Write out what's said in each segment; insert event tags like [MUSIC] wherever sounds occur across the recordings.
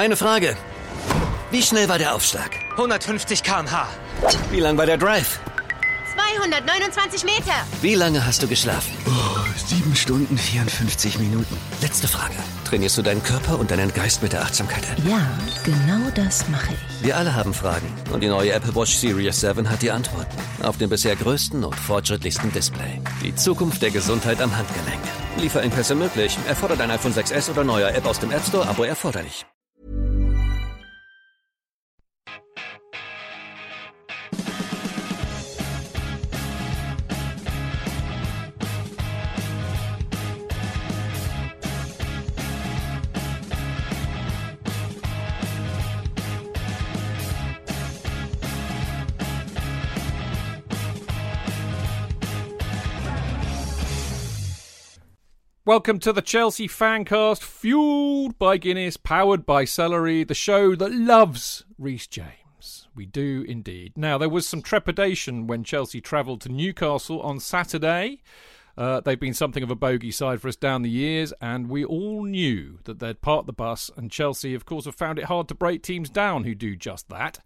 Eine Frage. Wie schnell war der Aufschlag? 150 km/h. Wie lang war der Drive? 229 Meter. Wie lange hast du geschlafen? Oh, sieben Stunden 54 Minuten. Letzte Frage. Trainierst du deinen Körper und deinen Geist mit der Achtsamkeit-App? Ja, genau das mache ich. Wir alle haben Fragen und die neue Apple Watch Series 7 hat die Antworten. Auf dem bisher größten und fortschrittlichsten Display. Die Zukunft der Gesundheit am Handgelenk. Lieferengpässe möglich. Erfordert ein iPhone 6s oder neuer App aus dem App Store, Abo erforderlich. Welcome to the Chelsea Fancast, fueled by Guinness, powered by Celery, the show that loves Reece James. We do indeed. Now, there was some trepidation when Chelsea travelled to Newcastle on Saturday. Uh, they've been something of a bogey side for us down the years, and we all knew that they'd part the bus, and Chelsea, of course, have found it hard to break teams down who do just that.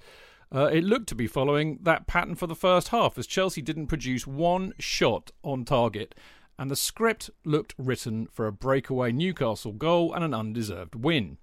Uh, it looked to be following that pattern for the first half, as Chelsea didn't produce one shot on target and the script looked written for a breakaway Newcastle goal and an undeserved win.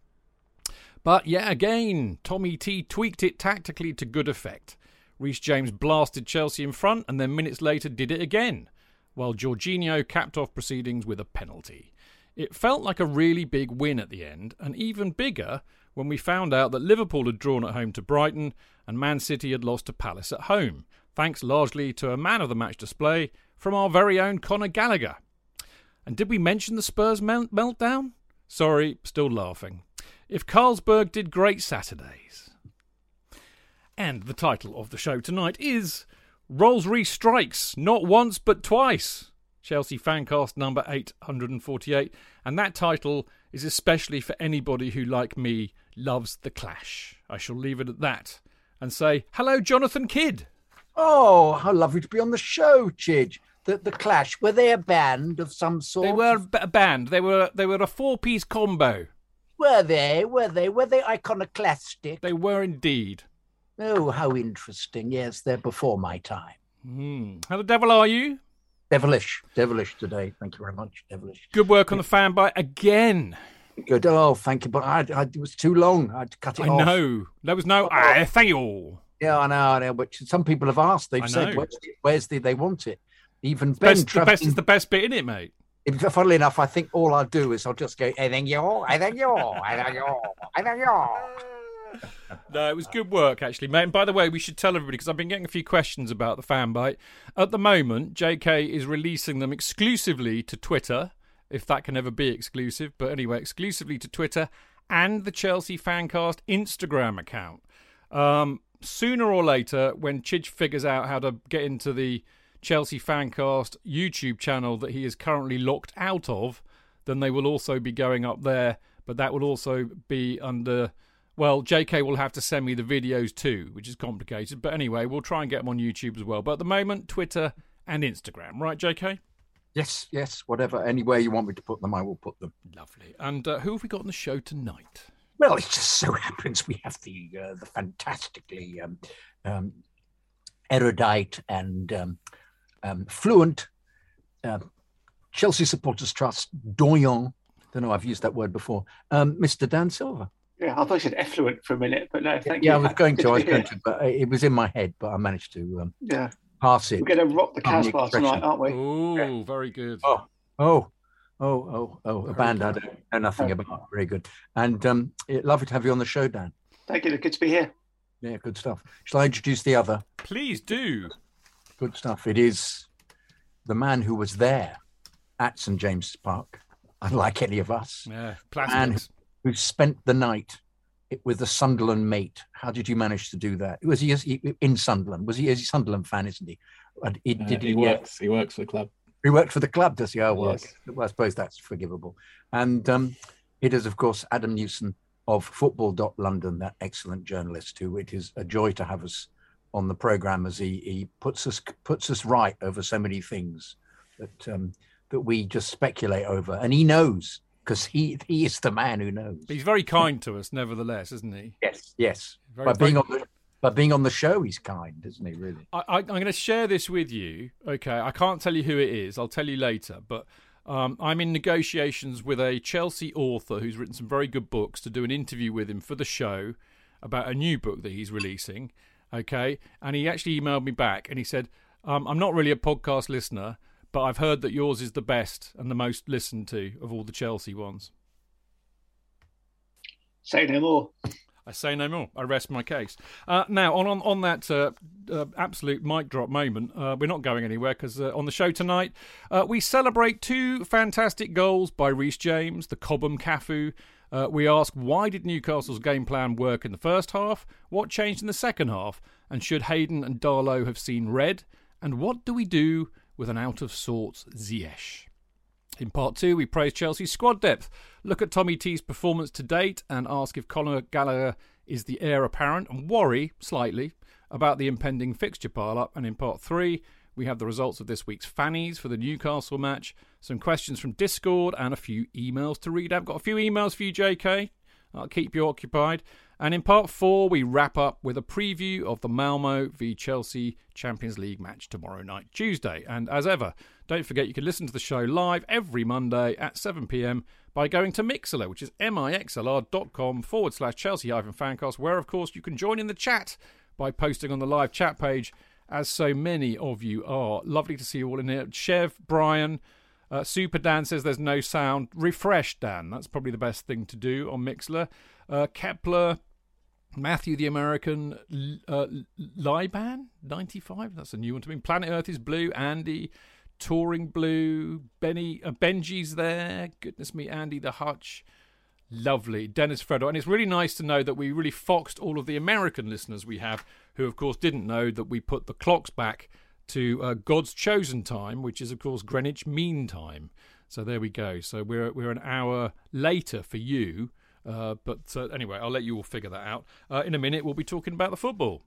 But yet again, Tommy T tweaked it tactically to good effect. Reece James blasted Chelsea in front and then minutes later did it again, while Jorginho capped off proceedings with a penalty. It felt like a really big win at the end, and even bigger when we found out that Liverpool had drawn at home to Brighton and Man City had lost to Palace at home, thanks largely to a man of the match display from our very own Conor Gallagher. And did we mention the Spurs meltdown? Sorry, still laughing. If Carlsberg did great Saturdays. And the title of the show tonight is Rolls Reece Strikes, not once but twice. Chelsea Fancast number 848. And that title is especially for anybody who, like me, loves the clash. I shall leave it at that and say, hello, Jonathan Kydd. Oh, how lovely to be on the show, Chidge the, the Clash were they a band of some sort? They were a band. They were they were a four piece combo. Were they? Were they? Were they iconoclastic? They were indeed. Oh, how interesting! Yes, they're before my time. Mm. How the devil are you? Devilish, devilish today. Thank you very much, devilish. Good work on the fan bite again. Good. Oh, thank you. But I, I, it was too long. I had to cut it I off. I know. There was no. Oh. thank you. all. Yeah, I know. I know. But some people have asked. They've said, where's the, where's the? They want it. Even Ben best, the best is the best bit in it, mate. Funnily enough, I think all I'll do is I'll just go, I think you're, I think you're, I think you're, I think you're. [LAUGHS] No, it was good work, actually, mate. And by the way, we should tell everybody because I've been getting a few questions about the fan bite. At the moment, JK is releasing them exclusively to Twitter, if that can ever be exclusive. But anyway, exclusively to Twitter and the Chelsea Fancast Instagram account. Um, sooner or later, when Chidge figures out how to get into the Chelsea Fancast YouTube channel that he is currently locked out of, then they will also be going up there. But that will also be under. Well, JK will have to send me the videos too, which is complicated. But anyway, we'll try and get them on YouTube as well. But at the moment, Twitter and Instagram, right, JK? Yes, yes, whatever. Anywhere you want me to put them, I will put them. Lovely. And uh, who have we got on the show tonight? Well, it just so [LAUGHS] happens we have the uh, the fantastically um, um, erudite and um, um, fluent uh, Chelsea Supporters Trust doyen. Don't know. I've used that word before. Um, Mr. Dan Silver. Yeah, I thought you said effluent for a minute, but no, thank yeah, you. I was going to. I was going to, [LAUGHS] but it was in my head. But I managed to. Um, yeah. Pass it. We're going to rock the Casbah tonight, aren't we? Oh, yeah. very good. Oh, oh, oh, oh, oh! A band I don't know nothing about. Very good. And um, it, lovely to have you on the show, Dan. Thank you. Good to be here. Yeah, good stuff. Shall I introduce the other? Please do. Good stuff. It is the man who was there at St James's Park, unlike any of us. Yeah, man who spent the night with the Sunderland mate. How did you manage to do that? Was he, he in Sunderland? Was he? a Sunderland fan? Isn't he? he uh, did he, he works. He works for the club. He worked for the club, does he? Oh, well, yes. well I suppose that's forgivable. And um, it is, of course, Adam Newson of Football.London, that excellent journalist who it is a joy to have us on the program as he, he puts us puts us right over so many things that um, that we just speculate over, and he knows because he he is the man who knows. But he's very kind to us, nevertheless, isn't he? Yes, yes. Very, by being on the by being on the show, he's kind, isn't he? Really. I, am going to share this with you. Okay, I can't tell you who it is. I'll tell you later. But um, I'm in negotiations with a Chelsea author who's written some very good books to do an interview with him for the show about a new book that he's releasing. Okay, and he actually emailed me back and he said, um, "I'm not really a podcast listener." but I've heard that yours is the best and the most listened to of all the Chelsea ones. Say no more. I say no more. I rest my case. Uh, now, on on, on that uh, uh, absolute mic drop moment, uh, we're not going anywhere because uh, on the show tonight uh, we celebrate two fantastic goals by Reece James, the Cobham Cafu. Uh, we ask why did Newcastle's game plan work in the first half? What changed in the second half? And should Hayden and Darlow have seen red? And what do we do with an out of sorts Ziyech. In part two, we praise Chelsea's squad depth, look at Tommy T's performance to date, and ask if Conor Gallagher is the heir apparent, and worry slightly about the impending fixture pile up. And in part three, we have the results of this week's fannies for the Newcastle match, some questions from Discord, and a few emails to read out. Got a few emails for you, JK. I'll keep you occupied. And in part four, we wrap up with a preview of the Malmo v Chelsea Champions League match tomorrow night, Tuesday. And as ever, don't forget you can listen to the show live every Monday at 7 pm by going to Mixlr, which is mixlr.com forward slash Chelsea hyphen fancast, where of course you can join in the chat by posting on the live chat page, as so many of you are. Lovely to see you all in here. Chev, Brian, uh, Super Dan says there's no sound. Refresh, Dan. That's probably the best thing to do on Mixlr. Uh, Kepler, Matthew the American, uh, Liban 95. That's a new one to me. Planet Earth is blue. Andy, Touring Blue. Benny, uh, Benji's there. Goodness me, Andy the Hutch. Lovely. Dennis Fredo. And it's really nice to know that we really foxed all of the American listeners we have, who, of course, didn't know that we put the clocks back to uh, God's chosen time, which is, of course, Greenwich Mean Time. So there we go. So we're we're an hour later for you. Uh, but uh, anyway, I'll let you all figure that out. Uh, in a minute, we'll be talking about the football.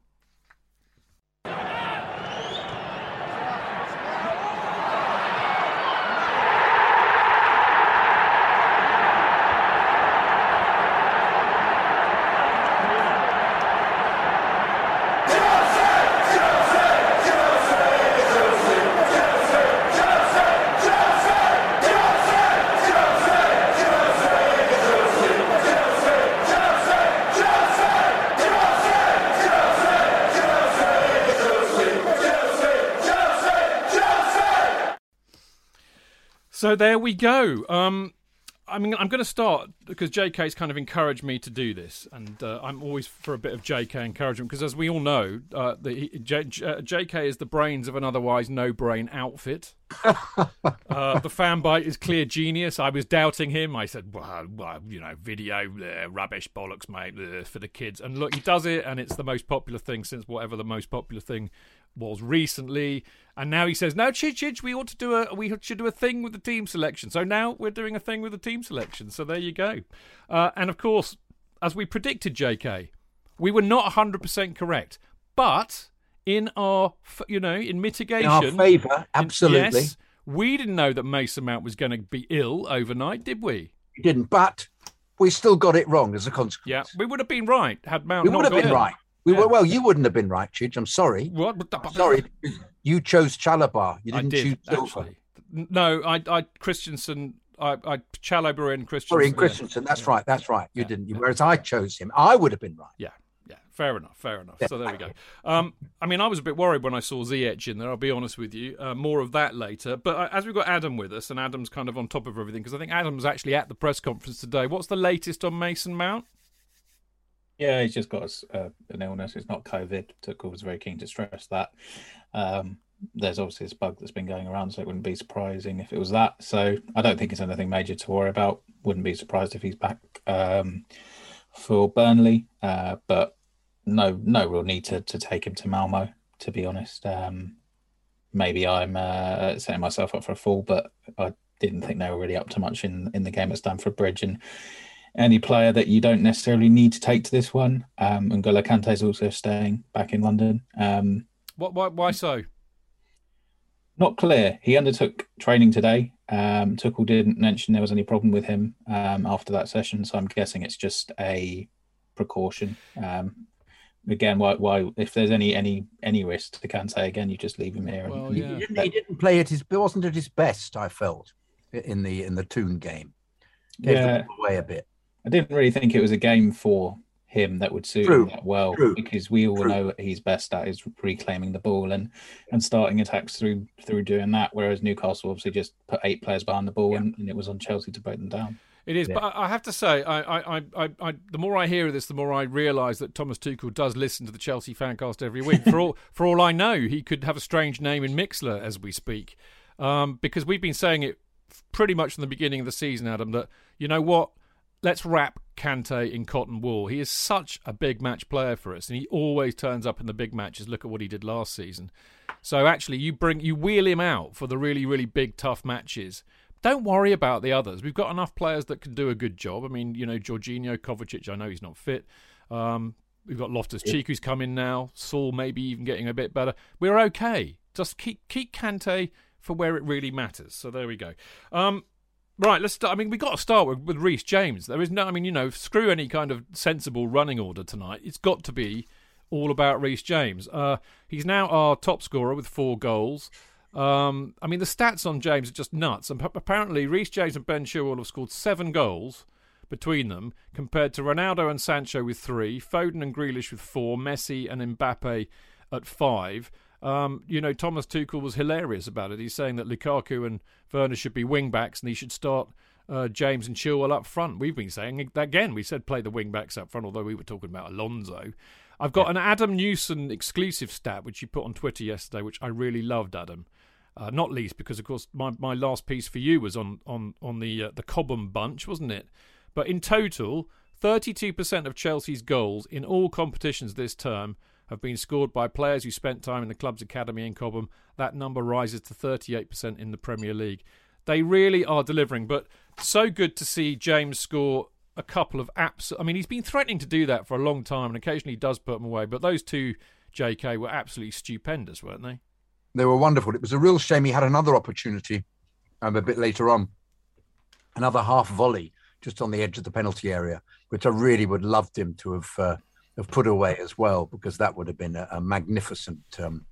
So there we go. Um, I mean, I'm going to start because JK's kind of encouraged me to do this, and uh, I'm always for a bit of JK encouragement because, as we all know, uh, the, J, J, JK is the brains of an otherwise no-brain outfit. [LAUGHS] uh, the fan bite is clear genius. I was doubting him. I said, "Well, well you know, video uh, rubbish bollocks, mate, uh, for the kids." And look, he does it, and it's the most popular thing since whatever the most popular thing was recently, and now he says, "No, Chidge, Chidge, we ought to do a we should do a thing with the team selection." So now we're doing a thing with the team selection. So there you go. Uh, and of course, as we predicted, J.K., we were not hundred percent correct, but in our you know in mitigation, in our favour, absolutely. Yes, we didn't know that Mason Mount was going to be ill overnight, did we? We didn't, but we still got it wrong as a consequence. Yeah, we would have been right had Mount. We would have been Ill. right. We yeah. were well. You wouldn't have been right, Chidge. I'm sorry. What? sorry. You chose Chalobah. You didn't did, choose Silva. No, I, I Christensen. I, I Chalobah and Christensen. Sorry, Christensen. That's yeah. right. That's right. You yeah. didn't. Whereas I chose him. I would have been right. Yeah. Yeah. Fair enough. Fair enough. So there we go. Um, I mean, I was a bit worried when I saw Ziyech in there. I'll be honest with you. Uh, more of that later. But uh, as we've got Adam with us, and Adam's kind of on top of everything because I think Adam's actually at the press conference today. What's the latest on Mason Mount? Yeah, he's just got a, uh, an illness. It's not COVID. Tuchel was very keen to stress that. Um, there's obviously this bug that's been going around, so it wouldn't be surprising if it was that. So I don't think it's anything major to worry about. Wouldn't be surprised if he's back um, for Burnley, uh, but no, no real need to, to take him to Malmo. To be honest, um, maybe I'm uh, setting myself up for a fall, but I didn't think they were really up to much in in the game at Stamford Bridge, and any player that you don't necessarily need to take to this one. Um, N'Golo Kante is also staying back in London. Um, what, why, why so? Not clear. He undertook training today. Um, Tuchel didn't mention there was any problem with him um, after that session, so I'm guessing it's just a precaution. Um, again, why, why, if there's any any any risk to Kante again, you just leave him here. Well, yeah. He, didn't, he didn't play at his. It wasn't at his best. I felt in the in the Toon game. Gave Yeah. the away a bit. I didn't really think it was a game for him that would suit True, him that well true, because we all true. know what he's best at is reclaiming the ball and and starting attacks through through doing that. Whereas Newcastle obviously just put eight players behind the ball and, and it was on Chelsea to break them down. It is, Yeah. but I I have to say, I, I, I, I, I, the more I hear of this, the more I realise that Thomas Tuchel does listen to the Chelsea fancast every week. For all, [LAUGHS] for all I know, he could have a strange name in Mixlr as we speak, um, because we've been saying it pretty much from the beginning of the season, Adam. That you know what, let's wrap Kante in cotton wool. He is such a big match player for us, and he always turns up in the big matches. Look at what he did last season. So actually, you bring you wheel him out for the really, really big, tough matches. Don't worry about the others. We've got enough players that can do a good job. I mean, you know, Jorginho, Kovacic. I know he's not fit. Um, we've got Loftus Cheek who's come in now. Saul maybe even getting a bit better. We're okay. Just keep keep Kante for where it really matters. So there we go. Um, right, let's start. I mean, we've got to start with, with Reece James. There is no. I mean, you know, screw any kind of sensible running order tonight. It's got to be all about Reece James. Uh, he's now our top scorer with four goals. Um, I mean, the stats on James are just nuts. And p- apparently, Reece James and Ben Chilwell have scored seven goals between them, compared to Ronaldo and Sancho with three, Foden and Grealish with four, Messi and Mbappe at five. Um, you know, Thomas Tuchel was hilarious about it. He's saying that Lukaku and Werner should be wing backs and he should start uh, James and Chilwell up front. We've been saying that again. We said play the wing backs up front, although we were talking about Alonso. I've got an Adam Newson exclusive stat which you put on Twitter yesterday, which I really loved, Adam. Uh, not least because, of course, my, my last piece for you was on on on the uh, the Cobham bunch, wasn't it? But in total, 32% of Chelsea's goals in all competitions this term have been scored by players who spent time in the club's academy in Cobham. That number rises to 38% in the Premier League. They really are delivering, but so good to see James score a couple of apps. I mean, he's been threatening to do that for a long time, and occasionally does put them away. But those two, JK, were absolutely stupendous, weren't they? They were wonderful. It was a real shame he had another opportunity um, a bit later on, another half volley just on the edge of the penalty area, which I really would have loved him to have uh, have put away as well, because that would have been a, a magnificent um,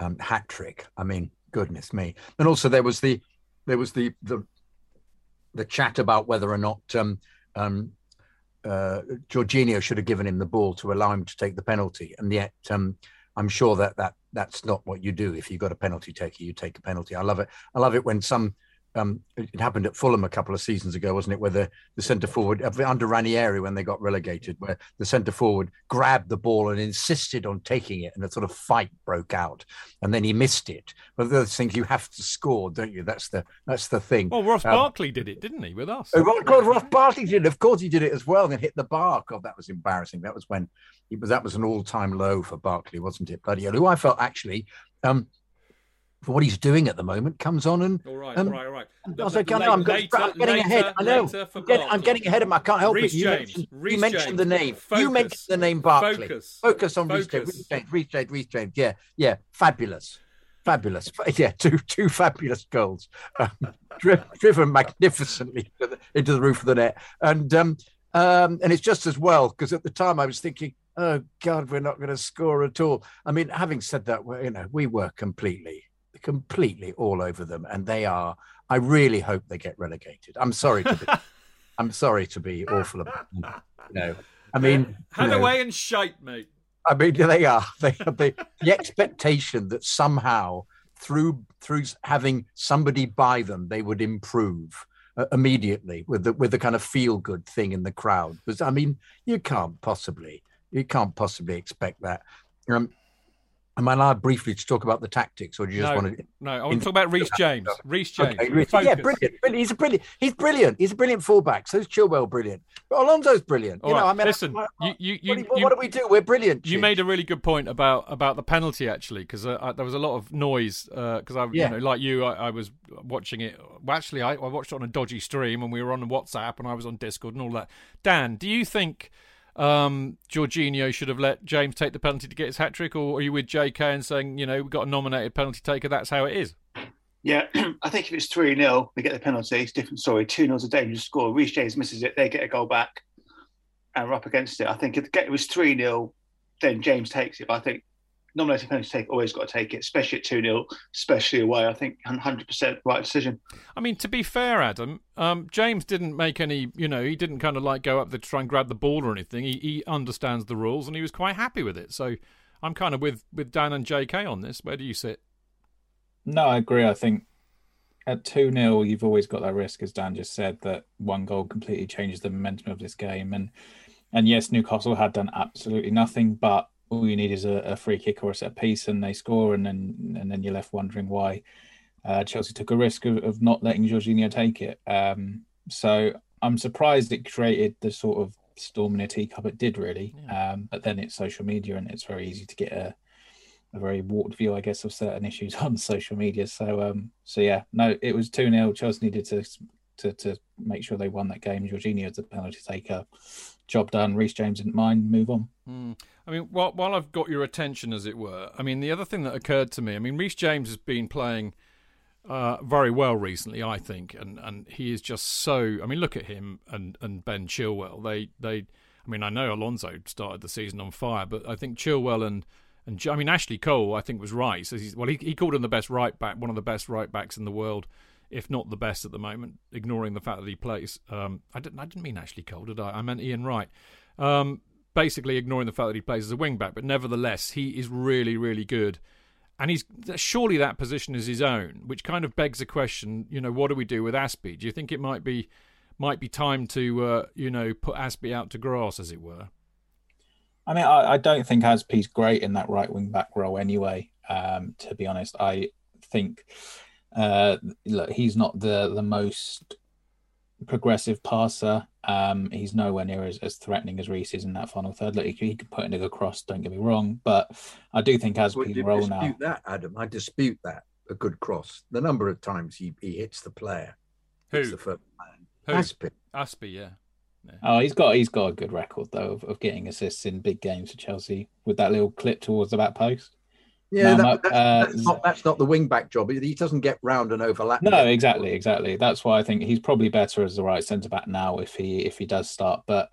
um, hat trick. I mean, goodness me! And also there was the there was the the the chat about whether or not um, um, uh, Jorginho should have given him the ball to allow him to take the penalty, and yet um, I'm sure that that that's not what you do. If you've got a penalty taker, you take a penalty. I love it. I love it when some. Um, it happened at Fulham a couple of seasons ago, wasn't it? Where the, the centre forward uh, under Ranieri when they got relegated, where the centre forward grabbed the ball and insisted on taking it, and a sort of fight broke out, and then he missed it. But those things you have to score, don't you? That's the that's the thing. Well, Ross Um, Barkley did it, didn't he, with us? Oh, Ro- God, Ross Barkley did. it. Of course, he did it as well. And hit the bar. God, that was embarrassing. That was when he was. That was an all-time low for Barkley, wasn't it? Bloody hell. Who I felt actually, um, for what he's doing at the moment, comes on and. All right, um, all right, all right. I was like, I know, I'm, Later- I'm getting later- ahead. I know. I'm getting, I'm getting ahead of my. I can't help Reece it. You James, mentioned, you mentioned the name. You mentioned the name Barkley. Focus. Focus on. Focus. Reece James. Reece James. Reece James. Yeah, yeah. Fabulous. Fabulous. [LAUGHS] Yeah, two two fabulous goals, um, [LAUGHS] dri- driven magnificently into the, roof of the net, and um, um, and it's just as well because at the time I was thinking, oh God, we're not going to score at all. I mean, having said that, you know, we were completely, completely all over them, and they are. I really hope they get relegated. I'm sorry to be, [LAUGHS] I'm sorry to be awful about them. You know, I mean, you Hand know, away and shite, mate. I mean, [LAUGHS] they are. They are the, the expectation that somehow through through having somebody buy them, they would improve uh, immediately with the with the kind of feel good thing in the crowd. Because I mean, you can't possibly you can't possibly expect that. Um, am I allowed briefly to talk about the tactics, or do you just No, want to? no, I want to talk about Reece James. Reece James. Okay, Focus. yeah, brilliant, brilliant. He's a brilliant. He's brilliant. He's a brilliant fullback. So's Chilwell, brilliant. But Alonso's brilliant. All you know, I mean, listen, I- I- you, you, what, you, do, what do we do? We're brilliant. You Chief. made a really good point about about the penalty actually, because uh, there was a lot of noise. Because I, Yeah. you know, like you, I, I was watching it. Well, actually, I, I watched it on a dodgy stream, and we were on WhatsApp, and I was on Discord and all that. Dan, do you think um, Jorginho should have let James take the penalty to get his hat trick, or are you with JK and saying, you know, we've got a nominated penalty taker? That's how it is. Yeah, [CLEARS THROAT] I think if it's 3 0, we get the penalty, it's a different story. 2 0 is a dangerous score. Reece James misses it, they get a goal back and we're up against it. I think if it was 3 0, then James takes it. But I think nominating penalty take always got to take it, especially at 2 0, especially away. I think 100% right decision. I mean, to be fair, Adam, um, James didn't make any, you know, he didn't kind of like go up there to try and grab the ball or anything. He, he understands the rules and he was quite happy with it. So I'm kind of with, with Dan and JK on this. Where do you sit? No, I agree. I think at 2 0, you've always got that risk, as Dan just said, that one goal completely changes the momentum of this game. And and yes, Newcastle had done absolutely nothing, but all you need is a, a free kick or a set piece, and they score, and then and then you're left wondering why uh, Chelsea took a risk of, of not letting Jorginho take it. Um, so I'm surprised it created the sort of storm in a teacup it did really. Yeah. Um, but then it's social media, and it's very easy to get a a very warped view, I guess, of certain issues [LAUGHS] on social media. So, um, so yeah, no, it was two 0 Chelsea needed to to to make sure they won that game. Jorginho, the penalty taker, job done. Reece James didn't mind. Move on. Mm. I mean, while while I've got your attention, as it were, I mean, the other thing that occurred to me, I mean, Reece James has been playing. Uh, very well recently, I think, and, and he is just so. I mean, look at him and, and Ben Chilwell. They they. I mean, I know Alonso started the season on fire, but I think Chilwell and and I mean Ashley Cole, I think was right. So well, he, he called him the best right back, one of the best right backs in the world, if not the best at the moment. Ignoring the fact that he plays, um, I didn't I didn't mean Ashley Cole, did I? I meant Ian Wright. Um, basically ignoring the fact that he plays as a wing back, but nevertheless he is really really good. And he's surely that position is his own, which kind of begs the question. You know, what do we do with Azpi? Do you think it might be might be time to uh, you know put Azpi out to grass, as it were? I mean, I, I don't think Azpi's great in that right wing back role anyway. Um, to be honest, I think uh, look, he's not the the most progressive passer. Um, he's nowhere near as, as threatening as Reece is in that final third. Look, he, he can put in a good cross. Don't get me wrong, but I do think Azpi's well, role now. that, Adam. I dispute that. A good cross. The number of times he, he hits the player. Who? the first man. Who? Azpi. Azpi, yeah. Oh, he's got he's got a good record though of, of getting assists in big games for Chelsea with that little clip towards the back post. Yeah, that, that's, uh, that's, not, that's not the wing back job. He doesn't get round and overlap. No, exactly, exactly. That's why I think he's probably better as the right centre back now if he if he does start. But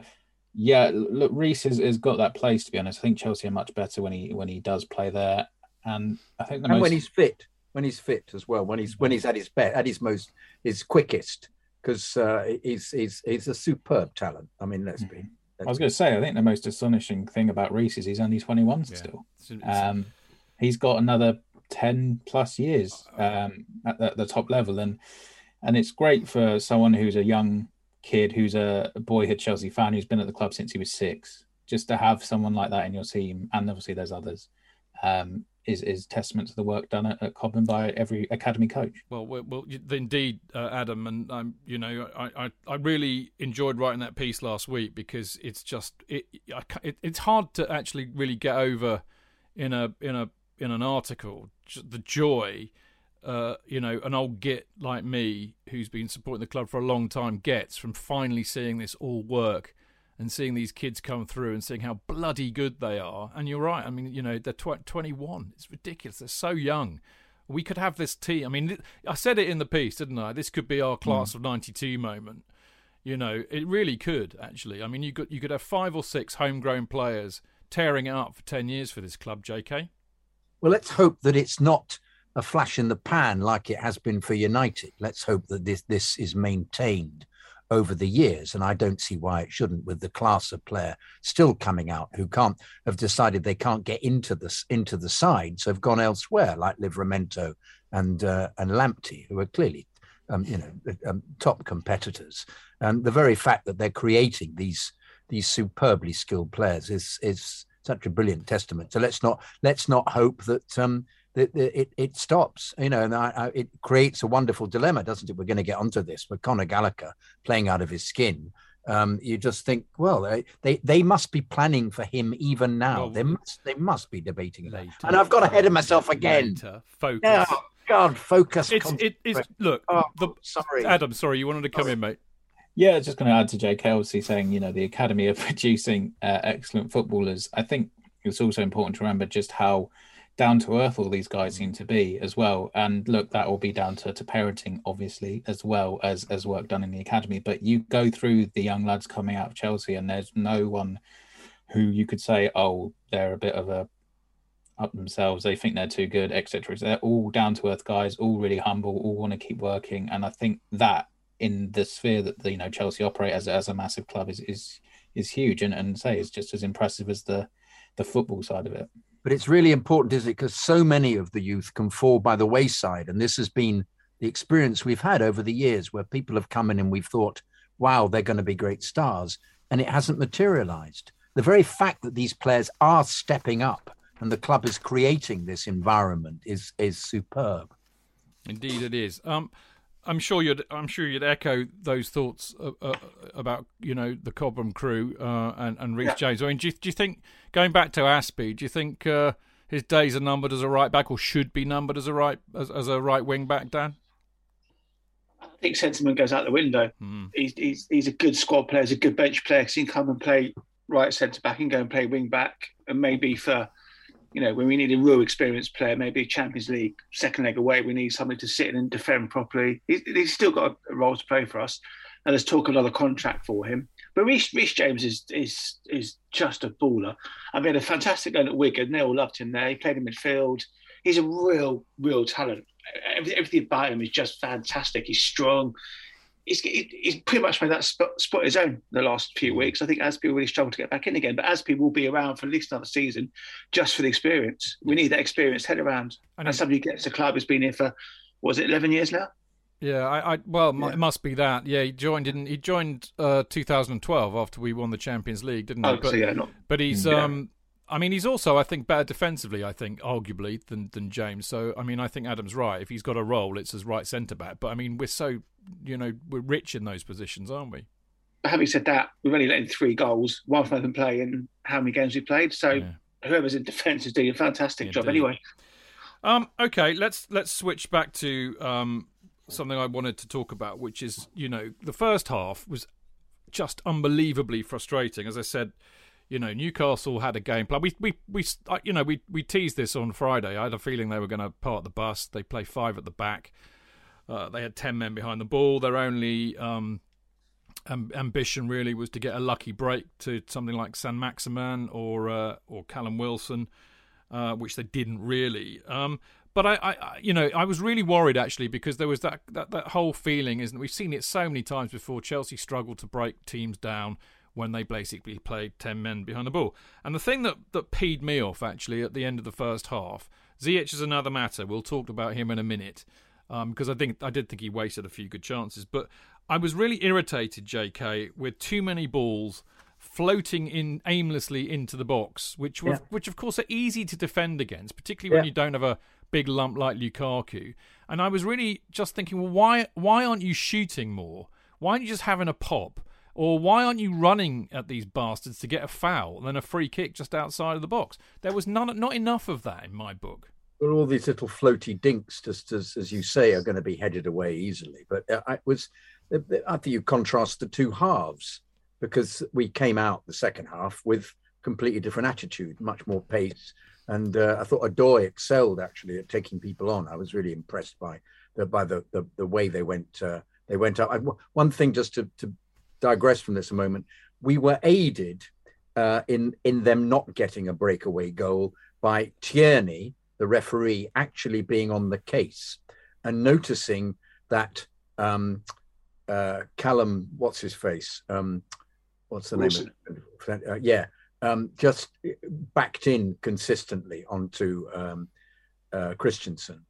yeah, look, Reece has, has got that place. To be honest, I think Chelsea are much better when he when he does play there, and I think and most... when he's fit, when he's fit as well, when he's when he's at his best, at his most his quickest because uh, he's he's he's a superb talent. I mean, let's be. Let's I was going to say, I think the most astonishing thing about Reese is he's only 21 yeah. still. Um, he's got another 10 plus years um, at the, the, top level, and and it's great for someone who's a young kid who's a, boyhood Chelsea fan who's been at the club since he was six. Just to have someone like that in your team, and obviously there's others, um, is is testament to the work done at, at Cobham by every academy coach. Well, well, well indeed, uh, Adam, and you know, I, I, I really enjoyed writing that piece last week because it's just it, it, it's hard to actually really get over in a in a in an article the joy. Uh, you know, an old git like me who's been supporting the club for a long time gets from finally seeing this all work and seeing these kids come through and seeing how bloody good they are. And you're right. I mean, you know, they're tw- 21. It's ridiculous. They're so young. We could have this team. I mean, I said it in the piece, didn't I? This could be our class mm. of '92 moment. You know, it really could actually. I mean, you could you could have five or six homegrown players tearing it up for ten years for this club. J.K. Well, let's hope that it's not a flash in the pan like it has been for United. Let's hope that this this is maintained over the years. And I don't see why it shouldn't with the class of player still coming out who can't have decided they can't get into this into the side, so have gone elsewhere, like Livramento and uh, and Lamptey, who are clearly um, you know um, top competitors. And the very fact that they're creating these these superbly skilled players is is such a brilliant testament. So let's not let's not hope that um, it, it, it stops, you know, and I, I, it creates a wonderful dilemma, doesn't it? We're going to get onto this, but Conor Gallagher playing out of his skin. Um, you just think, well, they, they, they must be planning for him even now. Well, they must they must be debating later. that. And I've got ahead of myself again. Later. Focus. Oh, God, focus. It's, it, it's look. Oh, the, sorry, Adam. Sorry, you wanted to come sorry. in, mate. Yeah, just going to add to Jay Kelsey saying, you know, the academy are [LAUGHS] producing uh, excellent footballers. I think it's also important to remember just how down to earth all these guys seem to be as well. And look, that will be down to, to parenting, obviously, as well as as work done in the academy. But you go through the young lads coming out of Chelsea, and there's no one who you could say, oh, they're a bit of a up themselves. They think they're too good, etc. They're all down to earth guys, all really humble, all want to keep working. And I think that in the sphere that the, you know Chelsea operate as as a massive club is is is huge, and and say is just as impressive as the the football side of it. But it's really important, is it? Because so many of the youth can fall by the wayside. And this has been the experience we've had over the years where people have come in and we've thought, wow, they're going to be great stars. And it hasn't materialized. The very fact that these players are stepping up and the club is creating this environment is is superb. Indeed, it is. Um, I'm sure you'd I'm sure you'd echo those thoughts uh, uh, about you know the Cobham crew uh, and and Reece yeah. James. I mean, do you, do you think going back to Azpi, do you think uh, his days are numbered as a right back, or should be numbered as a right as, as a right wing back? Dan, I think sentiment goes out the window. Mm. He's, he's he's a good squad player, he's a good bench player. He can come and play right centre back and go and play wing back, and maybe for you know, when we need a real experienced player, maybe Champions League second leg away, we need somebody to sit in and defend properly. He's, he's still got a role to play for us, and there's talk of another contract for him. But Reece, James is is is just a baller. I mean, a fantastic game at Wigan. They all loved him there. He played in midfield. He's a real, real talent. Everything about him is just fantastic. He's strong he's, he's pretty much made that spot, spot his own the last few mm. weeks. I think will really struggle to get back in again, but Azpi will be around for at least another season just for the experience. We need that experience head around. And, and somebody who gets the club who's been here for, was it 11 years now? Yeah, I, I well, yeah. it must be that. Yeah, he joined in. He joined uh, 2012 after we won the Champions League, didn't he? Oh, but, so yeah, not, but he's yeah. um I mean, he's also, I think, better defensively. I think, arguably, than than James. So, I mean, I think Adam's right. If he's got a role, it's as right centre back. But I mean, we're so, you know, we're rich in those positions, aren't we? Having said that, we've only let in three goals, one from them play, in how many games we played. So, yeah. whoever's in defence is doing a fantastic Indeed. job anyway. Um, okay, let's let's switch back to um, something I wanted to talk about, which is, you know, the first half was just unbelievably frustrating. As I said you know, Newcastle had a game plan. We we we you know we we teased this on Friday. I had a feeling they were going to part the bus. They play five at the back. Uh, they had ten men behind the ball. Their only um, ambition really was to get a lucky break to something like Saint-Maximin or uh, or Callum Wilson, uh, which they didn't really. Um, but I, I, you know, I was really worried actually because there was that, that that whole feeling, isn't? We've seen it so many times before. Chelsea struggled to break teams down when they basically played 10 men behind the ball. And the thing that, that peed me off, actually, at the end of the first half, Ziyech is another matter. We'll talk about him in a minute because um, I think I did think he wasted a few good chances. But I was really irritated, JK, with too many balls floating in aimlessly into the box, which were, yeah. which of course are easy to defend against, particularly when yeah. you don't have a big lump like Lukaku. And I was really just thinking, well, why why aren't you shooting more? Why aren't you just having a pop? Or why aren't you running at these bastards to get a foul and then a free kick just outside of the box? There was none, not enough of that in my book. Well, all these little floaty dinks, just as, as you say, are going to be headed away easily. But uh, I was, I think you contrast the two halves because we came out the second half with completely different attitude, much more pace. And uh, I thought Odoi excelled actually at taking people on. I was really impressed by the by the the, the way they went uh, they went up. I, one thing just to, to digress from this a moment, we were aided uh, in in them not getting a breakaway goal by Tierney, the referee, actually being on the case and noticing that um, uh, Callum, what's his face, um, what's the Wilson. name? Of, uh, yeah, um, just backed in consistently onto um, uh, Christensen,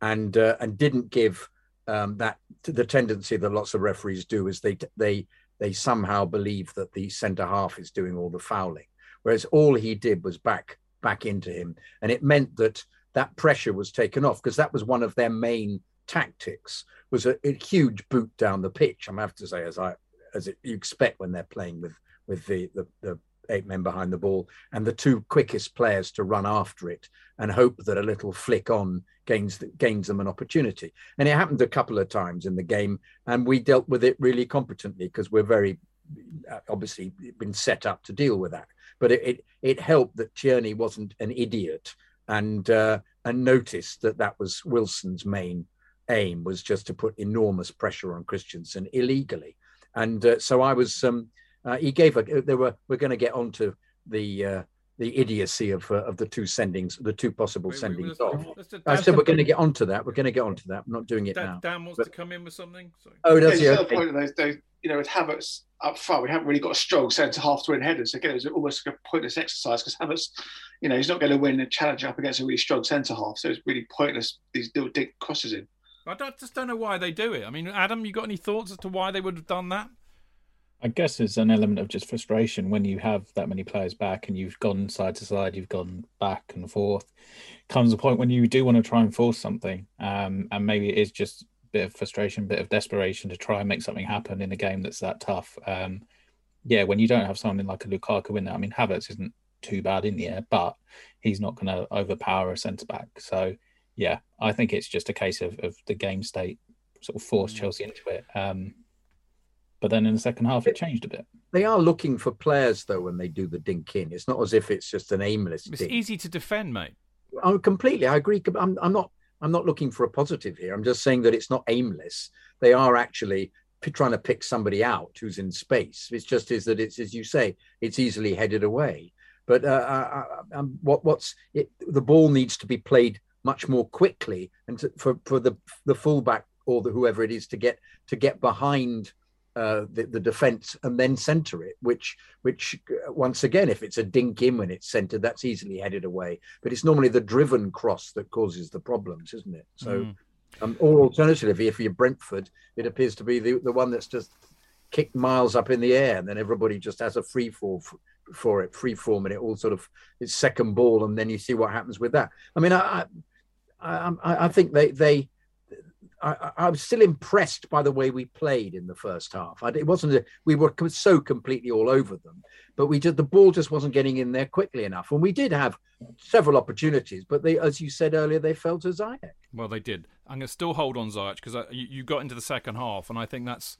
and uh, and didn't give um, that the tendency that lots of referees do is they they they somehow believe that the centre half is doing all the fouling, whereas all he did was back back into him, and it meant that that pressure was taken off because that was one of their main tactics was a, a, huge boot down the pitch. I'm have to say, as I as it, you expect when they're playing with with the, the the eight men behind the ball and the two quickest players to run after it and hope that a little flick on gains gains them an opportunity. And it happened a couple of times in the game, and we dealt with it really competently because we're very uh, obviously been set up to deal with that. But it, it, it helped that Tierney wasn't an idiot and uh, and noticed that that was Wilson's main aim was just to put enormous pressure on Christensen illegally, and uh, so I was. Um, uh, he gave a. There were. We're going to get onto the uh, the idiocy of uh, of the two sendings, the two possible wait, sendings wait, off. Let's, let's, I said we're going to get onto that. We're going to get onto that. I'm not doing it Dan, now. Dan wants but, to come in with something. Sorry. Oh, does yeah, he? Okay. Point of those, those, you know, with Havertz up front, we haven't really got a strong centre half to win headers. Again, it was almost like a pointless exercise because Havertz, you know, he's not going to win a challenge up against a really strong centre half. So it's really pointless. These little dig crosses in. I just don't know why they do it. I mean, Adam, you got any thoughts as to why they would have done that? I guess there's an element of just frustration when you have that many players back and you've gone side to side, you've gone back and forth. Comes a point when you do want to try and force something, um, and maybe it is just a bit of frustration, a bit of desperation to try and make something happen in a game that's that tough. Um, yeah, when you don't have someone like a Lukaku in there, I mean, Havertz isn't too bad in the air, but he's not going to overpower a centre back. So, yeah, I think it's just a case of, of the game state sort of forced mm. Chelsea into it. Um, but then in the second half, it changed a bit. They are looking for players though when they do the dink in. It's not as if it's just an aimless. It's dink. easy to defend, mate. Oh, completely. I agree. I'm, I'm not. I'm not looking for a positive here. I'm just saying that it's not aimless. They are actually p- trying to pick somebody out who's in space. It's just is that it's as you say, it's easily headed away. But uh, I, I, um, what what's it, the ball needs to be played much more quickly, and to, for for the the fullback or the whoever it is to get to get behind uh, the, the defense and then center it, which which uh, once again, if it's a dink in when it's centered, that's easily headed away. But it's normally the driven cross that causes the problems, isn't it? So, mm. um, or alternatively, if you're Brentford, it appears to be the, the one that's just kicked miles up in the air, and then everybody just has a free fall for, for it, free form, and it all sort of it's second ball, and then you see what happens with that. I mean, I I, I, I think they they I, I, was still impressed by the way we played in the first half. I, it wasn't a, we were so completely all over them, but we did the ball just wasn't getting in there quickly enough. And we did have several opportunities, but they, as you said earlier, they fell to Ziyech. Well, they did. I'm going to still hold on Ziyech because you, you got into the second half, and I think that's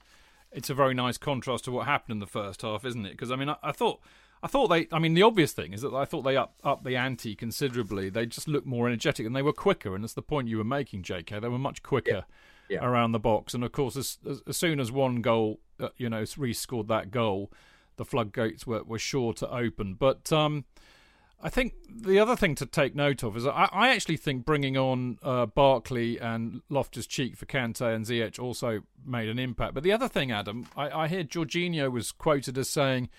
it's a very nice contrast to what happened in the first half, isn't it? Because I mean, I, I thought I thought they. I mean, the obvious thing is that I thought they up up the ante considerably. They just looked more energetic and they were quicker. And that's the point you were making, J.K. They were much quicker yeah. Yeah. around the box. And of course, as, as, as soon as one goal, uh, you know, Reece scored that goal, the floodgates were, were sure to open. But um, I think the other thing to take note of is I, I actually think bringing on uh, Barkley and Loftus Cheek for Kante and Ziyech also made an impact. But the other thing, Adam, I, I hear Jorginho was quoted as saying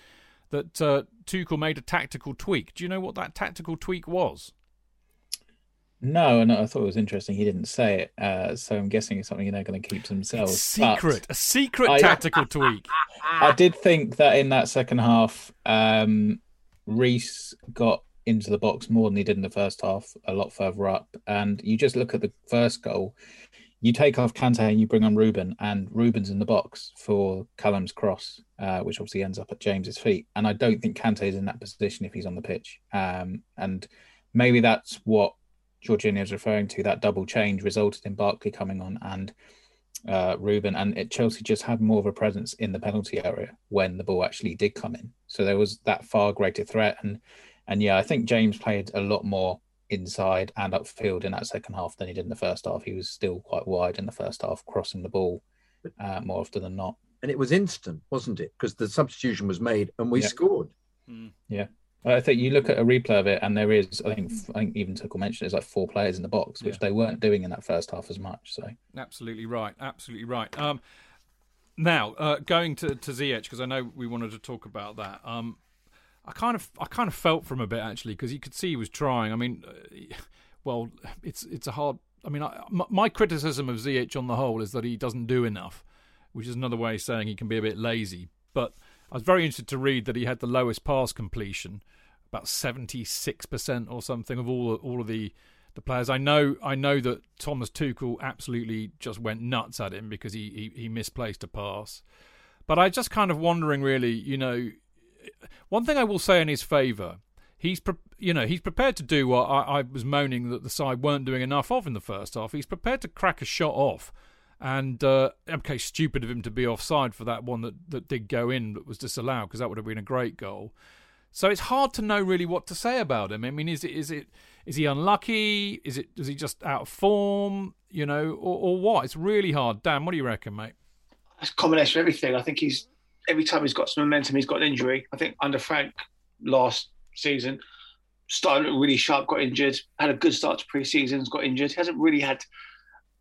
that uh, Tuchel made a tactical tweak. Do you know what that tactical tweak was? No, no, I thought it was interesting. He didn't say it, uh, so I'm guessing it's something they're going to keep to themselves. It's secret, but a secret I, tactical tweak. I did think that in that second half, um, Reece got into the box more than he did in the first half, a lot further up. And you just look at the first goal, you take off Kante and you bring on Ruben, and Ruben's in the box for Callum's cross, uh, which obviously ends up at James's feet. And I don't think Kante is in that position if he's on the pitch. Um, and maybe that's what Jorginho is referring to. That double change resulted in Barkley coming on and uh, Ruben, and it, Chelsea just had more of a presence in the penalty area when the ball actually did come in. So there was that far greater threat, and and yeah, I think James played a lot more inside and upfield in that second half than he did in the first half. He was still quite wide in the first half, crossing the ball uh, more often than not. And it was instant, wasn't it? Because the substitution was made and we yeah. scored. Mm. Yeah. I think you look at a replay of it, and there is, I think, I think even Tuchel mentioned there's like four players in the box, which yeah. they weren't doing in that first half as much. So absolutely right, absolutely right. Um, now uh, going to to Ziyech because I know we wanted to talk about that. Um, I kind of I kind of felt from a bit actually because you could see he was trying. I mean, [SIGHS] well, it's it's a hard. I mean, I, my, criticism of Ziyech on the whole is that he doesn't do enough, which is another way of saying he can be a bit lazy. But I was very interested to read that he had the lowest pass completion, about seventy six percent or something of all all of the the players. I know I know that Thomas Tuchel absolutely just went nuts at him because he, he, he misplaced a pass. But I just kind of wondering, really, you know, one thing I will say in his favour, he's pre- you know he's prepared to do what I, I, was moaning that the side weren't doing enough of in the first half. He's prepared to crack a shot off, and uh, okay, stupid of him to be offside for that one that that did go in but was disallowed because that would have been a great goal. So it's hard to know really what to say about him. I mean, is it is it is he unlucky? Is it is he just out of form? You know, or, or what? It's really hard. Dan, what do you reckon, mate? It's a combination of everything. I think he's every time he's got some momentum, he's got an injury. I think under Frank last season, started really sharp, got injured, had a good start to pre-seasons, got injured. He hasn't really had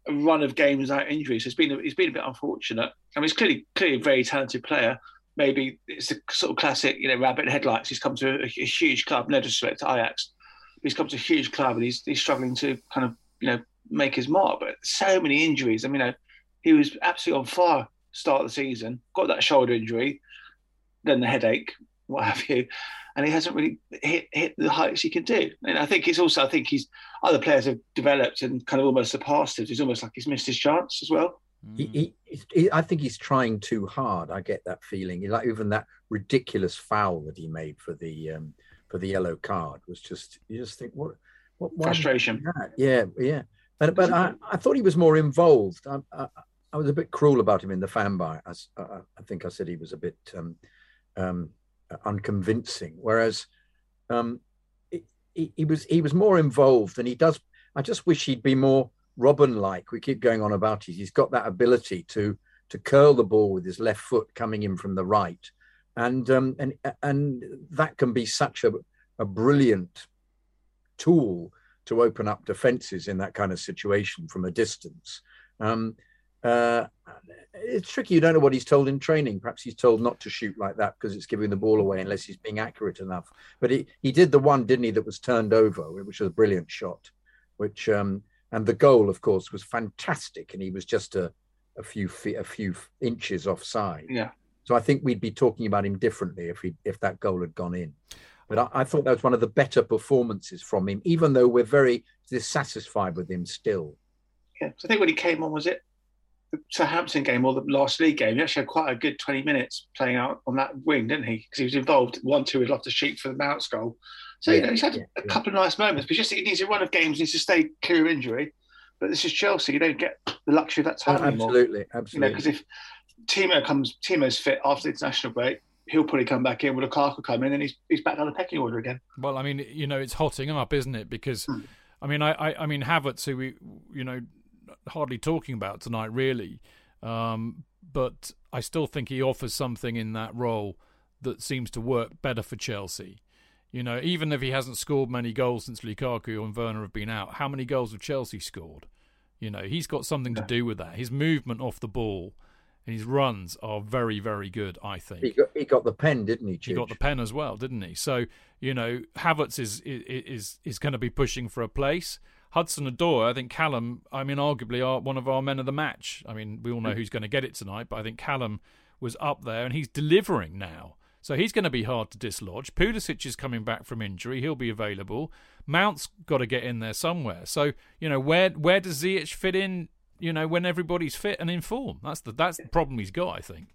a run of games without injuries. So it's been it's been a bit unfortunate. I mean, he's clearly clearly a very talented player. Maybe it's a sort of classic, you know, rabbit headlights. He's come to a, a huge club, no disrespect to Ajax. He's come to a huge club and he's he's struggling to kind of you know make his mark. But so many injuries. I mean, you know, he was absolutely on fire start of the season, got that shoulder injury, then the headache, what have you, and he hasn't really hit hit the heights he can do. And I think it's also I think he's other players have developed and kind of almost surpassed him. He's almost like he's missed his chance as well. He, he, he, I think he's trying too hard. I get that feeling. Like even that ridiculous foul that he made for the um, for the yellow card was just you just think what what frustration. Yeah, yeah. But but I, I thought he was more involved. I, I, I was a bit cruel about him in the fan bias. I, I think I said he was a bit um, um, unconvincing, whereas um, he, he, was he was more involved, and he does. I just wish he'd be more Robben-like. We keep going on about it. He's got that ability to to curl the ball with his left foot coming in from the right, and um, and and that can be such a, a brilliant tool to open up defenses in that kind of situation from a distance. Um, uh, it's tricky. You don't know what he's told in training. Perhaps he's told not to shoot like that because it's giving the ball away unless he's being accurate enough. But he, he did the one, didn't he, that was turned over, which was a brilliant shot. Which um, and the goal, of course, was fantastic, and he was just a, a few feet, a few inches offside. Yeah. So I think we'd be talking about him differently if he if that goal had gone in. But I, I thought that was one of the better performances from him, even though we're very dissatisfied with him still. Yeah, so I think when he came on, was it the Southampton game or the last league game, he actually had quite a good 20 minutes playing out on that wing, didn't he? Because he was involved one, two, he'd love to shoot for the Mounts goal. So, yeah, you know, he's had yeah, a couple yeah. of nice moments, but just he needs a run of games, needs to stay clear of injury. But this is Chelsea, you don't get the luxury of that time oh, absolutely, anymore. Absolutely, You know, because if Timo comes, Timo's fit after the international break, he'll probably come back in. with Will Lukaku come in, and he's he's back down the pecking order again. Well, I mean, you know, it's hotting up, isn't it? Because, hmm. I mean, I, I, I mean, Havertz, who we, you know, hardly talking about tonight, really um, but I still think he offers something in that role that seems to work better for Chelsea. You know, even if he hasn't scored many goals since Lukaku and Werner have been out, how many goals have Chelsea scored? You know, he's got something to do with that. His movement off the ball and his runs are very, very good, I think. He got, he got the pen, didn't he? He got the pen as well, didn't he? So, you know, Havertz is is is, is going to be pushing for a place. Hudson Odoi, I think Callum, I mean, arguably are one of our men of the match. I mean, we all know who's going to get it tonight, but I think Callum was up there and he's delivering now. So he's going to be hard to dislodge. Pulisic is coming back from injury; he'll be available. Mount's got to get in there somewhere. So you know where where does Ziyech fit in? You know when everybody's fit and in form. That's the that's the problem he's got. I think.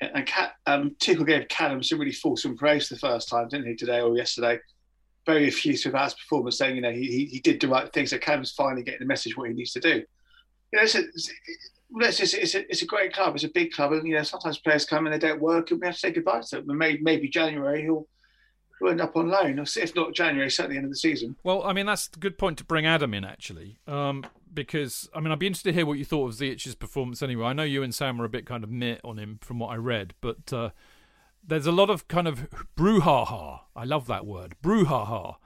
And um, Tuchel gave Callum some really fulsome praise the first time, didn't he? Today or yesterday, very effusive about his performance, saying you know he, he did the right thing. So Cam's finally getting the message what he needs to do. You know, it's a, it's, it's, a, it's a great club. It's a big club, and you know sometimes players come and they don't work, and we have to say goodbye to them. Maybe, maybe January he'll he'll end up on loan, if not January, certainly end of the season. Well, I mean that's a good point to bring Adam in actually, um, because I mean I'd be interested to hear what you thought of Ziyech's performance anyway. I know you and Sam were a bit kind of mitt on him from what I read, but. Uh, there's a lot of kind of brouhaha. I love that word, brouhaha.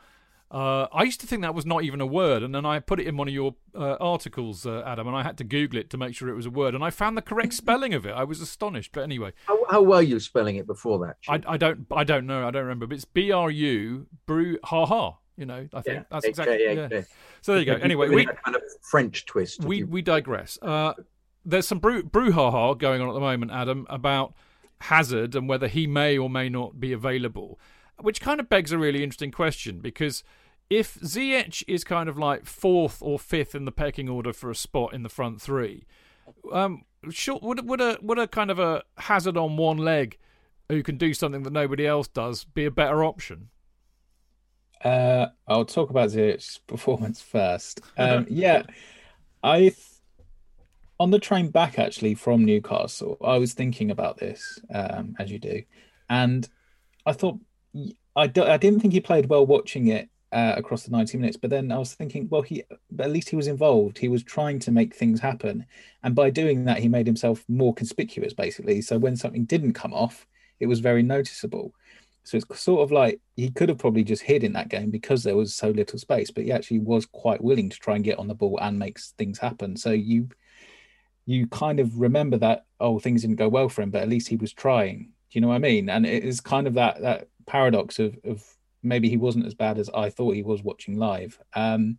Uh, I used to think that was not even a word, and then I put it in one of your uh, articles, uh, Adam, and I had to Google it to make sure it was a word, and I found the correct [LAUGHS] spelling of it. I was astonished, but anyway. How, how were you spelling it before that? I, I, don't, I don't know, I don't remember, but it's B R U brew ha ha. You know, I think yeah, that's exactly. Yeah. yeah. So there you go. Anyway, we kind of French twist. We we digress. Uh, there's some brew brouhaha going on at the moment, Adam, about Hazard and whether he may or may not be available, which kind of begs a really interesting question because if Ziyech is kind of like fourth or fifth in the pecking order for a spot in the front three, um, sure, would would a would a kind of a Hazard on one leg who can do something that nobody else does be a better option? Uh, I'll talk about Ziyech's [LAUGHS] performance first. [LAUGHS] Um, yeah, I on the train back actually from Newcastle, I was thinking about this um, as you do, and I thought I, didn't think he played well watching it uh, across the 90 minutes. But then I was thinking, well, he at least he was involved. He was trying to make things happen, and by doing that, he made himself more conspicuous, basically. So when something didn't come off, it was very noticeable. So it's sort of like he could have probably just hid in that game because there was so little space, but he actually was quite willing to try and get on the ball and make things happen. So you you kind of remember that oh things didn't go well for him, but at least he was trying. Do you know what I mean? And it is kind of that that paradox of of maybe he wasn't as bad as I thought he was watching live. Um,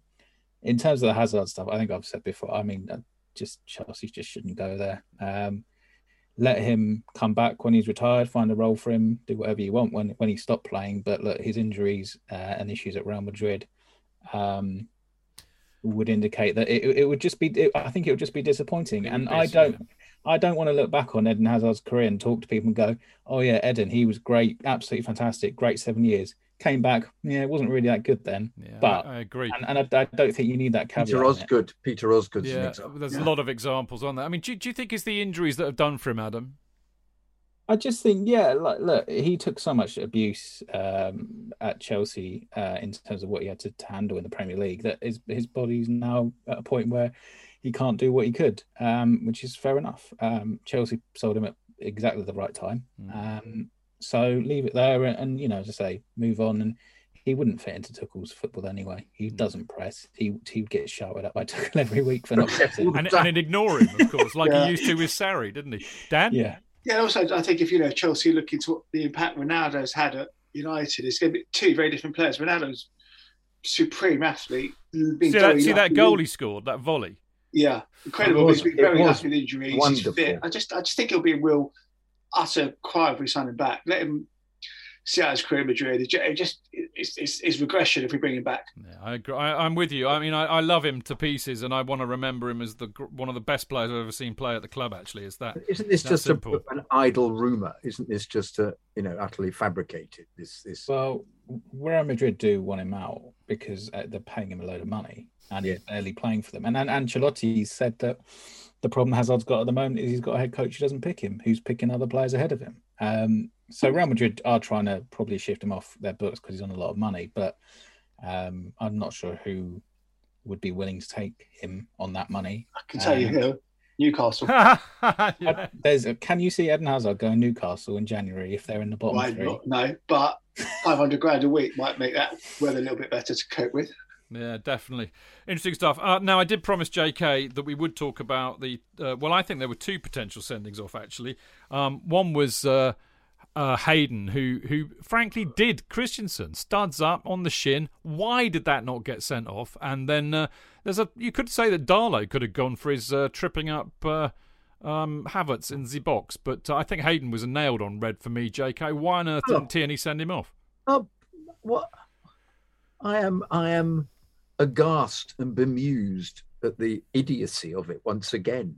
in terms of the Hazard stuff, I think I've said before. I mean, uh, just Chelsea just shouldn't go there. Um, let him come back when he's retired, find a role for him, do whatever you want when when he stopped playing. But look, his injuries uh, and issues at Real Madrid um, would indicate that it, it would just be. It, I think it would just be disappointing, and I don't. I don't want to look back on Eden Hazard's career and talk to people and go, "Oh yeah, Eden, he was great, absolutely fantastic, great seven years." came back. Yeah, it wasn't really that good then. Yeah, but I, I agree, and, and I, I, don't think you need that caveat. Peter Osgood. Peter Osgood. Yeah, there's yeah. a lot of examples on that. I mean, do, do you think it's the injuries that have done for him, Adam? I just think, yeah, like, look, he took so much abuse um, at Chelsea uh, in terms of what he had to, to, handle in the Premier League that his his body's now at a point where he can't do what he could, um, which is fair enough. Um, Chelsea sold him at exactly the right time. Mm. So leave it there, and, and, you know, as I say, move on. And he wouldn't fit into Tuchel's football anyway. He mm. doesn't press. He he would get shouted at by [LAUGHS] Tuchel every week for not [LAUGHS] pressing, and, and ignore him, of course, like yeah. he used to with Sarri, didn't he? Dan? Yeah. Yeah. Also, I think if you know Chelsea looking to the impact Ronaldo's had at United, it's going to be two very different players. Ronaldo's supreme athlete. See that, see that goal he scored, that volley. Yeah, incredible. Was, He's been very lucky with injuries. Wonderful. I just, I just think he'll be a real utter cry if we sign him back. Let him see out his career in Madrid. It just it's, it's, it's, regression if we bring him back. Yeah, I agree. I, am with you. I mean, I, I, love him to pieces, and I want to remember him as the one of the best players I've ever seen play at the club. Actually, is that? Isn't this just a, an idle rumor? Isn't this just a you know utterly fabricated? This this. Well, Real Madrid do want him out because uh, they're paying him a load of money, and yeah. he's barely playing for them. And and Ancelotti said that the problem Hazard's got at the moment is he's got a head coach who doesn't pick him, who's picking other players ahead of him. Um, so Real Madrid are trying to probably shift him off their books because he's on a lot of money, but um, I'm not sure who would be willing to take him on that money. I can tell um, you who. Newcastle. [LAUGHS] yeah. There's a, can you see Eden Hazard going Newcastle in January if they're in the bottom Why three? Not? No, but 500 grand a week might make that weather a little bit better to cope with. Yeah, definitely. Interesting stuff. Uh, now, I did promise JK that we would talk about the. Uh, well, I think there were two potential sendings off, actually. Um, one was uh, uh, Hayden, who, who frankly did Christensen, studs up on the shin. Why did that not get sent off? And then uh, there's a. You could say that Darlow could have gone for his uh, tripping up. Um, Havertz in the box, but I think Hayden was nailed on red for me. J.K. Why on earth didn't Tierney send him off? Oh, what? I am. I am aghast and bemused at the idiocy of it once again.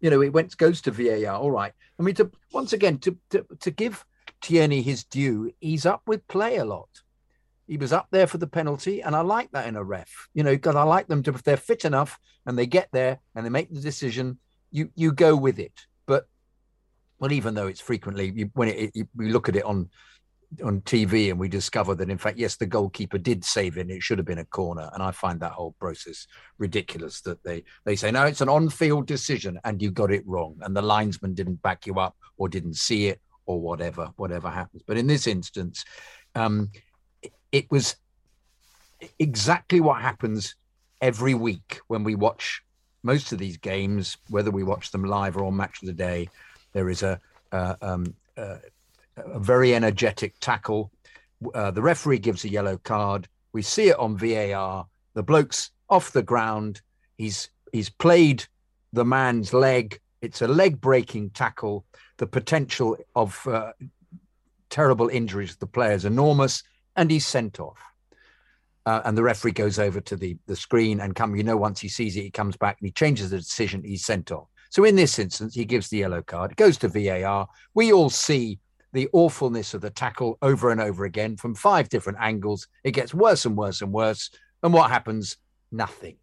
You know, it went goes to VAR. All right. I mean, to once again to to, to give Tierney his due, he's up with play a lot. He was up there for the penalty, and I like that in a ref. You know, because I like them to if they're fit enough and they get there and they make the decision, you you go with it. But well, even though it's frequently you, when it, it, we look at it on on TV and we discover that in fact yes the goalkeeper did save it and it should have been a corner. And I find that whole process ridiculous that they they say no it's an on-field decision and you got it wrong. And the linesman didn't back you up or didn't see it or whatever whatever happens. But in this instance um, it was exactly what happens every week when we watch most of these games whether we watch them live or on match of the day there is a uh, um, uh, a very energetic tackle. Uh, the referee gives a yellow card. We see it on VAR. The bloke's off the ground. He's he's played the man's leg. It's a leg breaking tackle. The potential of uh, terrible injuries to the player is enormous, and he's sent off. Uh, and the referee goes over to the, the screen and come, you know, once he sees it, he comes back and he changes the decision. He's sent off. So in this instance, he gives the yellow card. It goes to VAR. We all see the awfulness of the tackle over and over again from five different angles. It gets worse and worse and worse. And what happens? Nothing.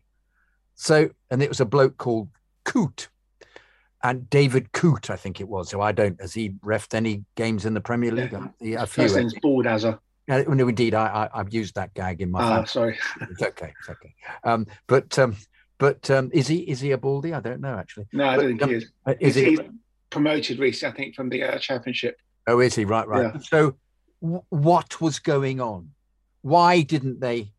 So, and it was a bloke called Coote and David Coote, I think it was. So I don't, has he refed any games in the Premier League? Yeah. A few. First name's Baldazza. Uh, no, indeed, I, I, have used that gag in my. Ah, sorry. It's okay. It's okay. Um, but um, but um, is he is he a baldy? I don't know actually. No, I don't but, think he is. Uh, is he's, he? he's promoted recently, I think, from the uh, championship. Oh, is he? Right, right. Yeah. So, w- what was going on? Why didn't they?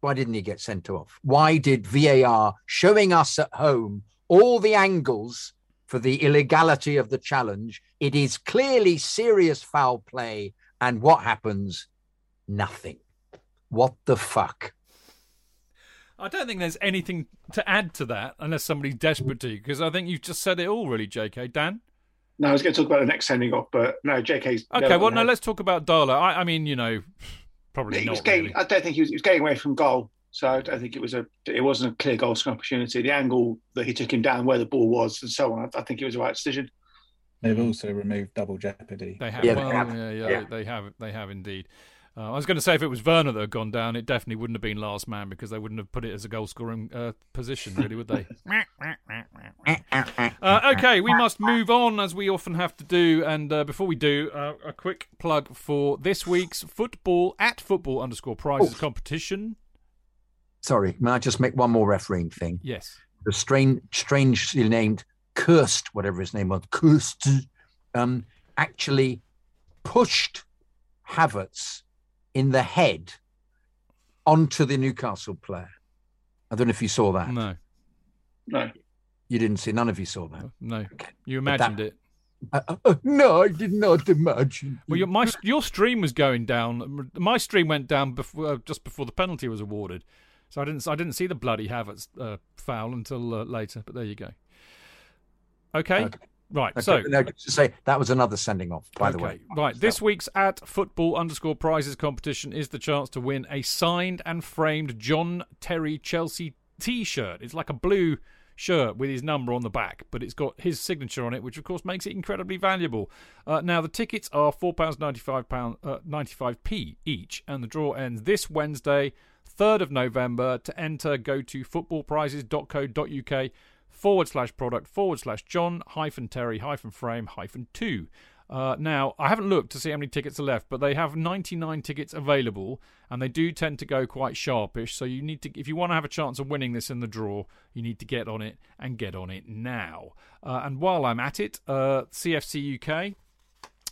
Why didn't he get sent off? Why did VAR showing us at home all the angles for the illegality of the challenge? It is clearly serious foul play, and what happens? Nothing. What the fuck? I don't think there's anything to add to that unless somebody's desperate to, because I think you've just said it all, really, JK. Dan? No, I was going to talk about the next sending off, but no, JK's. Okay, well, no, let's talk about Darlow. I, I mean, you know, probably He not. was getting, really. I don't think he was, he was getting away from goal, so I don't think it was a it wasn't a clear goal scoring opportunity. The angle that he took him down, where the ball was, and so on, I, I think it was the right decision. They've also removed double jeopardy. They have. Yeah, they have. Yeah, yeah, Yeah. they have. They have indeed. Uh, I was going to say if it was Werner that had gone down, it definitely wouldn't have been last man because they wouldn't have put it as a goal scoring uh, position, really, would they? [LAUGHS] uh, okay, we must move on as we often have to do. And uh, before we do, uh, a quick plug for this week's football at football underscore prizes Oh. competition. Sorry, may I just make one more refereeing thing? Yes. the strange, strangely named Cursed, whatever his name was, Cursed, um, actually pushed Havertz in the head onto the Newcastle player. I don't know if you saw that. No. No, You didn't see. None of you saw that. No. You But that- imagined it. Uh, [LAUGHS] uh, no, I did not imagine. Well, your my your stream was going down. My stream went down before uh, just before the penalty was awarded, so I didn't I didn't see the bloody Havertz uh, foul until uh, later. But there you go. Okay, Okay. Right. Okay, So no, just to say that was another sending off, by the way. right. This week's at football underscore prizes competition is the chance to win a signed and framed John Terry Chelsea T-shirt. It's like a blue shirt with his number on the back, but it's got his signature on it, which of course makes it incredibly valuable. Uh, now the tickets are four pounds ninety five pound uh, ninety five p each, and the draw ends this Wednesday, third of November. To enter, go to footballprizes.co.uk forward slash product forward slash John hyphen Terry hyphen frame hyphen two. Uh, now, I haven't looked to see how many tickets are left, but they have 99 tickets available, and they do tend to go quite sharpish. So you need to, if you want to have a chance of winning this in the draw, you need to get on it and get on it now. Uh, and while I'm at it, uh, CFC UK,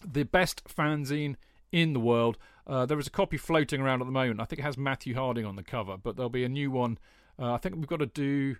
the best fanzine in the world. Uh, there is a copy floating around at the moment. I think it has Matthew Harding on the cover, but there'll be a new one. Uh, I think we've got to do.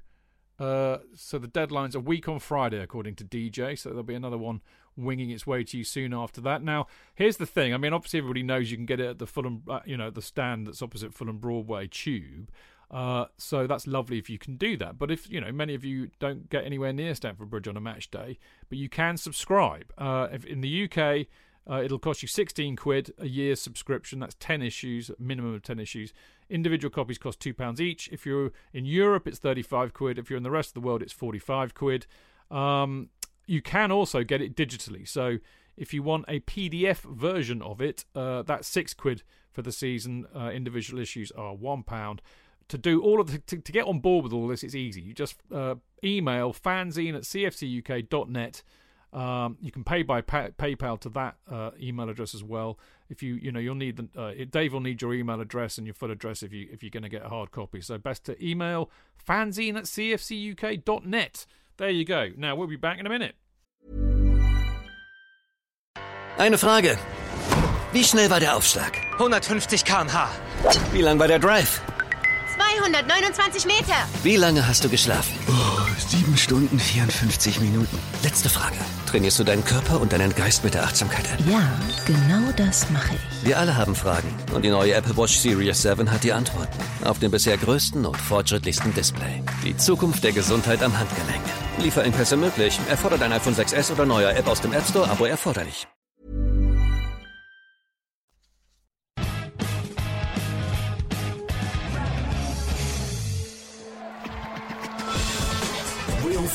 Uh, so the deadline's a week on Friday, according to DJ. So there'll be another one winging its way to you soon after that. Now, here's the thing. I mean, obviously everybody knows you can get it at the Fulham, uh, you know, the stand that's opposite Fulham Broadway Tube. Uh, so that's lovely if you can do that. But if you know many of you don't get anywhere near Stamford Bridge on a match day, but you can subscribe. Uh, if in the UK, uh, it'll cost you 16 quid a year subscription. That's 10 issues, minimum of 10 issues. Individual copies cost two pounds each. If you're in Europe, it's 35 quid. If you're in the rest of the world, it's 45 quid. Um, you can also get it digitally. So if you want a PDF version of it, uh, that's six quid for the season. Uh, individual issues are one pound. To do all of the, to, to get on board with all this, it's easy. You just uh, email fanzine at cfcuk.net. Um, you can pay by pa- PayPal to that uh, email address as well. If you you know you'll need the uh, Dave will need your email address and your full address if you if you're going to get a hard copy. So best to email fanzine at cfcuk.net. There you go. Now we'll be back in a minute. Eine Frage. Wie schnell war der Aufschlag? 150 km/h. Wie lang war der Drive? 229 Meter. Wie lange hast du geschlafen? Sieben Stunden 54 Minuten. Letzte Frage. Trainierst du deinen Körper und deinen Geist mit der Achtsamkeit? Ja, genau das mache ich. Wir alle haben Fragen und die neue Apple Watch Series 7 hat die Antworten. Auf dem bisher größten und fortschrittlichsten Display. Die Zukunft der Gesundheit am Handgelenk. Lieferengpässe möglich. Erfordert ein iPhone 6s oder neuer App aus dem App Store, Abo erforderlich.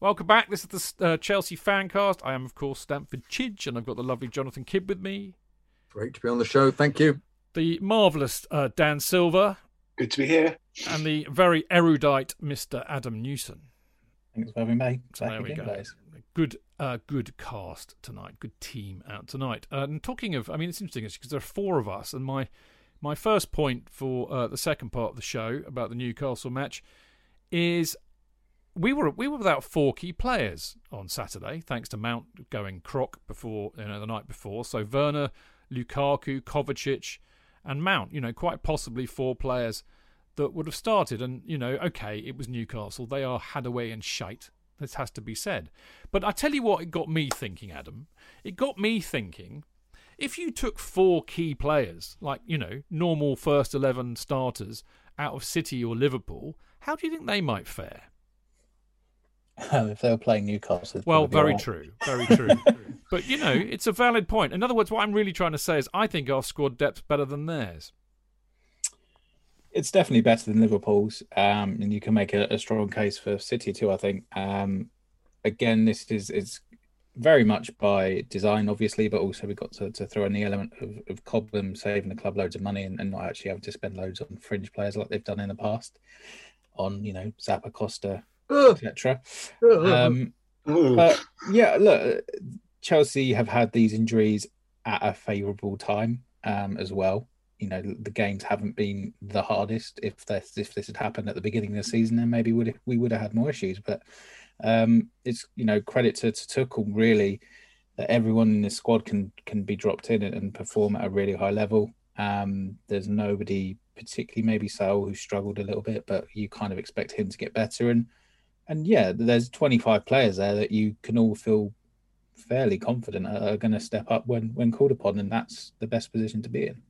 Welcome back. This is the uh, Chelsea Fancast. I am, of course, Stamford Chidge, and I've got the lovely Jonathan Kydd with me. Great to be on the show. Thank you. The marvellous uh, Dan Silver. Good to be here. And the very erudite Mr. Adam Newson. Thanks for having me. So there we go. Guys. Good, uh, good cast tonight. Good team out tonight. Uh, and talking of, I mean, it's interesting because there are four of us, and my my first point for uh, the second part of the show about the Newcastle match is we were we were without four key players on Saturday, thanks to Mount going croc before you know the night before. So Werner, Lukaku, Kovacic, and Mount. You know, quite possibly four players that would have started. And you know, okay, it was Newcastle. They are Hadaway and shite. This has to be said. But I tell you what, it got me thinking, Adam. It got me thinking. If you took four key players, like you know, normal first eleven starters out of City or Liverpool, how do you think they might fare? If they were playing Newcastle. Well, very right. true, very true. [LAUGHS] but you know, it's a valid point. In other words, what I'm really trying to say is, I think our squad depth's better than theirs. It's definitely better than Liverpool's, um, and you can make a, a, strong case for City too. I think. Um, again, this is it's very much by design, obviously, but also we've got to, to throw in the element of, of Cobham saving the club loads of money and, and not actually having to spend loads on fringe players like they've done in the past on you know Zappacosta, etc. Um, but yeah, look, Chelsea have had these injuries at a favourable time um, as well. You know, the games haven't been the hardest. If this if this had happened at the beginning of the season, then maybe would we would have had more issues. But um, it's you know credit to, to Tuchel really that everyone in the squad can can be dropped in and perform at a really high level. Um, there's nobody particularly maybe Saul who struggled a little bit, but you kind of expect him to get better. And and yeah, there's 25 players there that you can all feel fairly confident are, going to step up when when called upon, and that's the best position to be in.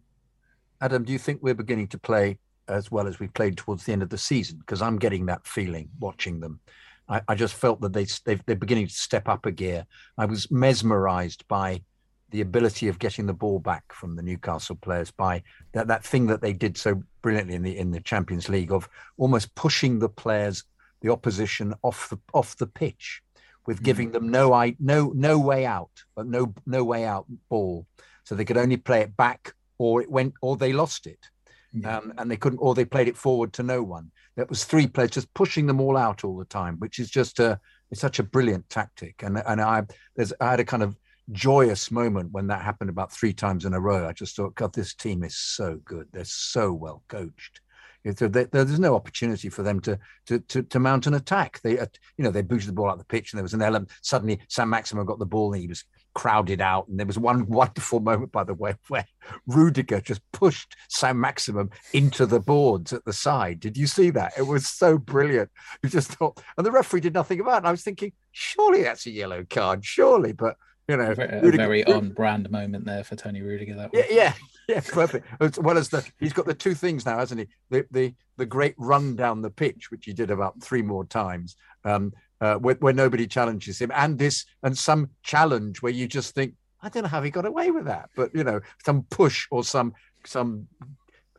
Adam, do you think we're beginning to play as well as we played towards the end of the season? Because I'm getting that feeling watching them. I, I just felt that they they're beginning to step up a gear. I was mesmerised by the ability of getting the ball back from the Newcastle players by that, that thing that they did so brilliantly in the in the Champions League of almost pushing the players the opposition off the off the pitch with mm. giving them no I no no way out, but no no way out ball, so they could only play it back or it went or they lost it, yeah. um, and they couldn't or they played it forward to no one. That was three players just pushing them all out all the time, which is just a it's such a brilliant tactic. And and I there's I had a kind of joyous moment when that happened about three times in a row. I just thought, God, this team is so good. They're so well coached there's no opportunity for them to, to to to, mount an attack. They, uh, you know, they booted the ball out the pitch, and there was an element. Suddenly, Saint-Maximin got the ball, and he was crowded out. And there was one [LAUGHS] wonderful moment, by the way, where Rudiger just pushed Saint-Maximin into the boards at the side. Did you see that? It was so brilliant. You just thought, and the referee did nothing about it. I was thinking, surely that's a yellow card, surely, but you know, a, Rudiger, very on-brand moment there for Tony Rudiger. That yeah, yeah, yeah, perfect. As well as the, he's got the two things now, hasn't he? The the the great run down the pitch, which he did about three more times, um, uh, where, where nobody challenges him, and this and some challenge where you just think, I don't know how he got away with that, but you know, some push or some some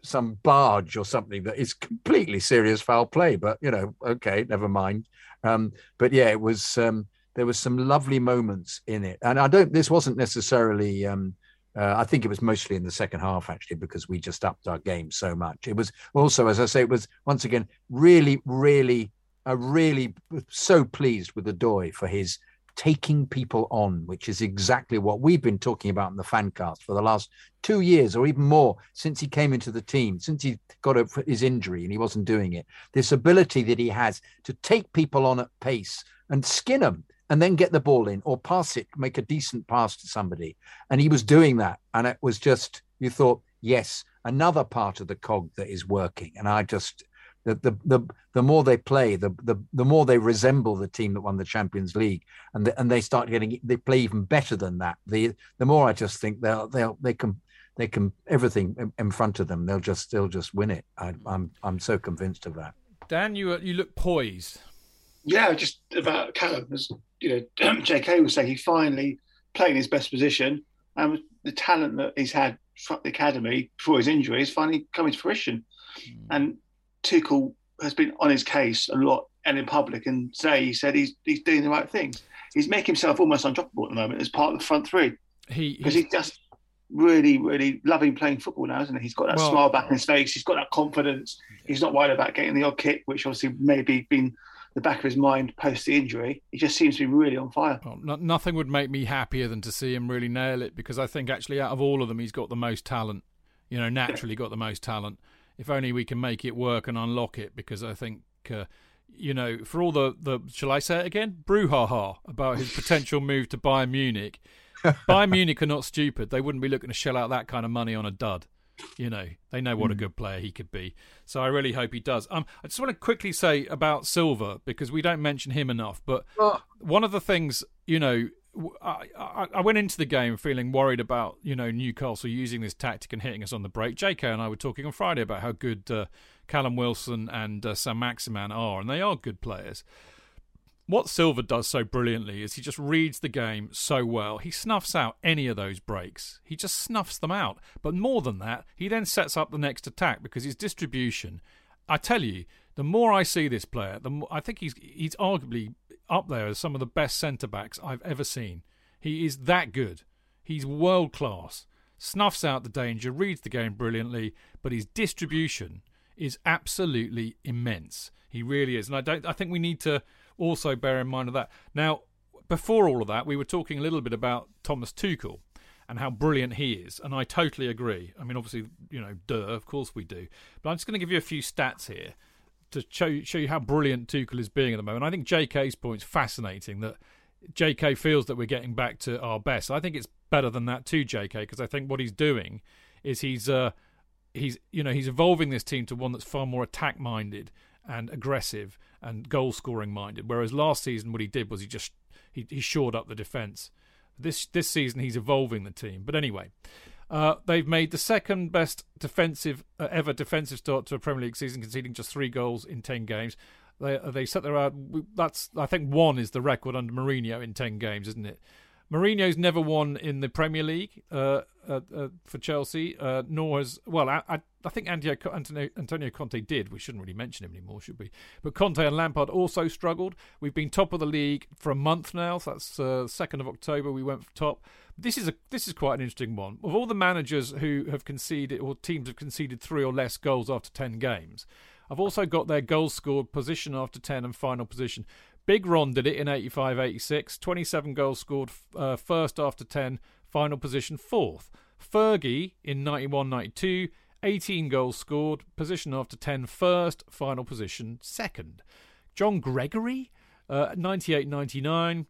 some barge or something that is completely serious foul play. But you know, okay, never mind. Um, but yeah, it was. Um, there was some lovely moments in it, and I don't. This wasn't necessarily. Um, uh, I think it was mostly in the second half, actually, because we just upped our game so much. It was also, as I say, it was once again really, really, I really so pleased with Odoi for his taking people on, which is exactly what we've been talking about in the fancast for the last two years or even more since he came into the team, since he got his injury and he wasn't doing it. This ability that he has to take people on at pace and skin them and then get the ball in or pass it, make a decent pass to somebody. And he was doing that. And it was just, you thought, yes, another part of the cog that is working. And I just, the, the, the, the more they play, the, the, the more they resemble the team that won the Champions League and, the, and they start getting, they play even better than that. The, the more I just think they'll, they'll, they can, they can, everything in front of them, they'll just, they'll just win it. I, I'm, I'm so convinced of that. Dan, you, you look poised. Yeah, just about Callum as you know, [CLEARS THROAT] JK was saying he finally playing his best position, and the talent that he's had from the academy before his injury is finally coming to fruition. Mm. And Tuchel has been on his case a lot and in public and say he said he's he's doing the right things. He's making himself almost undroppable at the moment as part of the front three He because he's just really, really loving playing football now, isn't he? He's got that Well- smile back in his face. He's got that confidence. He's not worried about getting the odd kick, which obviously maybe been the back of his mind post the injury. He just seems to be really on fire. Well, no, nothing would make me happier than to see him really nail it because I think actually out of all of them, he's got the most talent. You know, naturally got the most talent. If only we can make it work and unlock it, because I think, uh, you know, for all the the shall I say it again, brouhaha about his potential move to Bayern Munich. [LAUGHS] Bayern Munich are not stupid. They wouldn't be looking to shell out that kind of money on a dud. You know, they know what a good player he could be. So I really hope he does. Um, I just want to quickly say about Silva because we don't mention him enough. But Oh. one of the things, you know, I I went into the game feeling worried about, you know, Newcastle using this tactic and hitting us on the break. JK and I were talking on Friday about how good uh, Callum Wilson and uh, Saint-Maximin are, and they are good players. What Silva does so brilliantly is he just reads the game so well. He snuffs out any of those breaks. He just snuffs them out. But more than that, he then sets up the next attack because his distribution. I tell you, the more I see this player, the more I think he's he's arguably up there as some of the best centre backs I've ever seen. He is that good. He's world class. Snuffs out the danger, reads the game brilliantly, but his distribution is absolutely immense. He really is, and I don't. I think we need to also bear in mind of that. Now, before all of that, we were talking a little bit about Thomas Tuchel and how brilliant he is, and I totally agree. I mean, obviously, you know, duh, of course we do. But I'm just going to give you a few stats here to show show you how brilliant Tuchel is being at the moment. I think JK's point's fascinating that JK feels that we're getting back to our best. I think it's better than that too, JK, because I think what he's doing is he's uh, he's you know he's evolving this team to one that's far more attack minded and aggressive and goal scoring minded. Whereas last season, what he did was he just he, he shored up the defence. This this season, he's evolving the team. But anyway, uh, they've made the second best defensive uh, ever defensive start to a Premier League season, conceding just three goals in ten games. They they set their out. That's I think one is the record under Mourinho in ten games, isn't it? Mourinho's never won in the Premier League uh, uh, uh, for Chelsea, uh, nor has well. I, I, I think Antonio, Conte did. We shouldn't really mention him anymore, should we? But Conte and Lampard also struggled. We've been top of the league for a month now. So that's uh, second of October. We went top. This is a this is quite an interesting one. Of all the managers who have conceded or teams have conceded three or less goals after ten games, I've also got their goals scored, position after 10, and final position. Big Ron did it in 85 86, 27 goals scored, uh, first after 10, final position fourth. Fergie in 91 92, 18 goals scored, position after 10, first, final position second. John Gregory, uh, 98 99,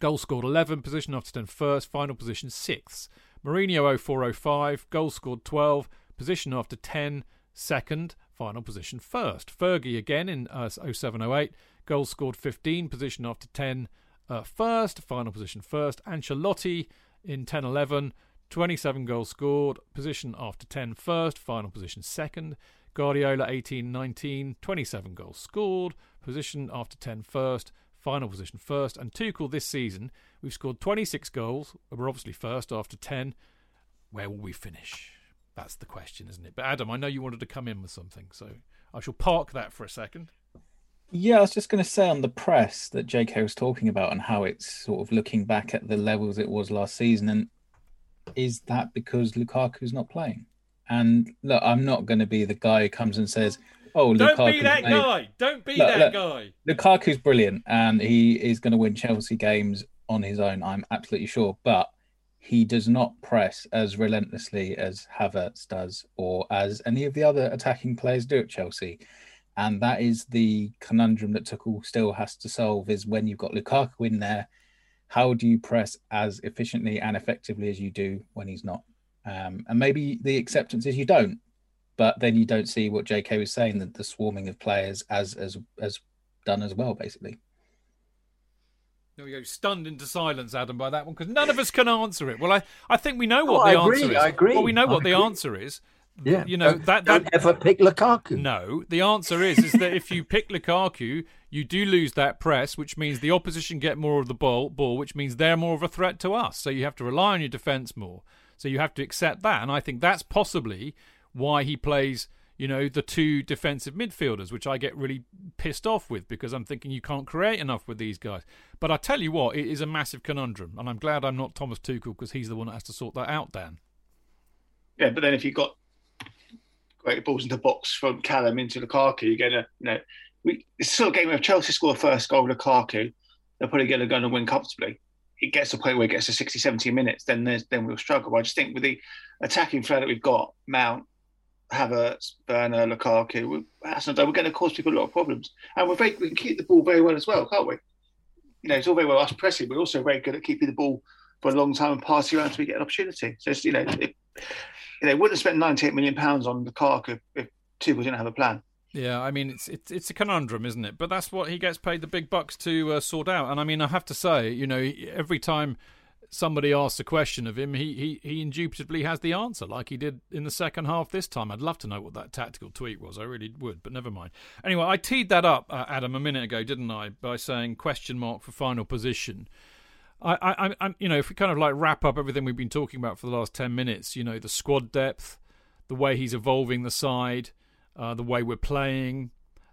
goals scored 11, position after 10, first, final position sixth. Mourinho 04 05, goals scored 12, position after 10, second, final position first. Fergie again in uh, 07 08, goals scored 15, position after 10, uh, first, final position first. Ancelotti in 10 11, 27 goals scored, position after 10, first, final position second. Guardiola 18 19, 27 goals scored, position after 10, first, final position first. And Tuchel this season, we've scored 26 goals. We're obviously first after 10. Where will we finish? That's the question, isn't it? But Adam, I know you wanted to come in with something, so I shall park that for a second. Yeah, I was just going to say on the press that JK was talking about and how it's sort of looking back at the levels it was last season. And is that because Lukaku's not playing? And look, I'm not going to be the guy who comes and says, "Oh, Don't Lukaku be that made- guy. Don't be Look, that look, guy. Lukaku's brilliant and he is going to win Chelsea games on his own. I'm absolutely sure, but he does not press as relentlessly as Havertz does or as any of the other attacking players do at Chelsea. And that is the conundrum that Tuchel still has to solve is when you've got Lukaku in there, how do you press as efficiently and effectively as you do when he's not? Um, and maybe the acceptance is you don't, but then you don't see what JK was saying that the swarming of players as as as done as well, basically. There we go, stunned into silence, Adam, by that one, because none of us can answer it. Well, I, I think we know Oh, what I the agree, answer is. I agree, Well, we know I what the agree. answer is. Yeah, You know, don't- that, don't ever pick Lukaku. No, the answer is is that if you pick Lukaku, you do lose that press, which means the opposition get more of the ball, ball, which means they're more of a threat to us. So you have to rely on your defence more. So you have to accept that, and I think that's possibly why he plays, you know, the two defensive midfielders, which I get really pissed off with because I'm thinking you can't create enough with these guys. But I tell you what, it is a massive conundrum, and I'm glad I'm not Thomas Tuchel because he's the one that has to sort that out, Dan. Yeah, but then if you've got great balls in the box from Callum into Lukaku, you're to, you know, we, it's still a game if Chelsea score first goal with Lukaku, they're probably to go and win comfortably. It gets to a point where it gets to 60, 70 minutes, then there's, then we'll struggle. I just think with the attacking flow that we've got, Mount, Havertz, Werner, Lukaku, we, we're going to cause people a lot of problems. And we're very, we can keep the ball very well as well, can't we? You know, it's all very well us pressing, but we're also very good at keeping the ball for a long time and passing around until we get an opportunity. So, you know, it, know, wouldn't have spent 98 million pounds on Lukaku if, if Tuchel didn't have a plan. Yeah, I mean it's it's it's a conundrum, isn't it? But that's what he gets paid the big bucks to uh, sort out. And I mean, I have to say, you know, every time somebody asks a question of him, he, he he indubitably has the answer, like he did in the second half this time. I'd love to know what that tactical tweet was. I really would, but never mind. Anyway, I teed that up, uh, Adam, a minute ago, didn't I, by saying question mark for final position. I, I, I, you know, if we kind of like wrap up everything we've been talking about for the last ten minutes, you know, the squad depth, the way he's evolving the side uh, the way we're playing,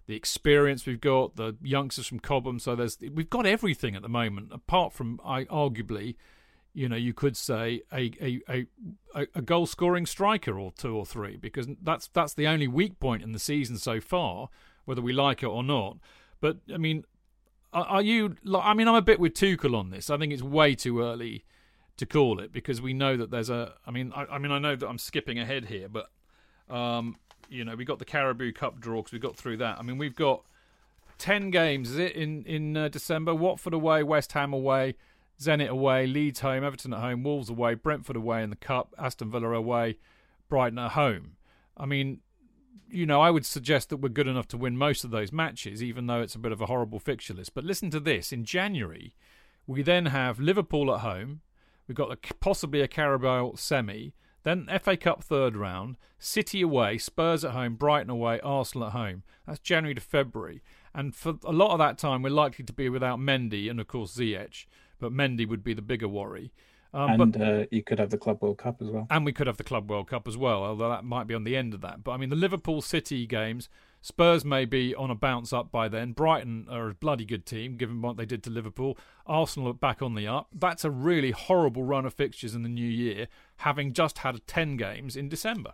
the experience we've got, the youngsters from Cobham. So there's we've got everything at the moment, apart from I arguably, you know, you could say a a, a, a goal scoring striker or two or three, because that's that's the only weak point in the season so far, whether we like it or not. But I mean, are you? I mean, I'm a bit with Tuchel on this. I think it's way too early to call it because we know that there's a. I mean, I, I mean, I know that I'm skipping ahead here, but um, you know, we got the Carabao Cup draw because we got through that. I mean, we've got ten games. Is it in in uh, December? Watford away, West Ham away, Zenit away, Leeds home, Everton at home, Wolves away, Brentford away in the Cup, Aston Villa away, Brighton at home. I mean, you know, I would suggest that we're good enough to win most of those matches, even though it's a bit of a horrible fixture list. But listen to this: in January, we then have Liverpool at home. We've got a, possibly a Carabao semi. Then FA Cup third round, City away, Spurs at home, Brighton away, Arsenal at home. That's January to February. And for a lot of that time, we're likely to be without Mendy and, of course, Ziyech. But Mendy would be the bigger worry. Um, and but, uh, you could have the Club World Cup as well. And we could have the Club World Cup as well, although that might be on the end of that. But I mean, the Liverpool City games, Spurs may be on a bounce up by then. Brighton are a bloody good team, given what they did to Liverpool. Arsenal are back on the up. That's a really horrible run of fixtures in the new year, having just had 10 games in December.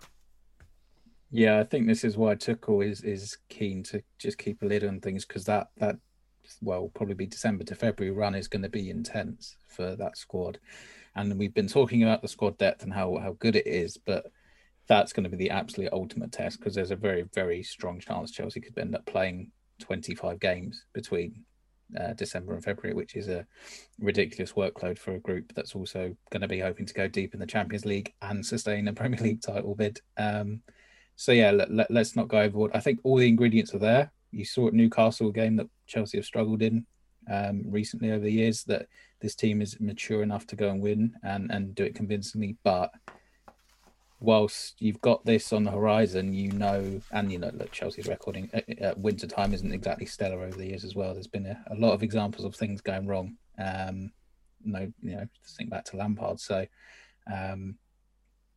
Yeah, I think this is why Tuchel is is keen to just keep a lid on things because that that well probably be December to February run is going to be intense for that squad, and we've been talking about the squad depth and how how good it is, but that's going to be the absolute ultimate test because there's a very, very strong chance Chelsea could end up playing 25 games between uh, December and February, which is a ridiculous workload for a group that's also going to be hoping to go deep in the Champions League and sustain a [LAUGHS] Premier League title bid. Um, so yeah, let, us let, not go overboard. I think all the ingredients are there. You saw at Newcastle game that Chelsea have struggled in um, recently over the years. That this team is mature enough to go and win and and do it convincingly, but whilst you've got this on the horizon, you know, and you know, look, Chelsea's recording uh, winter time isn't exactly stellar over the years as well. There's been a, a lot of examples of things going wrong. Um, no, you know, think back to Lampard. So, um,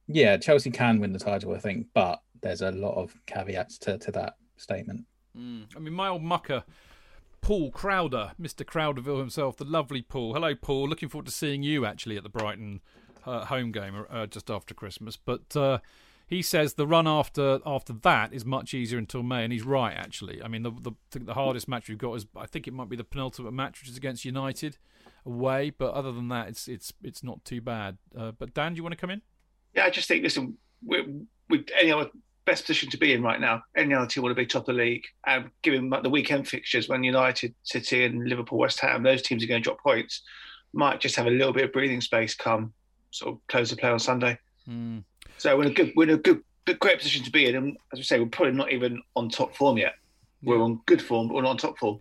yeah, Chelsea can win the title, I think, but there's a lot of caveats to, to that statement. Mm. I mean, my old mucker. Paul Crowder, Mr. Crowderville himself, the lovely Paul. Hello, Paul. Looking forward to seeing you actually at the Brighton uh, home game uh, just after Christmas. But uh, he says the run after after that is much easier until May, and he's right actually. I mean, the the, the hardest match we've got is I think it might be the penultimate match, which is against United away. But other than that, it's it's it's not too bad. Uh, but Dan, do you want to come in? Yeah, I just think listen, we're, any other best position to be in right now. Any other team want to be top of the league, and given like the weekend fixtures when United, City, and Liverpool, West Ham, those teams are going to drop points, might just have a little bit of breathing space come sort of close the play on Sunday. Mm. So we're in a good, we're in a good, good, great position to be in. And as we say, we're probably not even on top form yet. We're on good form, but we're not on top form.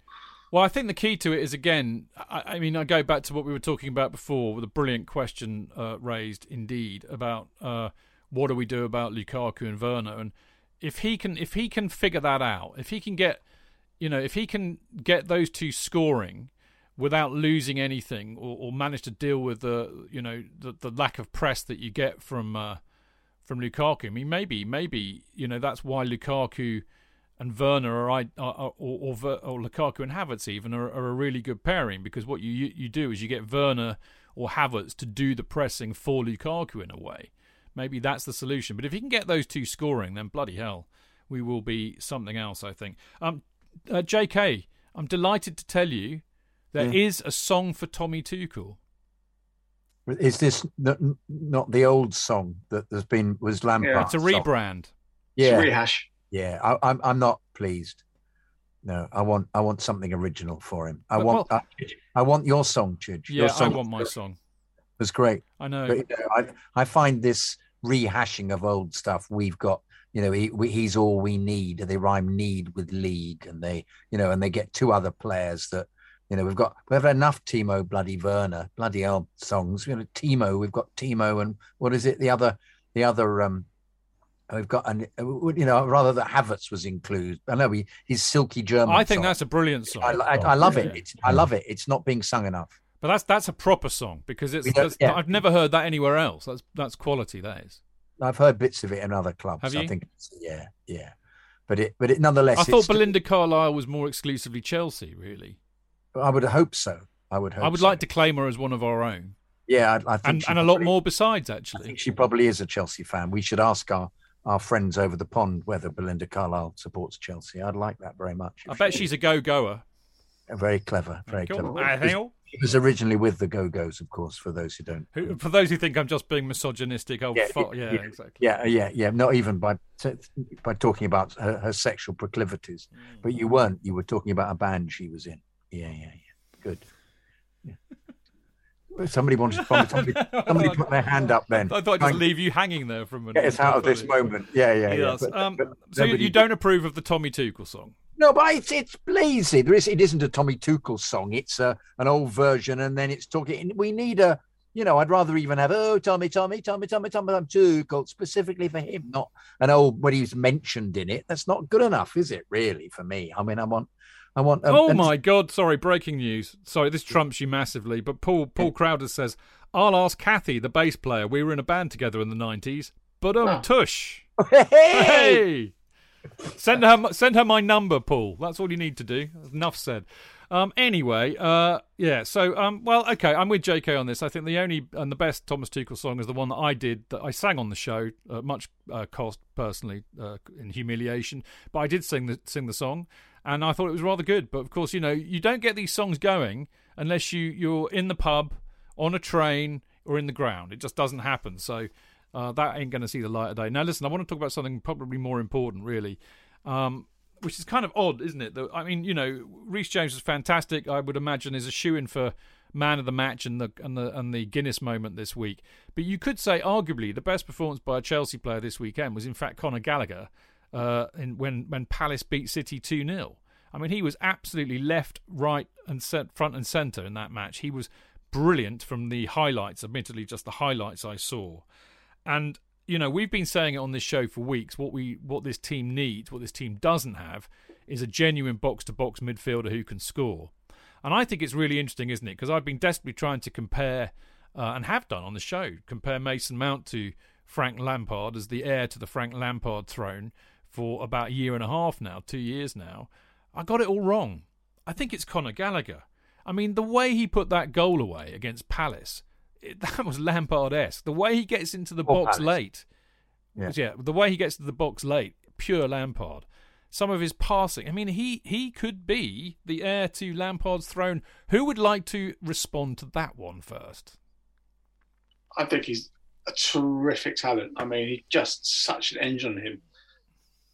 Well, I think the key to it is again. I, I mean, I go back to what we were talking about before with a brilliant question uh, raised, indeed, about uh, what do we do about Lukaku and Werner, and if he can, if he can figure that out, if he can get, you know, if he can get those two scoring without losing anything or, or manage to deal with the you know the, the lack of press that you get from uh, from Lukaku. I mean, maybe, maybe you know that's why Lukaku and Werner are, are, are or, or, or Lukaku and Havertz even are, are, a really good pairing because what you, you do is you get Werner or Havertz to do the pressing for Lukaku in a way. Maybe that's the solution. But if he can get those two scoring, then bloody hell, we will be something else. I think. Um, uh, J.K. I'm delighted to tell you there Yeah. is a song for Tommy Tuchel. Is this not, not the old song that there's been was Lampard? It's a rebrand. Yeah, rehash. Yeah, I, I'm I'm not pleased. No, I want I want something original for him. I But, want well- I, I want your song, Chidge. Yeah, your I want my song. was great. I know. But, you know, I I find this rehashing of old stuff. We've got you know he, we, he's all we need. They rhyme need with league, and they you know and they get two other players that you know we've got we've had enough Timo bloody Werner bloody hell songs. You know Timo, we've got Timo and what is it the other the other um we've got and you know rather that Havertz was included. I know he he's silky German. I think song. that's a brilliant song. I, I, I love it. It's, I love it. It's not being sung enough. But that's that's a proper song because it's. Yeah. I've never heard that anywhere else. That's that's quality. That is. I've heard bits of it in other clubs. Have I you? think, yeah, yeah. But it, but it nonetheless. I thought Belinda Carlisle was more exclusively Chelsea. Really, I would hope so. I would hope. I would so. like to claim her as one of our own, Yeah, I, I think and she and a lot more besides. Actually, I think she probably is a Chelsea fan. We should ask our our friends over the pond whether Belinda Carlisle supports Chelsea. I'd like that very much. I bet she's a go-goer. Very clever, very Cool. clever. She was originally with the Go Go's, of course. For those who don't, Who, for those who think I'm just being misogynistic, oh, Yeah, fu- yeah, exactly. Yeah, yeah, yeah. Not even by by talking about her, her sexual proclivities, Mm. but you weren't. You were talking about a band she was in. Yeah, yeah, yeah. Good. Yeah. Somebody wanted to, somebody, somebody put their hand up then. I thought I'd just leave you hanging there for a minute. Get us out of this moment. Yeah, yeah, yeah. Yes. But- um, but so you, you don't approve of the Tommy Tuchel song? No, but it's it's lazy. There is it isn't a Tommy Tuchel song. It's a an old version, and then it's talking. We need a, you know, I'd rather even have oh Tommy, Tommy, Tommy, Tommy, Tommy, Tommy Tuchel specifically for him, not an old when he's mentioned in it. That's not good enough, is it? Really, for me. I mean, I want, I want. um, oh and- my God! Sorry, breaking news. Sorry, this trumps you massively. But Paul Paul Crowder says, "I'll ask Kathy, the bass player. We were in a band together in the '90s. But um, tush. [LAUGHS] Hey, send her send her my number, Paul. That's all you need to do. Enough said. Um, anyway, uh, yeah. So, um, well, okay. I'm with J.K. on this. I think the only and the best Thomas Tuchel song is the one that I did that I sang on the show, at much uh, cost personally uh, in humiliation. But I did sing the sing the song, and I thought it was rather good. But of course, you know, you don't get these songs going unless you you're in the pub, on a train, or in the ground. It just doesn't happen. So. Uh, that ain't going to see the light of day. Now, listen, I want to talk about something probably more important, really, um, which is kind of odd, isn't it? I mean, you know, Reece James was fantastic. I would imagine is a shoe in for man of the match and the and the and the Guinness moment this week. But you could say, arguably, the best performance by a Chelsea player this weekend was in fact Conor Gallagher, uh, in, when when Palace beat City two 0 I mean, he was absolutely left, right, and cent- front and centre in that match. He was brilliant from the highlights. Admittedly, just the highlights I saw. And you know, we've been saying it on this show for weeks. What we what this team needs, what this team doesn't have, is a genuine box to box midfielder who can score. And I think it's really interesting, isn't it? Because I've been desperately trying to compare, uh, and have done on the show, compare Mason Mount to Frank Lampard as the heir to the Frank Lampard throne for about a year and a half now, two years now. I got it all wrong. I think it's Conor Gallagher. I mean, the way he put that goal away against Palace, [LAUGHS] that was Lampard esque. The way he gets into the Or box Palace. late, Yeah. yeah, the way he gets to the box late, pure Lampard. Some of his passing, I mean, he he could be the heir to Lampard's throne. Who would like to respond to that one first? I think he's a terrific talent. I mean, he just such an engine on him.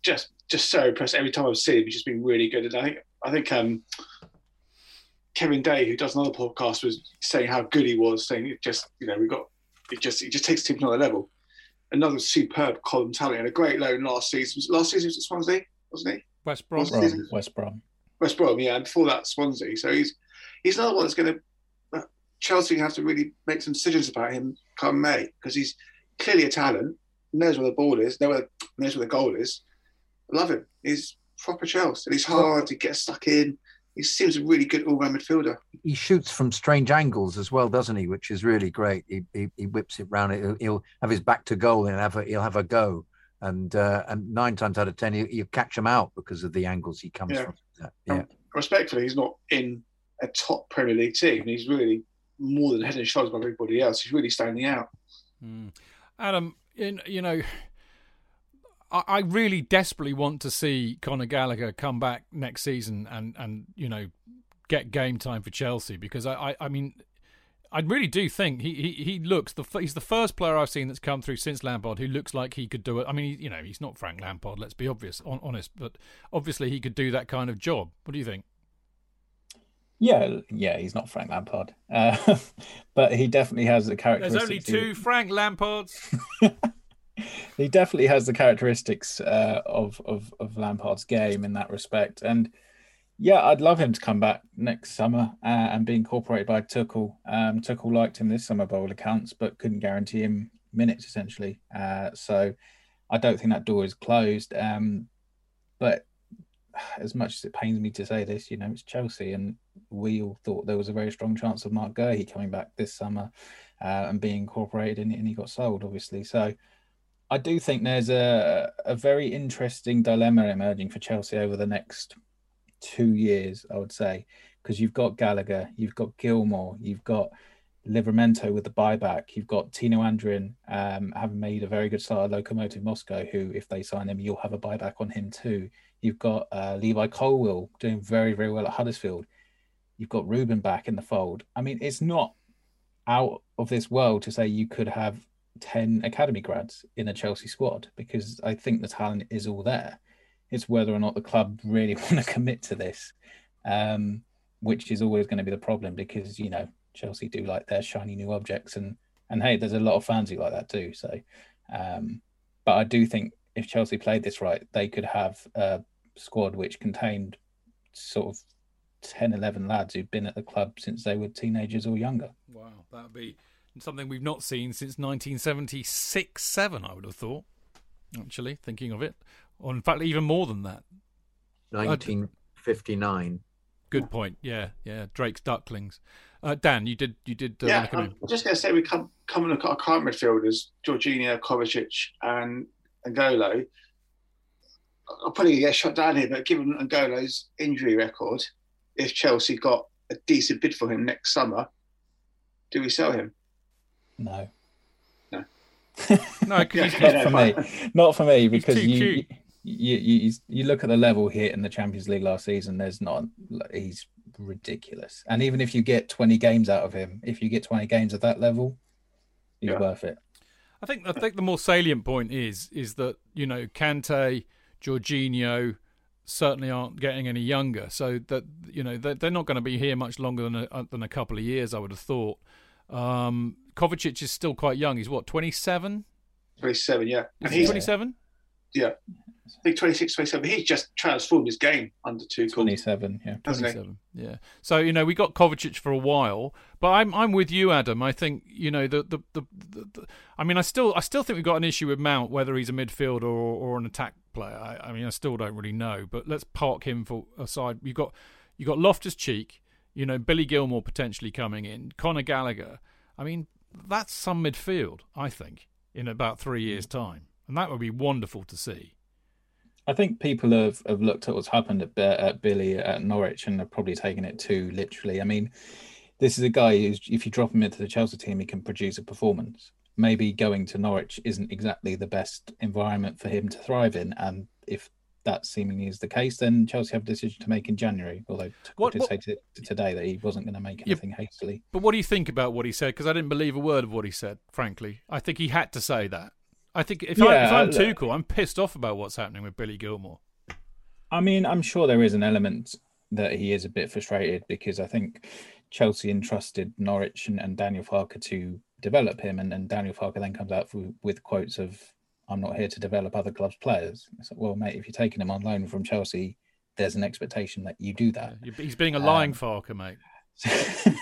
Just just so impressed. Every time I've seen him, he's just been really good. And I think I think um, Kevin Day, who does another podcast, was saying how good he was, saying it just you know we got it just it just takes the team to another level. Another superb column talent and a great loan last season. Last season was at Swansea, wasn't he? West Brom. West Brom. West Brom. West Brom, yeah, and before that Swansea. So he's he's another one that's going to Chelsea have to really make some decisions about him come May because he's clearly a talent, knows where the ball is, knows where, knows where the goal is. I love him. He's proper Chelsea, and he's hard. He gets stuck in. He seems a really good all-round midfielder. He shoots from strange angles as well, doesn't he? Which is really great. He he, he whips it round. He'll, he'll have his back to goal and have a, he'll have a go. And uh, and nine times out of ten, you you catch him out because of the angles he comes Yeah. from. Yeah. Um, respectfully, he's not in a top Premier League team. He's really more than head and shoulders above everybody else. He's really standing out. Mm. Adam, in, you know, I, I really desperately want to see Conor Gallagher come back next season and, and you know, get game time for Chelsea because I, I, I mean, I really do think he, he, he looks the he's the first player I've seen that's come through since Lampard who looks like he could do it. I mean, he, you know, he's not Frank Lampard. Let's be obvious, on, honest, but obviously he could do that kind of job. What do you think? Yeah, yeah, he's not Frank Lampard, uh, [LAUGHS] but he definitely has the characteristics. There's only two Frank Lampards. [LAUGHS] he definitely has the characteristics uh, of, of of Lampard's game in that respect. And yeah, I'd love him to come back next summer uh, and be incorporated by Tuchel. Um, Tuchel liked him this summer by all accounts, but couldn't guarantee him minutes essentially. Uh, so I don't think that door is closed. Um, but as much as it pains me to say this, you know, it's Chelsea, and we all thought there was a very strong chance of Marc Guehi coming back this summer uh, and being incorporated, and, and he got sold, obviously. So I do think there's a a very interesting dilemma emerging for Chelsea over the next two years, I would say, because you've got Gallagher, you've got Gilmour, you've got Livramento with the buyback, you've got Tino Anjorin um, having made a very good start at Lokomotiv Moscow, who, if they sign him, you'll have a buyback on him too. You've got uh, Levi Colwill doing very, very well at Huddersfield. You've got Ruben back in the fold. I mean, it's not out of this world to say you could have 10 academy grads in a Chelsea squad because I think the talent is all there. It's whether or not the club really [LAUGHS] want to commit to this, um, which is always going to be the problem because, you know, Chelsea do like their shiny new objects. And, and hey, there's a lot of fans who like that too. So, um, but I do think if Chelsea played this right, they could have a squad which contained sort of 10, 11 lads who've been at the club since they were teenagers or younger. Wow, that would be something we've not seen since 1976 7, I would have thought, actually, thinking of it. Or, in fact, even more than that. 1959. Good point. Yeah, yeah. Drake's Ducklings. Uh, Dan, you did. You did. Uh, yeah, wanna I'm just going to say we come come and look at our current midfielders: Jorginho, Kovacic, and N'Golo. I'm probably going to get shot down here, but given N'Golo's injury record, if Chelsea got a decent bid for him next summer, do we sell him? No. No. no, because Yeah, [LAUGHS] not for me. Not for me because you, you you you look at the level here in the Champions League last season. There's not. He's ridiculous. And even if you get 20 games out of him, if you get 20 games at that level, he's worth it. I think I think the more salient point is is that you know Kante, Jorginho certainly aren't getting any younger, so that you know they're, they're not going to be here much longer than a, than a couple of years. I would have thought. Um, Kovacic is still quite young. He's what twenty seven. 27, yeah. And he's twenty seven? yeah. I think 26, 27. He's just transformed his game under two 27, yeah. 27. Yeah. So you know we got Kovacic for a while, but I'm I'm with you, Adam. I think you know the the, the, the, the I mean I still I still think we've got an issue with Mount whether he's a midfielder or, or an attack player. I, I mean I still don't really know, but let's park him for aside. You got you got Loftus Cheek, you know Billy Gilmour potentially coming in, Conor Gallagher. I mean that's some midfield. I think in about three years' mm. time, and that would be wonderful to see. I think people have, have looked at what's happened at, at Billy at Norwich and have probably taken it too literally. I mean, this is a guy who's, if you drop him into the Chelsea team, he can produce a performance. Maybe going to Norwich isn't exactly the best environment for him to thrive in. And if that seemingly is the case, then Chelsea have a decision to make in January. Although What- did what- say to, to today that he wasn't going to make anything hastily. But what do you think about what he said? Because I didn't believe a word of what he said. Frankly, I think he had to say that. I think if, I, if I'm look- Tuchel, I'm pissed off about what's happening with Billy Gilmour. I mean, I'm sure there is an element that he is a bit frustrated because I think Chelsea entrusted Norwich and, and Daniel Farker to develop him, and, and Daniel Farker then comes out with, with quotes of, I'm not here to develop other clubs' players. It's like, well, mate, if you're taking him on loan from Chelsea, there's an expectation that you do that. He's being a lying Um, Farker, mate. [LAUGHS]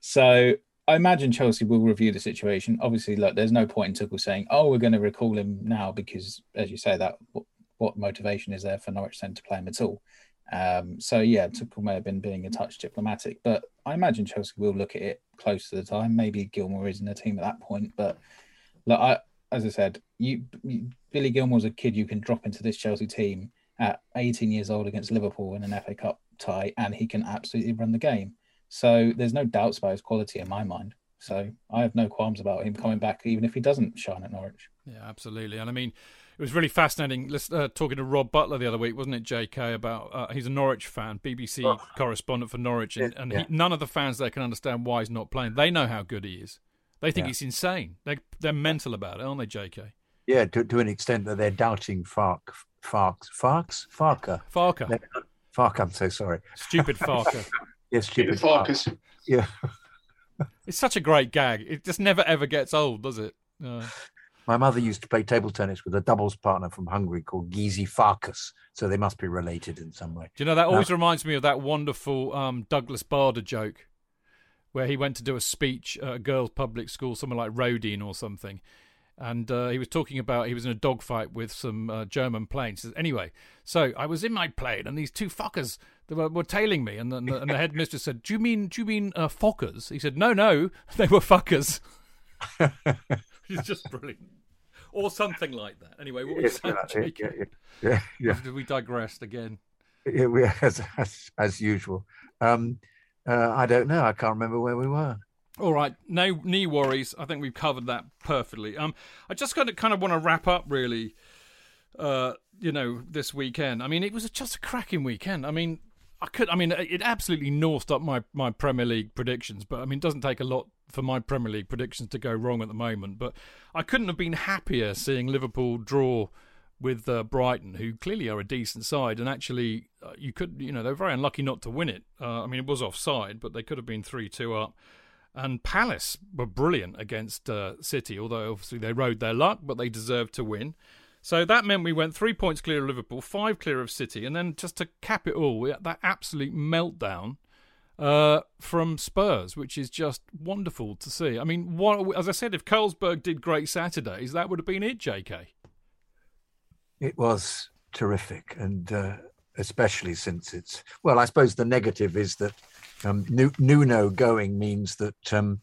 So I imagine Chelsea will review the situation. Obviously, look, there's no point in Tuchel saying, "Oh, we're going to recall him now," because, as you say, that what, what motivation is there for Norwich then to play him at all? Um, so yeah, Tuchel may have been being a touch diplomatic, but I imagine Chelsea will look at it close to the time. Maybe Gilmour is in the team at that point, but look, I, as I said, you, you Billy Gilmour's a kid you can drop into this Chelsea team at 18 years old against Liverpool in an FA Cup tie, and he can absolutely run the game. So there's no doubts about his quality in my mind. So I have no qualms about him coming back, even if he doesn't shine at Norwich. Yeah, absolutely. And I mean, it was really fascinating uh, talking to Rob Butler the other week, wasn't it, JK? About uh, he's a Norwich fan, BBC oh. correspondent for Norwich, and, and yeah. he, none of the fans there can understand why he's not playing. They know how good he is. They think yeah. he's insane. They they're mental about it, aren't they, JK? Yeah, to, to an extent that they're doubting Fark, Farks, Farks, Farker, Farker, Fark. I'm so sorry. Stupid Farker. [LAUGHS] yes, stupid Farkers. Yeah. it's such a great gag. It just never ever gets old, does it? Uh, my mother used to play table tennis with a doubles partner from Hungary called Gizi Farkas, so they must be related in some way. Do you know that always reminds me of that wonderful um, Douglas Bader joke, where he went to do a speech at a girls' public school, somewhere like Roedean or something, and uh, he was talking about he was in a dogfight with some uh, German planes. Says, anyway, so I was in my plane, and these two fuckers were, were tailing me, and the, and the, and the headmistress said, "Do you mean do you mean uh, fuckers?" He said, "No, no, [LAUGHS] they were fuckers." [LAUGHS] He's just brilliant. Or something like that. Anyway, what was yeah, that? Yeah, yeah, yeah, We digressed again. Yeah, we, [LAUGHS] as, as, as usual. Um, uh, I don't know. I can't remember where we were. All right, no knee worries. I think we've covered that perfectly. Um, I just kind of kind of want to wrap up really. Uh, you know, this weekend. I mean, it was just a cracking weekend. I mean, I could. I mean, it absolutely northed up my my Premier League predictions. But I mean, it doesn't take a lot for my Premier League predictions to go wrong at the moment. But I couldn't have been happier seeing Liverpool draw with uh, Brighton, who clearly are a decent side, and actually uh, you could, you know, they're very unlucky not to win it. Uh, I mean, it was offside, but they could have been three two up. And Palace were brilliant against uh, City, although obviously they rode their luck, but they deserved to win. So that meant we went three points clear of Liverpool, five clear of City, and then just to cap it all, we had that absolute meltdown uh, from Spurs, which is just wonderful to see. I mean, what, as I said, if Carlsberg did great Saturdays, that would have been it, JK. It was terrific, and uh, especially since it's well, I suppose the negative is that um, Nuno going means that um,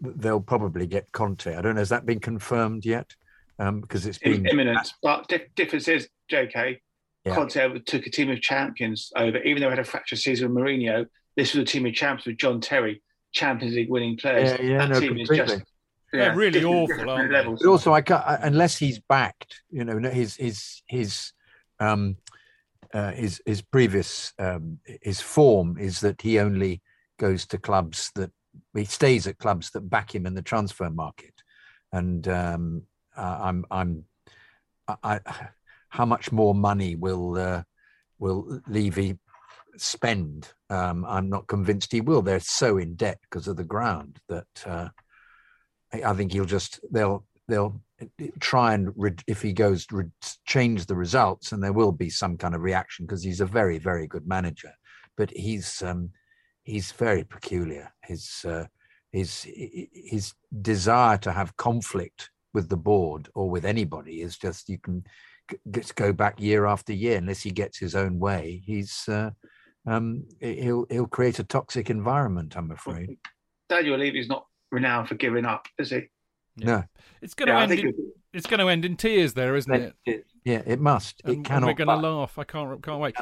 they'll probably get Conte. I don't know. Has that been confirmed yet? Um, because it's been imminent. But difference is, JK, yeah. Conte took a team of champions over, even though he had a fractured season with Mourinho. This was a team of champions with John Terry, Champions League winning players. Yeah, yeah, that no, team completely. is just yeah, really different, awful. Different but also, I can't, unless he's backed, you know, his his his um, uh, his his previous um, his form is that he only goes to clubs that he stays at clubs that back him in the transfer market, and um, uh, I'm I'm I, how much more money will uh, will Levy spend? Um, I'm not convinced he will. They're so in debt because of the ground that uh, I think he'll just they'll they'll try and if he goes change the results, and there will be some kind of reaction because he's a very very good manager, but he's um, he's very peculiar. His uh, his his desire to have conflict with the board or with anybody is just you can just go back year after year unless he gets his own way. He's uh, um, he'll he'll create a toxic environment. I'm afraid. Daniel Levy's not renowned for giving up, is he? Yeah. No, it's going to yeah, end. In, it's going to end in tears, there, isn't it? it yeah, it must. It cannot. we're going to laugh. I can't. Can't wait.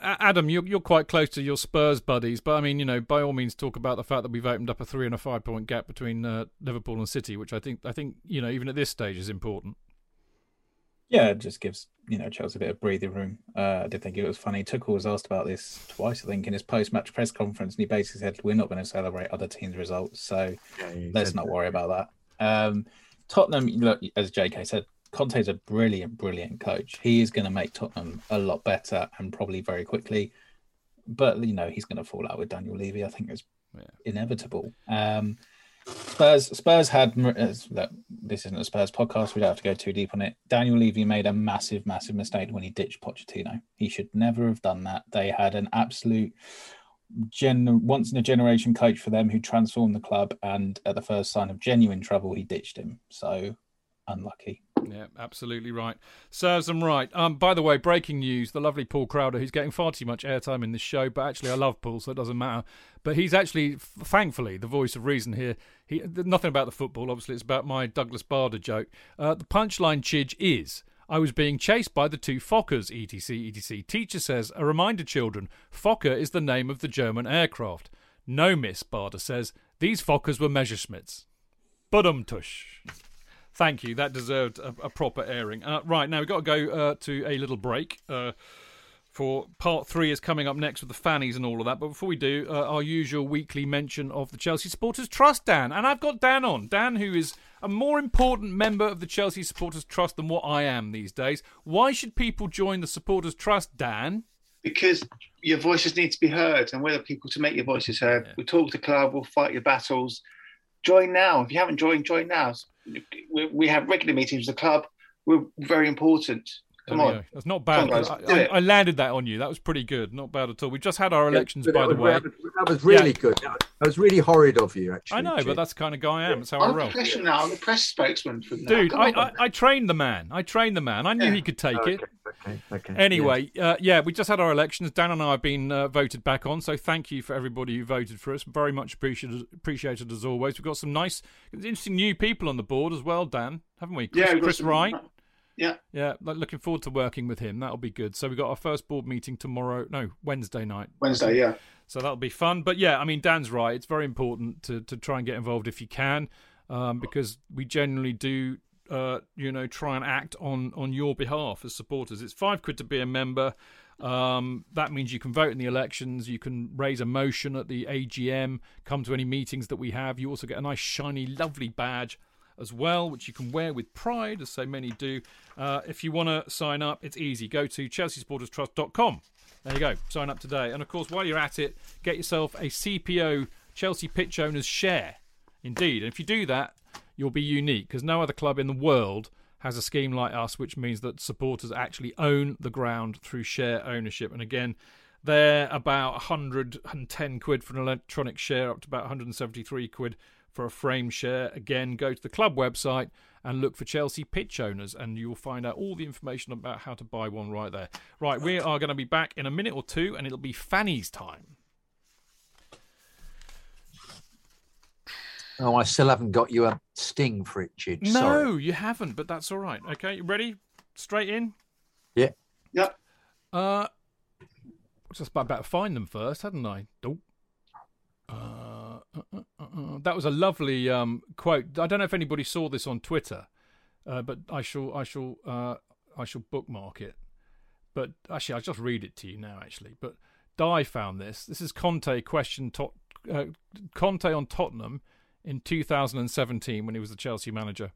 Adam, you're you're quite close to your Spurs buddies, but I mean, you know, by all means, talk about the fact that we've opened up a three and a five point gap between uh, Liverpool and City, which I think I think you know even at this stage is important. Yeah, it just gives you know Chelsea a bit of breathing room. Uh, I did think it was funny. Tuchel was asked about this twice, I think, in his post-match press conference, and he basically said, "We're not going to celebrate other teams' results, so yeah, let's not worry about that." Um, Tottenham, look, as J.K. said, Conte's a brilliant, brilliant coach. He is going to make Tottenham a lot better and probably very quickly. But you know he's going to fall out with Daniel Levy. I think it's yeah. inevitable. Um, Spurs Spurs had uh, this isn't a Spurs podcast. We don't have to go too deep on it. Daniel Levy made a massive, massive mistake when he ditched Pochettino. He should never have done that. They had an absolute gen once in a generation coach for them who transformed the club, and at the first sign of genuine trouble, he ditched him. So unlucky. Yeah, absolutely right. Serves them right. Um, by the way, breaking news: the lovely Paul Crowder, who's getting far too much airtime in this show, but actually I love Paul, so it doesn't matter. But he's actually, thankfully, the voice of reason here. He nothing about the football. Obviously, it's about my Douglas Bader joke. Uh, the punchline, Chidge, is. I was being chased by the two Fokkers, etc., etc. Teacher says, a reminder, children, Fokker is the name of the German aircraft. No, miss, Bader says, these Fokkers were Messerschmitts. Budum tush. Thank you. That deserved a, a proper airing. Uh, right, now we've got to go uh, to a little break. Uh, for part three is coming up next with the fannies and all of that. But before we do, uh, our usual weekly mention of the Chelsea Supporters Trust, Dan. And I've got Dan on. Dan, who is a more important member of the Chelsea Supporters Trust than what I am these days. Why should people join the Supporters Trust, Dan? Because your voices need to be heard, and we're the people to make your voices heard. We talk to the club, we'll fight your battles. Join now. If you haven't joined, join now. We, have regular meetings with the club. We're very important. Come on. That's not bad. On, I, I. I landed that on you. That was pretty good. Not bad at all. We just had our elections, but by that the way. That was, really Yeah. good. That was really horrid of you, actually. I know, Chid. but that's the kind of guy I am. That's how I I'm roll. professional now. I'm the press spokesman for now. Dude, I. I, I trained the man. I trained the man. I knew he could take it. Okay, okay. Anyway, uh, yeah, we just had our elections. Dan and I have been uh, voted back on, so thank you for everybody who voted for us. Very much appreciated, appreciated as always. We've got some nice, interesting new people on the board as well, Dan, haven't we? Chris, Yeah, Chris some- Wright. Yeah. Yeah, like, looking forward to working with him. That'll be good. So we got our first board meeting tomorrow. No, Wednesday night. Wednesday, yeah. So that'll be fun. But yeah, I mean, Dan's right. It's very important to, to try and get involved if you can, um, because we generally do, uh, you know, try and act on, on your behalf as supporters. It's five quid to be a member. Um, that means you can vote in the elections. You can raise a motion at the AGM, come to any meetings that we have. You also get a nice, shiny, lovely badge as well, which you can wear with pride, as so many do. Uh, if you want to sign up, it's easy. Go to chelseasupporterstrust.com. There you go. Sign up today. And of course, while you're at it, get yourself a CPO Chelsea Pitch Owners share. Indeed. And if you do that, you'll be unique because no other club in the world has a scheme like us, which means that supporters actually own the ground through share ownership. And again, they're about 110 quid for an electronic share, up to about 173 quid for a frame share. Again, go to the club website and look for Chelsea pitch owners, and you'll find out all the information about how to buy one right there. Right, we are going to be back in a minute or two, and it'll be Fanny's time. Oh, I still haven't got you a sting for it, Chidge. No, Sorry. you haven't, but that's all right. Okay, you ready? Straight in. Yeah. Yep. Uh, just about to find them first, hadn't I? Nope. That was a lovely um, quote. I don't know if anybody saw this on Twitter, uh, but I shall, I shall, uh, I shall bookmark it. But actually, I'll just read it to you now. Actually, but Di found this. This is Conte question. Tot- uh, Conte on Tottenham in 2017 when he was the Chelsea manager.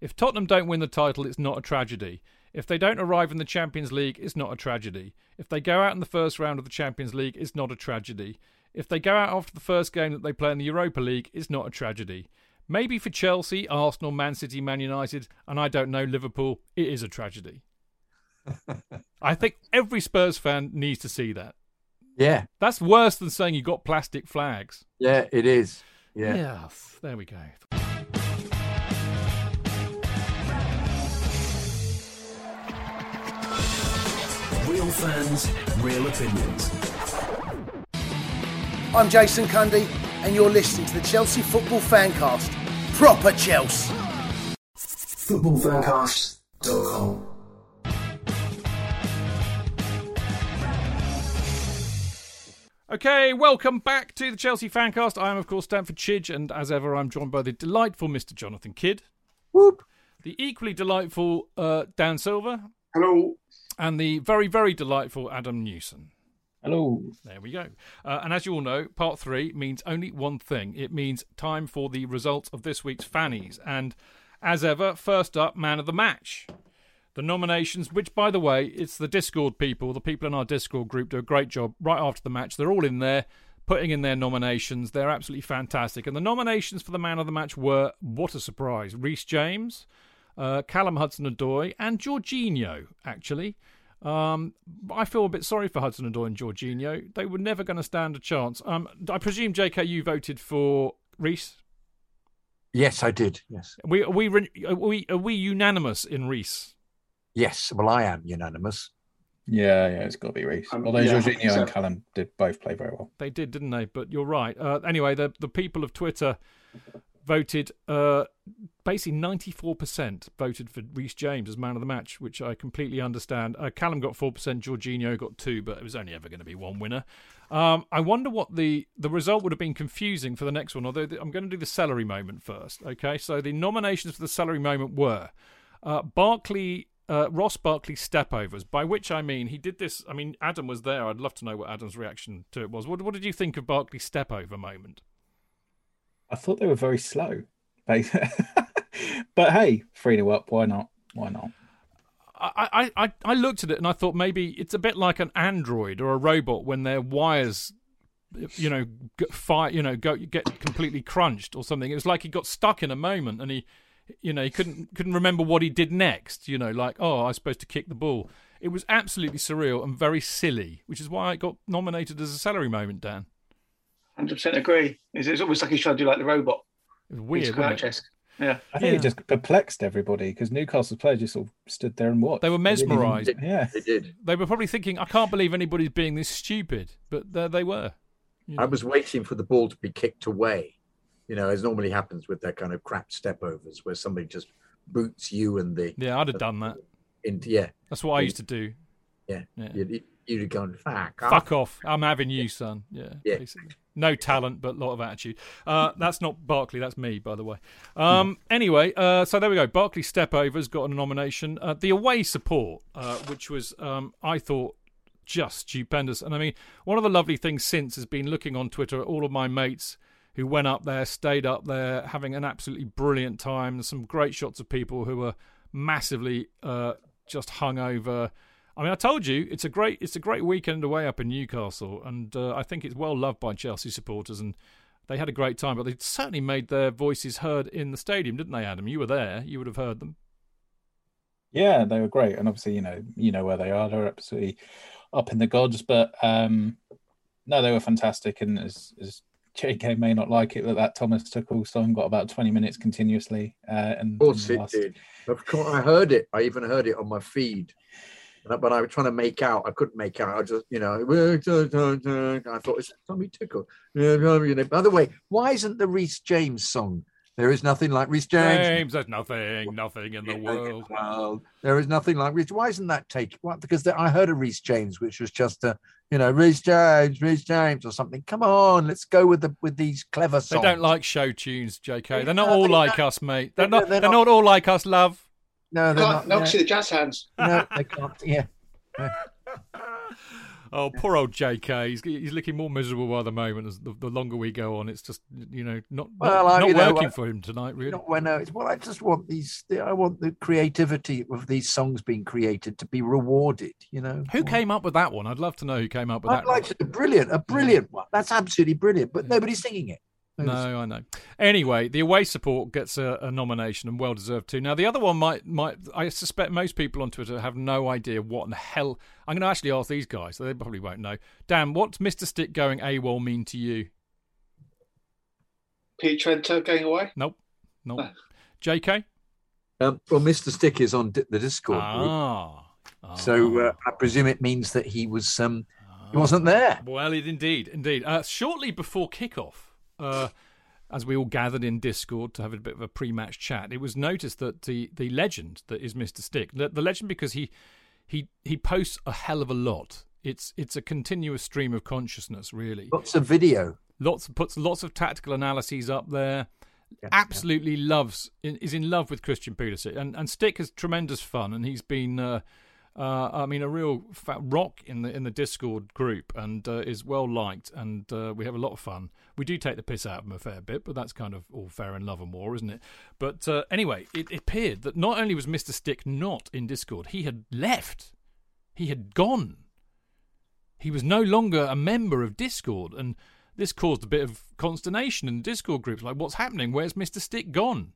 If Tottenham don't win the title, it's not a tragedy. If they don't arrive in the Champions League, it's not a tragedy. If they go out in the first round of the Champions League, it's not a tragedy. If they go out after the first game that they play in the Europa League, it's not a tragedy. Maybe for Chelsea, Arsenal, Man City, Man United, and I don't know, Liverpool, it is a tragedy. [LAUGHS] I think every Spurs fan needs to see that. Yeah. That's worse than saying you got plastic flags. Yeah, it is. Yeah. Yes, there we go. Real fans, real opinions. I'm Jason Cundy, and you're listening to the Chelsea Football Fancast. Proper Chelsea. Footballfancast.com. Okay, welcome back to the Chelsea Fancast. I am, of course, Stamford Chidge, and as ever, I'm joined by the delightful Mr. Jonathan Kydd. Whoop. The equally delightful uh, Dan Silver. Hello. And the very, very delightful Adam Newson. Hello. There we go. Uh, and as you all know, part three means only one thing it means time for the results of this week's fannies. And as ever, first up, man of the match. The nominations, which by the way, it's the Discord people, the people in our Discord group do a great job right after the match. They're all in there putting in their nominations. They're absolutely fantastic. And the nominations for the man of the match were, what a surprise, Reece James, uh, Callum Hudson-Odoi, and Jorginho, actually. Um, I feel a bit sorry for Hudson-Odoi and Jorginho. They were never going to stand a chance. Um, I presume, JK, you voted for Reece. Yes, I did. Yes. We are we are we are we unanimous in Reece? Yes. Well, I am unanimous. Yeah, yeah, it's got to be Reece. Um, Although yeah, Jorginho so. and Callum did both play very well. They did, didn't they? But you're right. Uh, anyway, the the people of Twitter voted uh, basically 94% voted for Reece James as man of the match, which I completely understand. Uh, Callum got 4%, Jorginho got 2 but it was only ever going to be one winner. Um, I wonder what the, the result would have been confusing for the next one, although the, I'm going to do the celery moment first. Okay, so the nominations for the celery moment were uh, Barkley. Uh, Ross Barkley stepovers, by which I mean he did this. I mean, Adam was there. I'd love to know what Adam's reaction to it was. What, what did you think of Barkley stepover moment? I thought they were very slow. [LAUGHS] But hey, 3 0 up. Why not? Why not? I, I, I- looked at it and I thought maybe it's a bit like an android or a robot when their wires, you know, fire, you know, go get completely crunched or something. It was like he got stuck in a moment and he, you know, he couldn't couldn't remember what he did next. You know, like oh, I was supposed to kick the ball. It was absolutely surreal and very silly, which is why it got nominated as a celery moment. Dan, Hundred percent agree. It's, it's almost like he's trying to do like the robot. it was weird. It's it? Yeah. I think Yeah. it just perplexed everybody because Newcastle's players just sort of stood there and watched. They were didn't mesmerised. Yeah. They did. They were probably thinking, I can't believe anybody's being this stupid, but there they were. You I was waiting for the ball to be kicked away, you know, as normally happens with that kind of crap stepovers where somebody just boots you and the Yeah, I'd have done that. into yeah, That's what I used to do. yeah. Yeah. You'd, you'd have gone fuck. off." Fuck off. I'm having you, son. Yeah. Yeah. Basically. No talent, but a lot of attitude. Uh, that's not Barkley. That's me, by the way. Um, anyway, uh, so there we go. Barkley Stepovers got a nomination. Uh, the away support, uh, which was, um, I thought, just stupendous. And I mean, one of the lovely things since has been looking on Twitter at all of my mates who went up there, stayed up there, having an absolutely brilliant time. Some great shots of people who were massively uh, just hungover. I mean, I told you it's a great it's a great weekend away up in Newcastle, and uh, I think it's well loved by Chelsea supporters, and they had a great time. But they certainly made their voices heard in the stadium, didn't they, Adam? You were there; you would have heard them. Yeah, they were great, and obviously, you know, you know where they are. They're absolutely up in the gods, but um, no, they were fantastic. And as, as JK may not like it, that that Thomas Tuchel song got about twenty minutes continuously. Uh, and Of course it last- did. Of course, I heard it. I even heard it on my feed. But I was trying to make out. I couldn't make out. I just, you know, I thought it's Tommy Tickle. By the way, why isn't the Reece James song? There is nothing like Reece James. James, there's nothing, nothing in the world. There is nothing like Reece. Why isn't that take? What? Because there, I heard a Reece James, which was just a, you know, Reece James, Reece James, or something. Come on, let's go with the with these clever songs. They don't like show tunes, JK. They're not No, all like us, mate. They're not. they're not all like us, love. No, they're Can't, not. no, see the jazz hands. no, they can't. Yeah. [LAUGHS] Oh, poor old JK. He's, he's looking more miserable by the moment as the, the longer we go on. It's just, you know, not, Well, not, I- not you know, working I- for him tonight, really. Not when uh, it's well, I just want these. I want the creativity of these songs being created to be rewarded. You know, Who came up with that one? I'd love to know who came up with I'd that. like to, brilliant, a brilliant mm. one. That's absolutely brilliant, but mm. nobody's singing it. No, I know. Anyway, the away support gets a, a nomination and well deserved too. Now, the other one might might I suspect most people on Twitter have no idea what in the hell. I'm going to actually ask these guys, so they probably won't know. Dan, what's Mr. Stick going AWOL mean to you? Pete Trento going away. Nope, nope. JK. Um, well, Mr. Stick is on di- the Discord group, Ah, so uh, I presume it means that he was um, he wasn't there. Well, it indeed, indeed. Uh, shortly before kickoff, uh, as we all gathered in Discord to have a bit of a pre-match chat, it was noticed that the the legend that is Mister Stick, the, the legend because he he he posts a hell of a lot. It's it's a continuous stream of consciousness, really. Lots of video. Lots puts lots of tactical analyses up there. Absolutely loves is in love with Christian Pulisic, and and Stick has tremendous fun, and he's been. Uh, uh, I mean, a real fat rock in the in the Discord group, and uh, is well liked, and uh, we have a lot of fun. We do take the piss out of him a fair bit, but that's kind of all fair in love and war, isn't it? But uh, anyway, it, it appeared that not only was Mister Stick not in Discord, he had left. He had gone. He was no longer a member of Discord, and this caused a bit of consternation in Discord groups. Like, what's happening? Where's Mister Stick gone?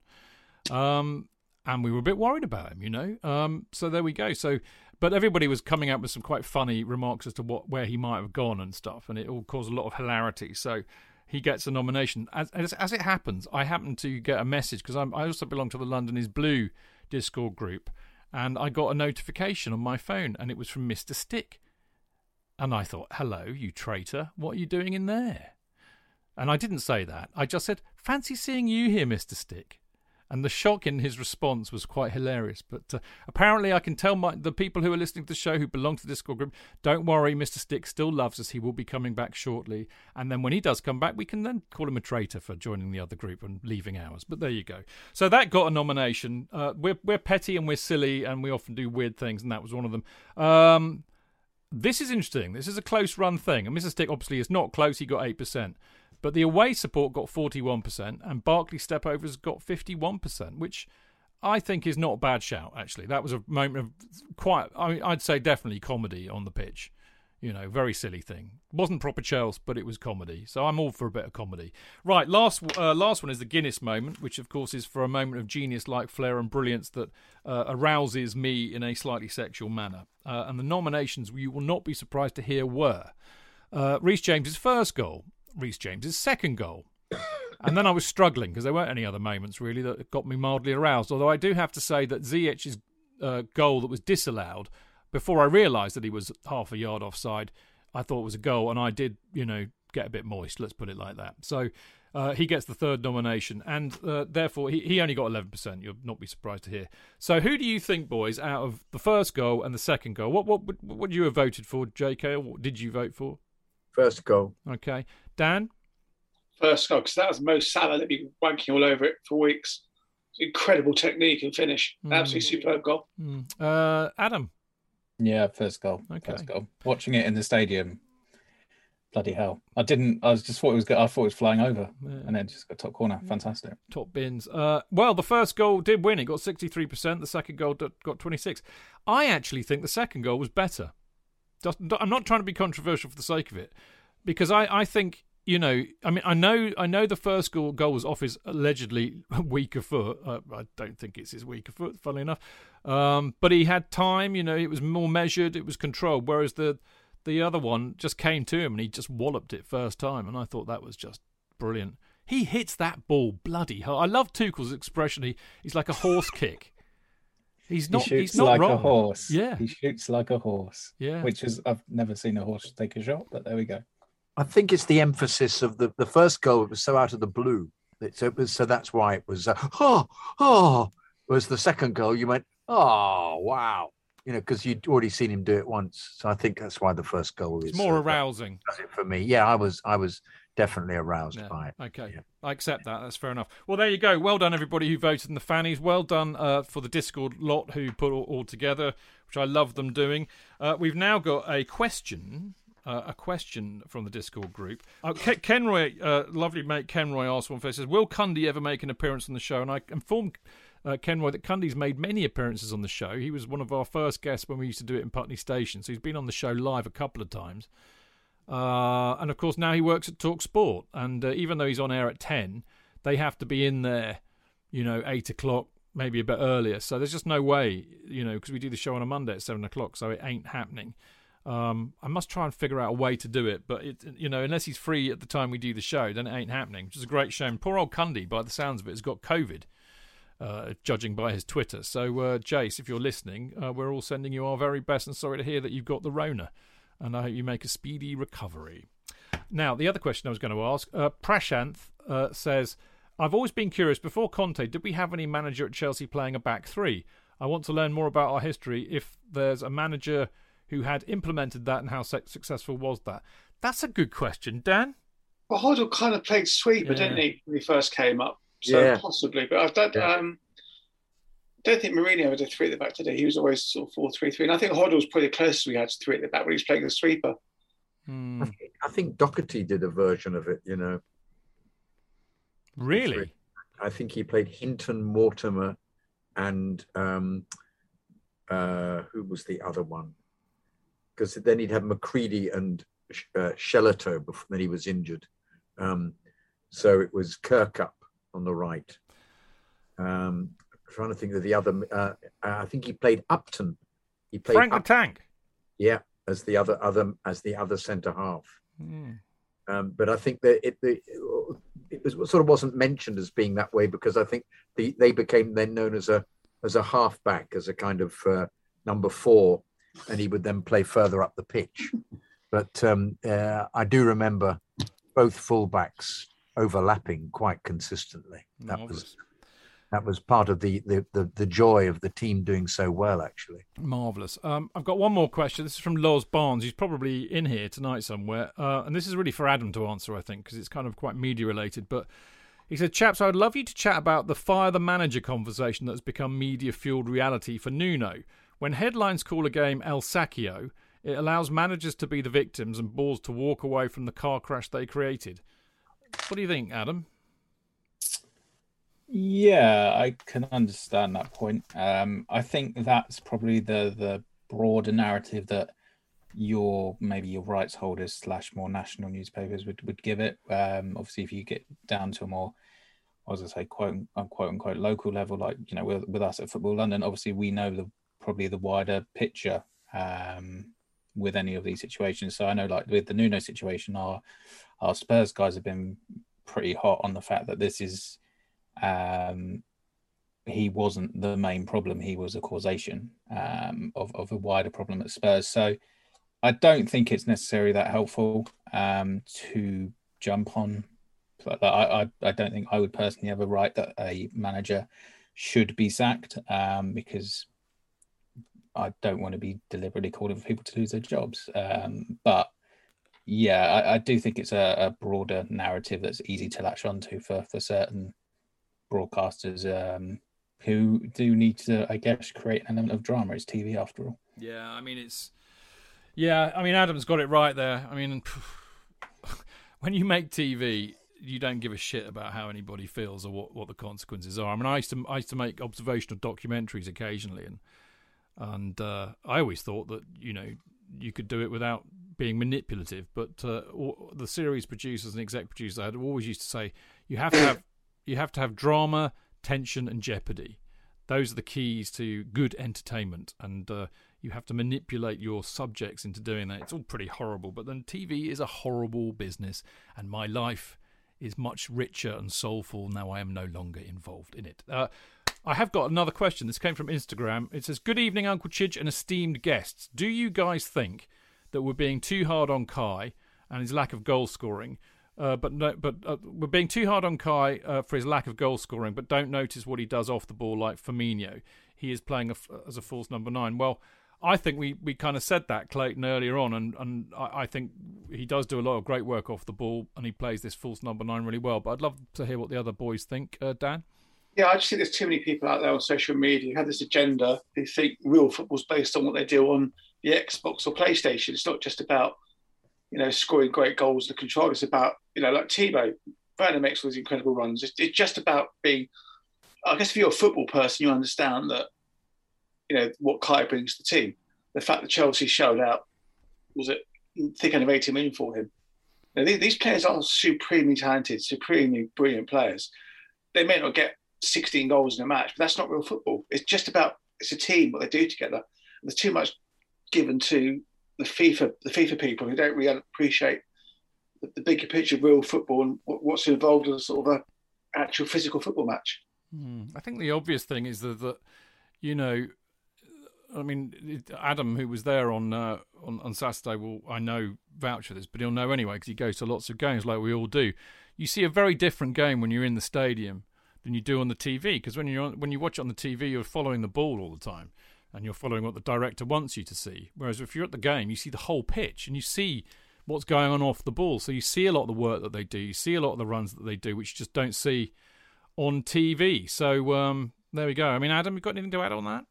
Um, and we were a bit worried about him, you know. Um, so there we go. So, but everybody was coming up with some quite funny remarks as to what where he might have gone and stuff, and it all caused a lot of hilarity. So he gets a nomination. As, as, as it happens, I happen to get a message because I also belong to the London is Blue Discord group, and I got a notification on my phone, and it was from Mister Stick, and I thought, "Hello, you traitor! What are you doing in there?" And I didn't say that. I just said, "Fancy seeing you here, Mister Stick." And the shock in his response was quite hilarious. But uh, apparently, I can tell my, the people who are listening to the show who belong to the Discord group, don't worry, Mr. Stick still loves us. He will be coming back shortly. And then when he does come back, we can then call him a traitor for joining the other group and leaving ours. But there you go. So that got a nomination. Uh, we're, we're petty and we're silly and we often do weird things, and that was one of them. Um, this is interesting. This is a close run thing. And Mr. Stick obviously is not close. He got 8%. But the away support got 41%, and Barkley Stepovers got 51%, which I think is not a bad shout, actually. That was a moment of quite, I mean, I'd say definitely comedy on the pitch. You know, very silly thing. Wasn't proper Chelsea, but it was comedy. So I'm all for a bit of comedy. Right, last uh, last one is the Guinness moment, which of course is for a moment of genius-like flair and brilliance that uh, arouses me in a slightly sexual manner. Uh, and the nominations you will not be surprised to hear were uh, Reece James's first goal, Reece James's second goal. and then I was struggling because there weren't any other moments really that got me mildly aroused. Although I do have to say that Ziyech's uh, goal that was disallowed before I realised that he was half a yard offside, I thought it was a goal, and I did, you know, get a bit moist. Let's put it like that. So. Uh, he gets the third nomination, and uh, therefore he, he only got 11%. You'll not be surprised to hear. So, who do you think, boys, out of the first goal and the second goal, what what what would you have voted for, J.K. Or what did you vote for? First goal. Okay, Dan. First goal because that was Mo Salah that'd be wanking all over it for weeks. Incredible technique and finish. Mm. Absolutely superb goal. Mm. Uh, Adam. Yeah, first goal. Okay. First goal. Watching it in the stadium, bloody hell! I didn't. I was just thought it was. I thought it was flying over, Yeah. and then just got top corner. Fantastic. top bins. Uh, well, the first goal did win. It got 63%. The second goal got 26. I actually think the second goal was better. Just, I'm not trying to be controversial for the sake of it, because I, I think you know. I mean, I know I know the first goal, goal was off his allegedly [LAUGHS] weaker foot. Uh, I don't think it's his weaker foot, funnily enough. Um, but he had time. You know, it was more measured. It was controlled. Whereas the the other one just came to him and he just walloped it first time, and I thought that was just brilliant. He hits that ball bloody hard. I love Tuchel's expression. He he's like a horse [LAUGHS] kick. He's not. he shoots he's not like wrong. a horse. Yeah. he shoots like a horse. Yeah. which is I've never seen a horse take a shot, but there we go. I think it's the emphasis of the the first goal. It was so out of the blue. It, so it was so that's why it was uh, oh oh. Whereas the second goal, you went oh wow, you know, because you'd already seen him do it once. So I think that's why the first goal is It's more uh, arousing. does it for me. Yeah, I was I was definitely aroused Yeah. by it. Okay, I accept that. That's fair enough. Well, there you go. Well done, everybody who voted in the fannies. Well done uh, for the Discord lot who put all, all together, which I love them doing. Uh, we've now got a question. Uh, a question from the Discord group. Uh, Ke- [SIGHS] Kenroy, uh, lovely mate Kenroy asked one first. Says, "Will Cundy ever make an appearance on the show?" And I informed uh, Kenroy that Cundy's made many appearances on the show. He was one of our first guests when we used to do it in Putney Station, so he's been on the show live a couple of times. Uh, and of course, now he works at Talk Sport. And uh, even though he's on air at 10, they have to be in there, you know, 8 o'clock, maybe a bit earlier. So there's just no way, you know, because we do the show on a Monday at 7 o'clock, so it ain't happening. Um, I must try and figure out a way to do it, but it, you know, unless he's free at the time we do the show, then it ain't happening. Which is a great shame. Poor old Cundy, by the sounds of it, has got COVID, uh, judging by his Twitter. So, uh, Jace, if you're listening, uh, we're all sending you our very best, and sorry to hear that you've got the Rona, and I hope you make a speedy recovery. Now, the other question I was going to ask, uh, Prashanth uh, says, I've always been curious, before Conte, did we have any manager at Chelsea playing a back three? I want to learn more about our history if there's a manager who had implemented that and how su- successful was that? That's a good question. Dan? Well, Hoddle kind of played sweeper, Yeah. didn't he, when he first came up? So Yeah. possibly, but I don't. Yeah. Um, don't think Mourinho ever did three at the back today. He was always sort of four three three, and I think Hoddle was probably the closest we had to three at the back when he was playing the sweeper. Hmm. I think, I think Doherty did a version of it. You know, Really? I think he played Hinton, Mortimer, and um, uh, who was the other one? Because then he'd have McCreadie and uh, Shellito before then he was injured. Um, so it was Kirkup on the right. Um, I'm trying to think of the other. Uh, I think he played Upton. He played Frank the Tank? yeah, as the other other as the other centre half. Hmm. Um, but I think that it, the, it was sort of wasn't mentioned as being that way because I think the, they became then known as a as a halfback, as a kind of uh, number four, and he would then play further up the pitch. But um, uh, I do remember both fullbacks overlapping quite consistently. That was that was part of the, the, the the joy of the team doing so well. Actually, marvelous. Um, I've got one more question. This is from Loz Barnes. He's probably in here tonight somewhere, uh, and this is really for Adam to answer, I think, because it's kind of quite media related. But he said, "Chaps, I would love you to chat about the fire the manager conversation that's become media fueled reality for Nuno. When headlines call a game El Sacchio, it allows managers to be the victims and balls to walk away from the car crash they created." What do you think, Adam? Yeah, I can understand that point. Um, I think that's probably the the broader narrative that your maybe your rights holders slash more national newspapers would, would give it. Um, obviously, if you get down to a more, as I say quote unquote unquote local level, like you know, with, with us at Football London, obviously we know the probably the wider picture um, with any of these situations. So I know, like with the Nuno situation, our our Spurs guys have been pretty hot on the fact that this is um, he wasn't the main problem. He was a causation um, of, of a wider problem at Spurs. So I don't think it's necessarily that helpful um, to jump on. I, I, I don't think I would personally ever write that a manager should be sacked um, because I don't want to be deliberately calling for people to lose their jobs. Um, but yeah, I, I, do think it's a, a, broader narrative that's easy to latch onto for, for certain broadcasters um, who do need to, I guess, create an element of drama. It's TV after all. Yeah, I mean, it's. Yeah, I mean, Adam's got it right there. I mean, [LAUGHS] when you make TV, you don't give a shit about how anybody feels or what, what the consequences are. I mean, I used to I used to make observational documentaries occasionally, and and uh, I always thought that you know you could do it without being manipulative. But uh, the series producers and exec producers I always used to say you have to have [COUGHS] you have to have drama, tension, and jeopardy. Those are the keys to good entertainment, and uh, you have to manipulate your subjects into doing that. It's all pretty horrible, but then TV is a horrible business, and my life is much richer and soulful now I am no longer involved in it. Uh, I have got another question. This came from Instagram. It says, Good evening, Uncle Chidge and esteemed guests. Do you guys think that we're being too hard on Kai and his lack of goal scoring uh, but no, but uh, we're being too hard on Kai uh, for his lack of goal scoring, but don't notice what he does off the ball, like Firmino. He is playing a, as a false number nine. Well, I think we, we kind of said that Clayton earlier on, and and I, I, think he does do a lot of great work off the ball, and he plays this false number nine really well. But I'd love to hear what the other boys think, uh, Dan. Yeah, I just think there's too many people out there on social media who have this agenda who think real football's based on what they do on the Xbox or PlayStation. It's not just about you know, scoring great goals, the control. It's about, you know, like Timo, Werner makes all these incredible runs. It's, it's just about being, I guess if you're a football person, you understand that, you know, what Kai brings to the team. The fact that Chelsea showed out, was it thick end of 80 million for him. Know, these, these players are supremely talented, supremely brilliant players. They may not get 16 goals in a match, but that's not real football. It's just about, it's a team, what they do together. And there's too much given to the FIFA the FIFA people who don't really appreciate the, the bigger picture of real football and what's involved in a sort of a actual physical football match. Mm. I think the obvious thing is that, that you know, I mean, Adam, who was there on uh, on, on Saturday, will I know vouch for this, but he'll know anyway because he goes to lots of games like we all do. You see a very different game when you're in the stadium than you do on the TV because when you when you watch it on the TV, you're following the ball all the time and you're following what the director wants you to see. Whereas if you're at the game, you see the whole pitch and you see what's going on off the ball. So you see a lot of the work that they do, you see a lot of the runs that they do, which you just don't see on TV. So um, there we go. I mean, Adam, you got anything to add on that?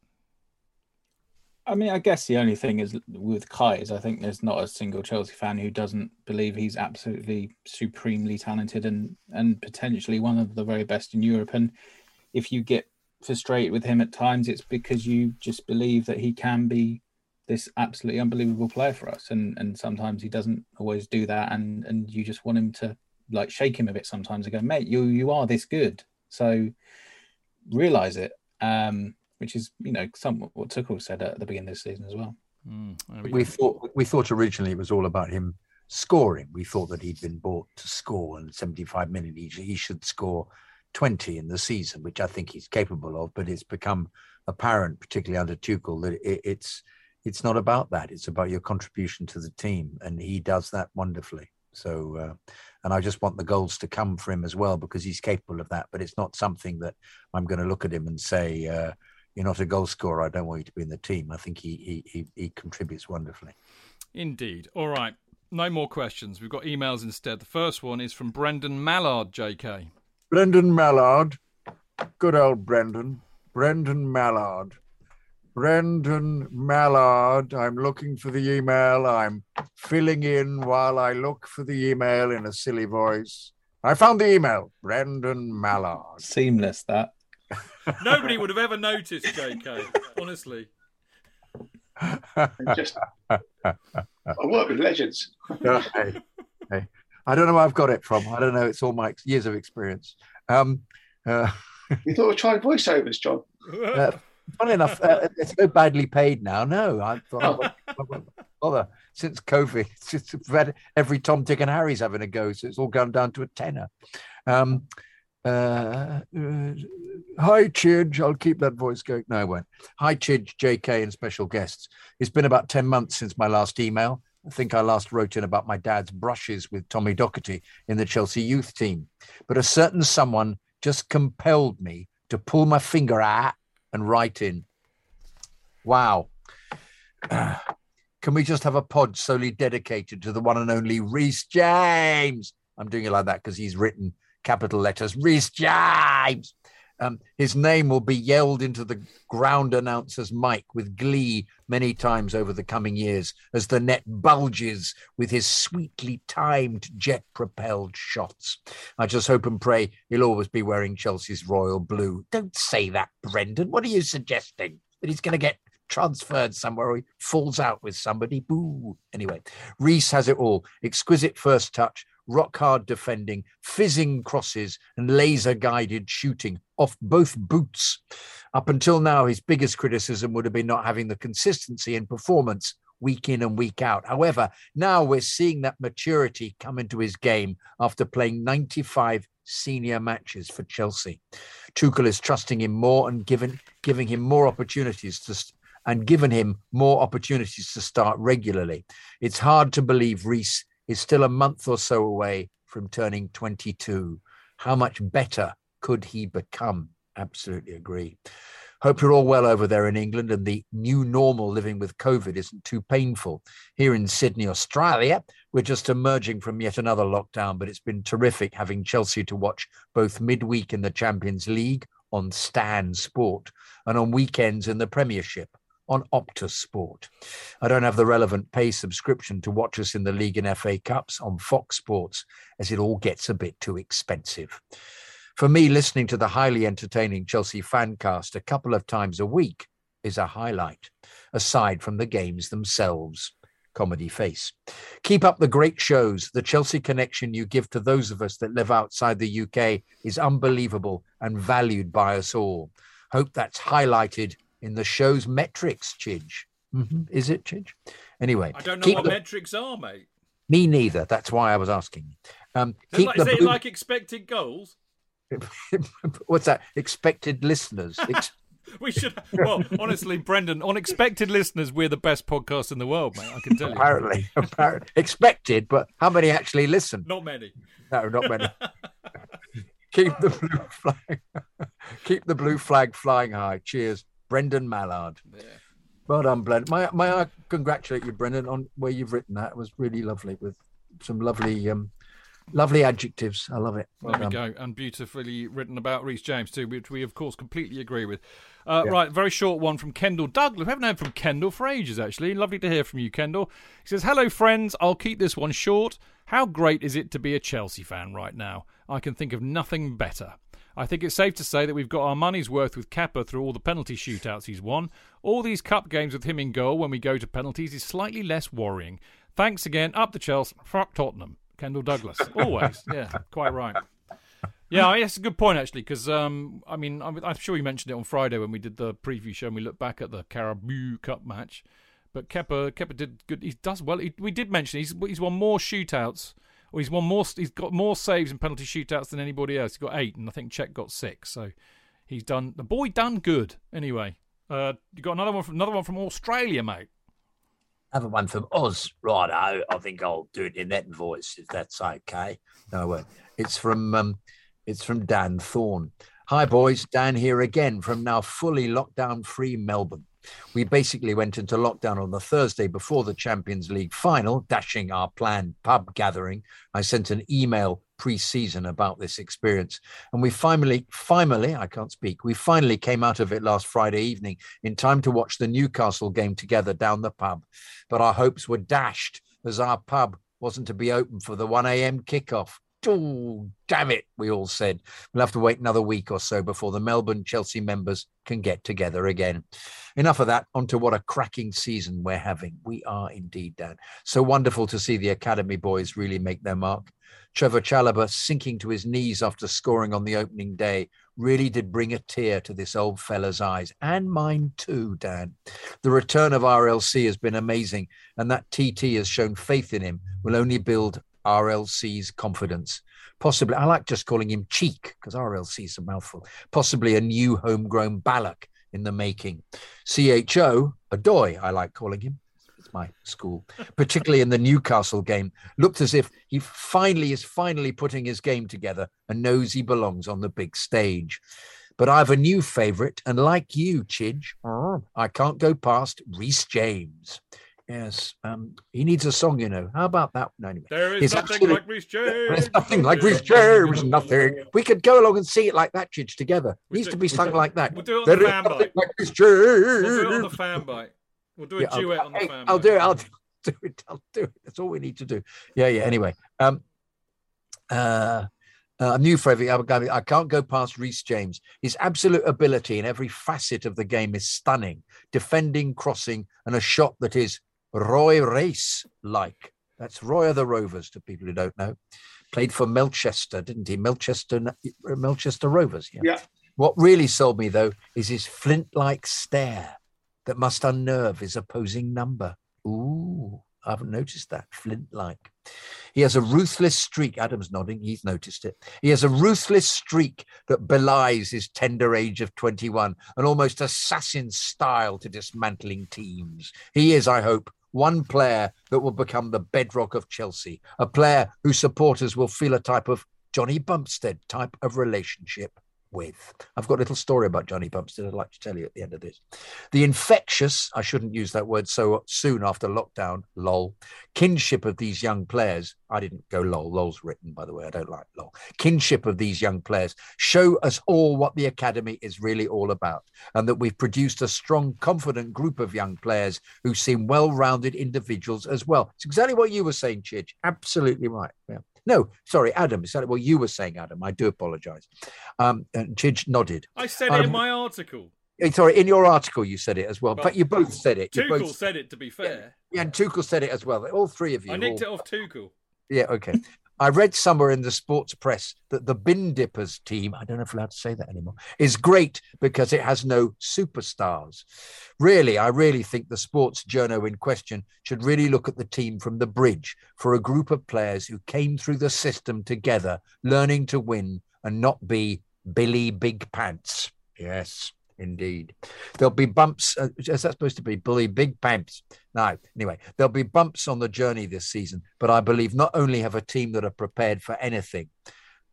I mean, I guess the only thing is with Kai is I think there's not a single Chelsea fan who doesn't believe he's absolutely supremely talented and and potentially one of the very best in Europe. And if you get frustrated with him at times, it's because you just believe that he can be this absolutely unbelievable player for us. And and sometimes he doesn't always do that and and you just want him to like shake him a bit sometimes and go, mate, you you are this good. So realize it. Um, which is, you know, somewhat what Tuchel said at the beginning of the season as well. Mm, we, we thought we thought originally it was all about him scoring. We thought that he'd been bought to score and 75 million. He, he should score 20 in the season, which I think he's capable of. But it's become apparent, particularly under Tuchel, that it, it's it's not about that. It's about your contribution to the team, and he does that wonderfully. So, uh, and I just want the goals to come for him as well because he's capable of that. But it's not something that I'm going to look at him and say, uh, "You're not a goal scorer. I don't want you to be in the team." I think he he he, he contributes wonderfully. Indeed. All right. No more questions. We've got emails instead. The first one is from Brendan Mallard, JK. Brendan Mallard, good old Brendan, Brendan Mallard. Brendan Mallard. I'm looking for the email. I'm filling in while I look for the email in a silly voice. I found the email. Brendan Mallard. Seamless, that. [LAUGHS] Nobody would have ever noticed, JK, honestly. Just, I work with legends. hey, hey. I don't know where I've got it from. I don't know. It's all my years of experience. Um, uh, [LAUGHS] you thought of trying voiceovers, John? Uh, funny enough, uh, it's so badly paid now. No, I thought, oh. bother. Since COVID, [LAUGHS] it's just every Tom, Dick, and Harry's having a go, so it's all gone down to a tenner. Um, uh, uh, hi, Chidge. I'll keep that voice going. No, I won't. Hi, Chidge, JK, and special guests. It's been about 10 months since my last email. I think I last wrote in about my dad's brushes with Tommy Docherty in the Chelsea youth team. But a certain someone just compelled me to pull my finger out and write in. Wow. Can we just have a pod solely dedicated to the one and only Reece James? I'm doing it like that because he's written capital letters Reece James. Um, his name will be yelled into the ground announcer's mic with glee many times over the coming years as the net bulges with his sweetly timed jet propelled shots. I just hope and pray he'll always be wearing Chelsea's royal blue. Don't say that, Brendan. What are you suggesting? That he's going to get transferred somewhere or he falls out with somebody. Boo. Anyway, Reece has it all exquisite first touch, rock hard defending, fizzing crosses, and laser guided shooting off both boots. Up until now, his biggest criticism would have been not having the consistency in performance week in and week out. However, now we're seeing that maturity come into his game after playing 95 senior matches for Chelsea. Tuchel is trusting him more and giving giving him more opportunities to and given him more opportunities to start regularly. It's hard to believe Reece is still a month or so away from turning 22. How much better could he become? Absolutely agree. Hope you're all well over there in England and the new normal living with COVID isn't too painful. Here in Sydney, Australia, we're just emerging from yet another lockdown, but it's been terrific having Chelsea to watch both midweek in the Champions League on Stan Sport and on weekends in the Premiership on Optus Sport. I don't have the relevant pay subscription to watch us in the league and FA Cups on Fox Sports, as it all gets a bit too expensive. For me, listening to the highly entertaining Chelsea fancast a couple of times a week is a highlight, aside from the games themselves. Comedy face. Keep up the great shows. The Chelsea connection you give to those of us that live outside the UK is unbelievable and valued by us all. Hope that's highlighted in the show's metrics, Chidge. Mm-hmm. Is it, Chidge? Anyway, I don't know what the... metrics are, mate. Me neither. That's why I was asking. Um, is it, like, is it like expected goals? [LAUGHS] What's that? Expected listeners. [LAUGHS] Ex- we should. Well, honestly, Brendan, on expected listeners, we're the best podcast in the world, mate. I can tell you. Apparently, apparently, expected, but how many actually listen? Not many. No, not many. [LAUGHS] keep the blue flag. keep the blue flag flying high. Cheers. Brendan Mallard. Yeah. Well done, Brendan. May, may I congratulate you, Brendan, on where you've written that? It was really lovely with some lovely, um, lovely adjectives. I love it. Well there we go, and beautifully written about Reece James too, which we of course completely agree with. Uh, yeah. Right, very short one from Kendall Douglas. We haven't heard from Kendall for ages, actually. Lovely to hear from you, Kendall. He says, "Hello, friends. I'll keep this one short. How great is it to be a Chelsea fan right now? I can think of nothing better." I think it's safe to say that we've got our money's worth with Kepa through all the penalty shootouts he's won. All these cup games with him in goal when we go to penalties is slightly less worrying. Thanks again. Up the Chelsea. Fuck Tottenham. Kendall Douglas. [LAUGHS] Always. yeah, quite right. Yeah, it's a good point actually, because um, I mean, I'm, I'm, sure you mentioned it on Friday when we did the preview show and we looked back at the Carabao Cup match. But Kepa, Kepa did good. He does well. He, we did mention he's he's won more shootouts, or he's won more. He's got more saves and penalty shootouts than anybody else. He's got eight, and I think Cech got six. So he's done. The boy done good. Anyway, uh, you got another one from another one from Australia, mate. Another one from Oz. Righto, I think I'll do it in that voice if that's okay. No, uh, it's from um, it's from Dan Thorne. Hi boys, Dan here again from now fully lockdown free Melbourne. We basically went into lockdown on the Thursday before the Champions League final, dashing our planned pub gathering. I sent an email pre-season about this experience. And we finally finally i can't speak we finally came out of it last friday evening in time to watch the newcastle game together down the pub. But our hopes were dashed as our pub wasn't to be open for the 1am kickoff Oh, damn it, we all said. We'll have to wait another week or so before the Melbourne Chelsea members can get together again. Enough of that. On to what a cracking season we're having. We are indeed, Dan. So wonderful to see the Academy boys really make their mark. Trevor Chalobah sinking to his knees after scoring on the opening day really did bring a tear to this old fella's eyes and mine too, Dan. The return of RLC has been amazing, and that TT has shown faith in him will only build RLC's confidence. Possibly, I like just calling him Cheek because RLC is a mouthful. Possibly a new homegrown Ballack in the making. CHO, Odoi, I like calling him. It's my school, particularly in the Newcastle game, looked as if he finally is finally putting his game together and knows he belongs on the big stage. But I have a new favourite, and like you, Chidge, I can't go past Reece James. Yes, um, he needs a song, you know. How about that? No, anyway. There is He's nothing absolute- like Reece James. There's nothing like Reece James, nothing. We could go along and see it like that, Chidge, together. It needs do- to be sung like that. We'll do it on There the is fan nothing bite. like Reece We'll do it on the James. fan bite. We'll do a Yeah, I'll- duet on the hey, fan I'll bite. do it. I'll do it. I'll do it. That's all we need to do. Yeah, yeah. Anyway, um, uh, uh, new Frevi, I can't go past Reece James. His absolute ability in every facet of the game is stunning. Defending, crossing, and a shot that is Roy Race like. That's Roy of the Rovers to people who don't know. Played for Melchester, didn't he? Melchester, Melchester Rovers. Yeah. Yeah. What really sold me though is his flint-like stare that must unnerve his opposing number. Ooh, I haven't noticed that. Flint-like. He has a ruthless streak. Adam's nodding. He's noticed it. He has a ruthless streak that belies his tender age of 21, an almost assassin style to dismantling teams. He is, I hope, one player that will become the bedrock of Chelsea, a player whose supporters will feel a type of Johnny Bumstead type of relationship with. I've got a little story about Johnny Bumstead I'd like to tell you at the end of this. The infectious, I shouldn't use that word so soon after lockdown, lol, kinship of these young players. I didn't go lol, lol's written, by the way. I don't like lol. Kinship of these young players show us all what the academy is really all about and that we've produced a strong, confident group of young players who seem well rounded individuals as well. It's exactly what you were saying, Chidge. Absolutely right. Yeah. No, sorry, Adam. Exactly what you were saying, Adam. I do apologize. Um, and Chidge nodded. I said it in Um, my article. Eh, Sorry, in your article you said it as well, Well, but you both said it. You Tuchel both, said it, to be fair. yeah, and Tuchel said it as well. All three of you. I nicked all- it off Tuchel. Yeah, okay. I read somewhere in the sports press that the Bin Dippers team, I don't know if I'm allowed to say that anymore, is great because it has no superstars. Really, I really think the sports journo in question should really look at the team from the bridge for a group of players who came through the system together, learning to win and not be Billy Big Pants. Yes, indeed. There'll be bumps. Uh, is that supposed to be Billy Big Pants? No. Anyway, there'll be bumps on the journey this season, but I believe not only have a team that are prepared for anything,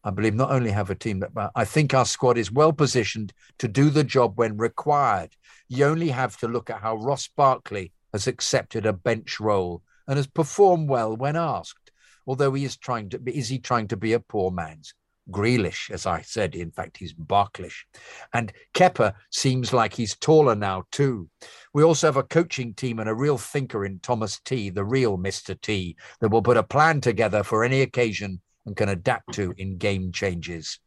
I believe not only have a team that, I think our squad is well positioned to do the job when required. You only have to look at how Ross Barkley has accepted a bench role and has performed well when asked. Although he is trying to, is he trying to be a poor man's? Grealish, as I said. In fact, he's Barklish. And Kepa seems like he's taller now, too. We also have a coaching team and a real thinker in Thomas T, the real Mr. T, that will put a plan together for any occasion and can adapt to in game changes.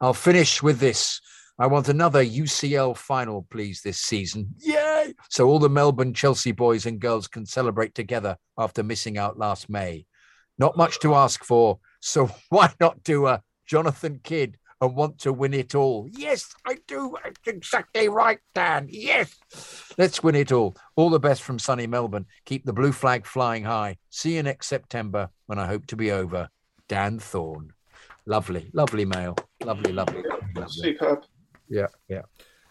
I'll finish with this. I want another UCL final, please, this season. Yay! So all the Melbourne Chelsea boys and girls can celebrate together after missing out last May. Not much to ask for. So [LAUGHS] why not do a Jonathan Kydd and want to win it all. Yes, I do. That's exactly right, Dan. Yes. Let's win it all. All the best from sunny Melbourne. Keep the blue flag flying high. See you next September when I hope to be over. Dan Thorne. Lovely, lovely mail. Lovely, lovely, lovely. lovely. Superb. Yeah, yeah.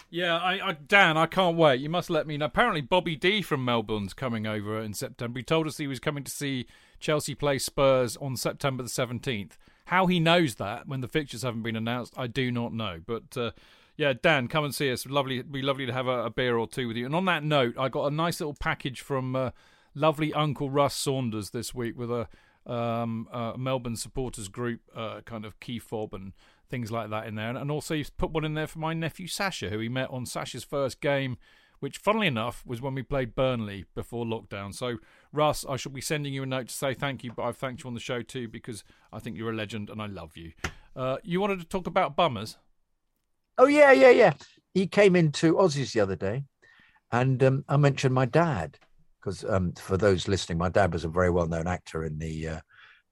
Yeah, I, I, Dan, I can't wait. You must let me know. Apparently, Bobby D from Melbourne's coming over in September. He told us he was coming to see Chelsea play Spurs on September the 17th. How he knows that when the fixtures haven't been announced, I do not know. But uh, yeah, Dan, come and see us. Lovely, be lovely to have a, a, beer or two with you. And on that note, I got a nice little package from uh, lovely Uncle Russ Saunders this week with a um, uh, Melbourne supporters group uh, kind of key fob and things like that in there. And also, he's put one in there for my nephew Sasha, who he met on Sasha's first game, which, funnily enough, was when we played Burnley before lockdown. So, Russ, I shall be sending you a note to say thank you, but I've thanked you on the show too because I think you're a legend and I love you. Uh, you wanted to talk about bummers? Oh, yeah, yeah, yeah. He came into Ossie's the other day, and um, I mentioned my dad because um, for those listening, my dad was a very well known actor in the. Uh,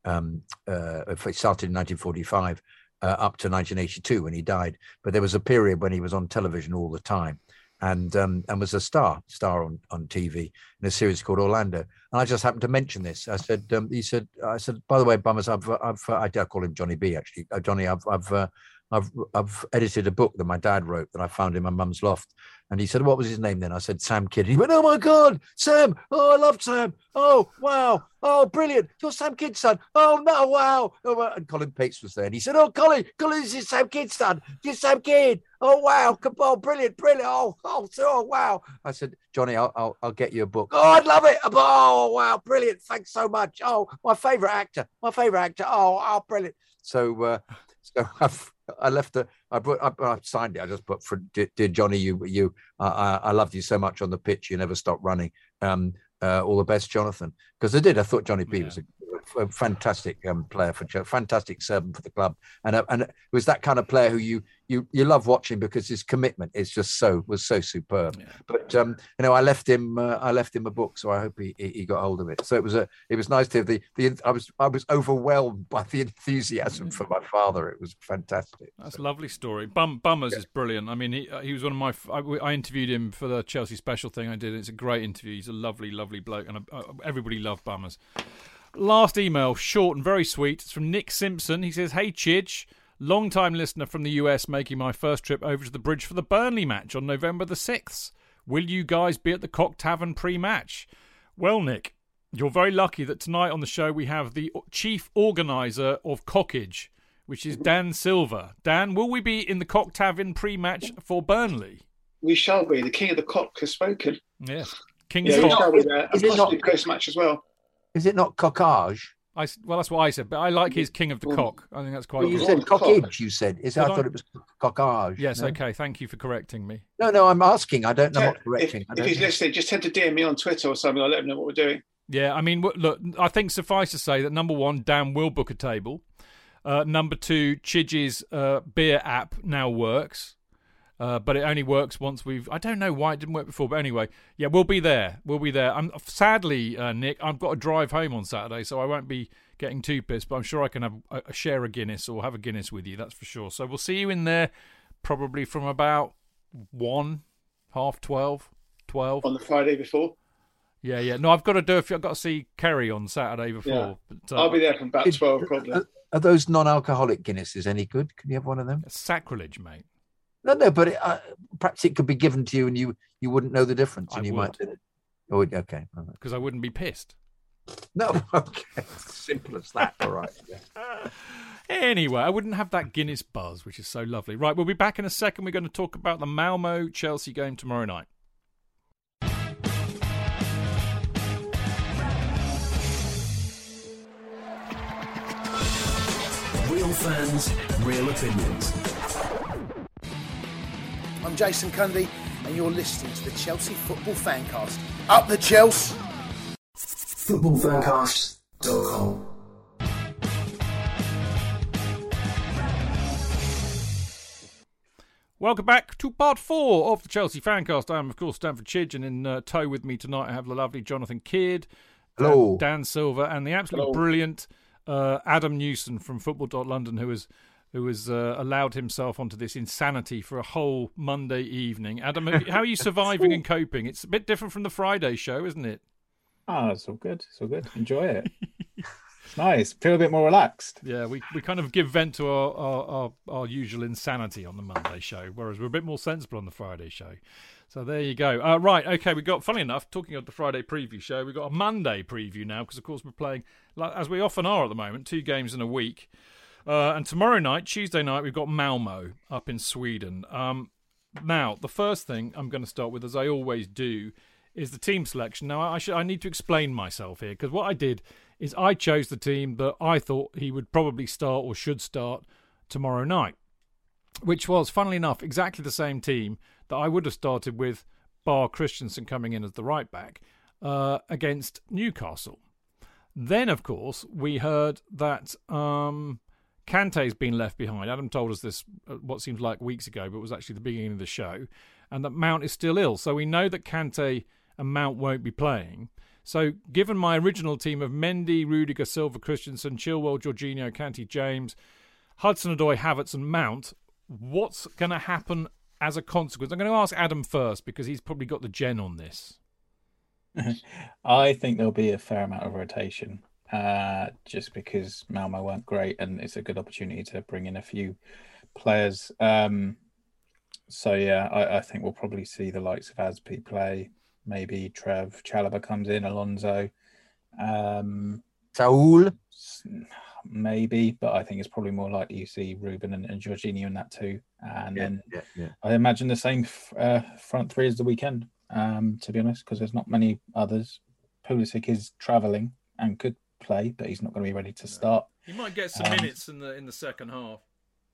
um, uh, it started in 1945 uh, up to 1982 when he died. But there was a period when he was on television all the time, and um, and was a star star on on TV in a series called Orlando. And I just happened to mention this. I said, um, he said, I said, by the way, Bummers, I've I've I call him Johnny B actually, uh, Johnny. I've I've uh, I've I've edited a book that my dad wrote that I found in my mum's loft. And he said, What was his name then? I said, Sam Kydd. He went, Oh my God, Sam. Oh, I love Sam. Oh, wow. Oh, brilliant. You're Sam Kydd's son. Oh, no, wow. Oh, and Colin Pates was there. And he said, Oh, Colin, Colin, this is Sam Kydd's son. You're Sam Kydd. Oh, wow. Oh, brilliant, brilliant. Oh, oh, oh wow. I said, Johnny, I'll, I'll, I'll get you a book. Oh, I'd love it. Oh, wow. Brilliant. Thanks so much. Oh, my favorite actor. My favorite actor. Oh, oh, brilliant. So, uh, [LAUGHS] so I've, I left a, I put, I, I signed it. I just put for dear, dear Johnny, you, you, I, I loved you so much on the pitch. You never stopped running. Um, uh, all the best, Jonathan. Because I did. I thought Johnny P yeah. was a a fantastic um, player for Chelsea, fantastic servant for the club, and uh, and it was that kind of player who you you you love watching because his commitment is just so was so superb. Yeah. But um, you know, I left him uh, I left him a book, so I hope he, he got hold of it. So it was a it was nice to have the the I was I was overwhelmed by the enthusiasm for my father. It was fantastic. That's so. a lovely story. Bum, Bummers yeah. is brilliant. I mean, he uh, he was one of my I, I, interviewed him for the Chelsea special thing I did. It's a great interview. He's a lovely lovely bloke, and uh, everybody loved Bummers. Last email, short and very sweet. It's from Nick Simpson. He says, Hey, Chidge, long time listener from the US, making my first trip over to the bridge for the Burnley match on November the 6th. Will you guys be at the Cock Tavern pre match? Well, Nick, you're very lucky that tonight on the show we have the chief organizer of Cockage, which is Dan Silver. Dan, will we be in the Cock Tavern pre match for Burnley? We shall be. The king of the cock has spoken. Yes. King yeah, of the cock. Is it not post match as well? Is it not cockage? I, well, that's what I said, but I like his King of the Cock. I think that's quite. Well, you said cockage. You said. Is I, I thought it was cockage. Yes. No? Okay. Thank you for correcting me. No, no, I'm asking. I don't know yeah, what correcting. If, if he's know. listening, just tend to DM me on Twitter or something. I'll let him know what we're doing. Yeah, I mean, look, I think suffice to say that number one, Dan will book a table. Uh, number two, Chidge's uh, beer app now works. Uh, but it only works once we've. I don't know why it didn't work before, but anyway, yeah, we'll be there. We'll be there. I'm sadly, uh, Nick, I've got to drive home on Saturday, so I won't be getting too pissed. But I'm sure I can have a, a share a Guinness or have a Guinness with you. That's for sure. So we'll see you in there, probably from about one, half twelve, twelve on the Friday before. Yeah, yeah. No, I've got to do. If I've got to see Kerry on Saturday before. Yeah. But, uh, I'll be there from about twelve, probably. Are, are those non-alcoholic Guinnesses any good? Can you have one of them? sacrilege, mate. No, no, but it, uh, perhaps it could be given to you and you you wouldn't know the difference, and I you would. might. Oh, okay. Because I wouldn't be pissed. No, [LAUGHS] okay. Simple as that. All right. Yeah. [LAUGHS] Anyway, I wouldn't have that Guinness buzz, which is so lovely. Right, we'll be back in a second. We're going to talk about the Malmo Chelsea game tomorrow night. Real fans, real opinions. I'm Jason Cundy, and you're listening to the Chelsea Football Fancast. Up the Chelsea! Footballfancast.com Welcome back to part four of the Chelsea Fancast. I am, of course, Stamford Chidge, and in uh, tow with me tonight I have the lovely Jonathan Kydd, Hello. Dan, Dan Silver, and the absolutely Hello. brilliant uh, Adam Newson from Football London, who has who has uh, allowed himself onto this insanity for a whole Monday evening. Adam, how are you surviving and [LAUGHS] coping? It's a bit different from the Friday show, isn't it? Oh, it's all good. It's all good. Enjoy it. nice. Feel a bit more relaxed. Yeah, we, we kind of give vent to our, our, our, our usual insanity on the Monday show, whereas we're a bit more sensible on the Friday show. So there you go. Uh, right, okay, we got, funny enough, talking of the Friday preview show, we've got a Monday preview now because, of course, we're playing, as we often are at the moment, two games in a week. Uh, and tomorrow night, Tuesday night, we've got Malmo up in Sweden. Um, now, the first thing I'm going to start with, as I always do, is the team selection. Now, I, I need to explain myself here because what I did is I chose the team that I thought he would probably start or should start tomorrow night, which was, funnily enough, exactly the same team that I would have started with Bar Christensen coming in as the right back uh, against Newcastle. Then, of course, we heard that um, Kante's been left behind. Adam told us this uh, what seems like weeks ago, but was actually the beginning of the show, and that Mount is still ill. So we know that Kante and Mount won't be playing. So, given my original team of Mendy, Rudiger, Silva, Christensen, Chilwell, Jorginho, Kante, James, Hudson-Odoi, Havertz, and Mount, what's going to happen as a consequence? I'm going to ask Adam first because he's probably got the gen on this. [LAUGHS] I think there'll be a fair amount of rotation, uh, just because Malmo weren't great, and it's a good opportunity to bring in a few players. Um, so yeah, I, I, think we'll probably see the likes of Azpi play. Maybe Trev Chalobah comes in, Alonso, um, Saul, maybe, but I think it's probably more likely you see Ruben and, and Jorginho in that too. And Yeah, then yeah, yeah. I imagine the same f- uh, front three as the weekend, um, to be honest, because there's not many others. Pulisic is travelling and could play, but he's not going to be ready to start. He might get some Um, minutes in the in the second half.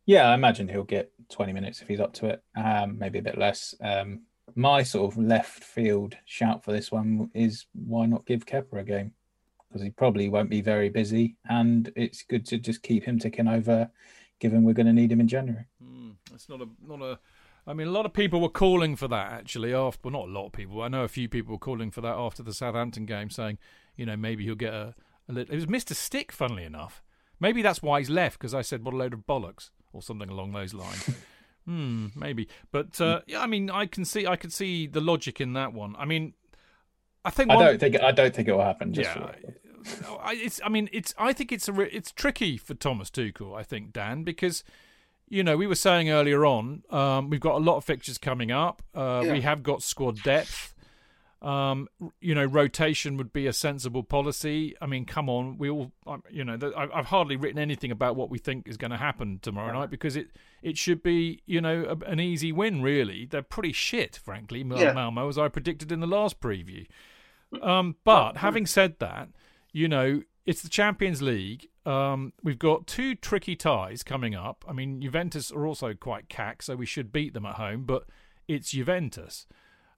Yeah, I imagine he'll get 20 minutes if he's up to it, um, maybe a bit less. Um, my sort of left field shout for this one is why not give Kepa a game? Because he probably won't be very busy, and it's good to just keep him ticking over, given we're going to need him in January. It's not a not a. I mean, a lot of people were calling for that actually. After well, not a lot of people. I know a few people were calling for that after the Southampton game, saying, you know, maybe he'll get a. a little, it was Mister Stick, funnily enough. Maybe that's why he's left because I said what a load of bollocks or something along those lines. [LAUGHS] hmm, maybe. But uh, yeah, I mean, I can see I could see the logic in that one. I mean, I think I don't think I don't think it will happen. Just yeah, I, it's. I mean, it's. I think it's a. re- It's tricky for Thomas Tuchel. I think Dan because, you know, we were saying earlier on, um, we've got a lot of fixtures coming up. Uh, Yeah. We have got squad depth. Um, you know, rotation would be a sensible policy. I mean, come on, we all. um, You know, I- I've hardly written anything about what we think is going to happen tomorrow night because it it should be you know a, an easy win. Really, they're pretty shit, frankly. Yeah. Malmo, as I predicted in the last preview. Um, but having said that, you know, it's the Champions League. Um, we've got two tricky ties coming up. I mean, Juventus are also quite cack, so we should beat them at home, but it's Juventus.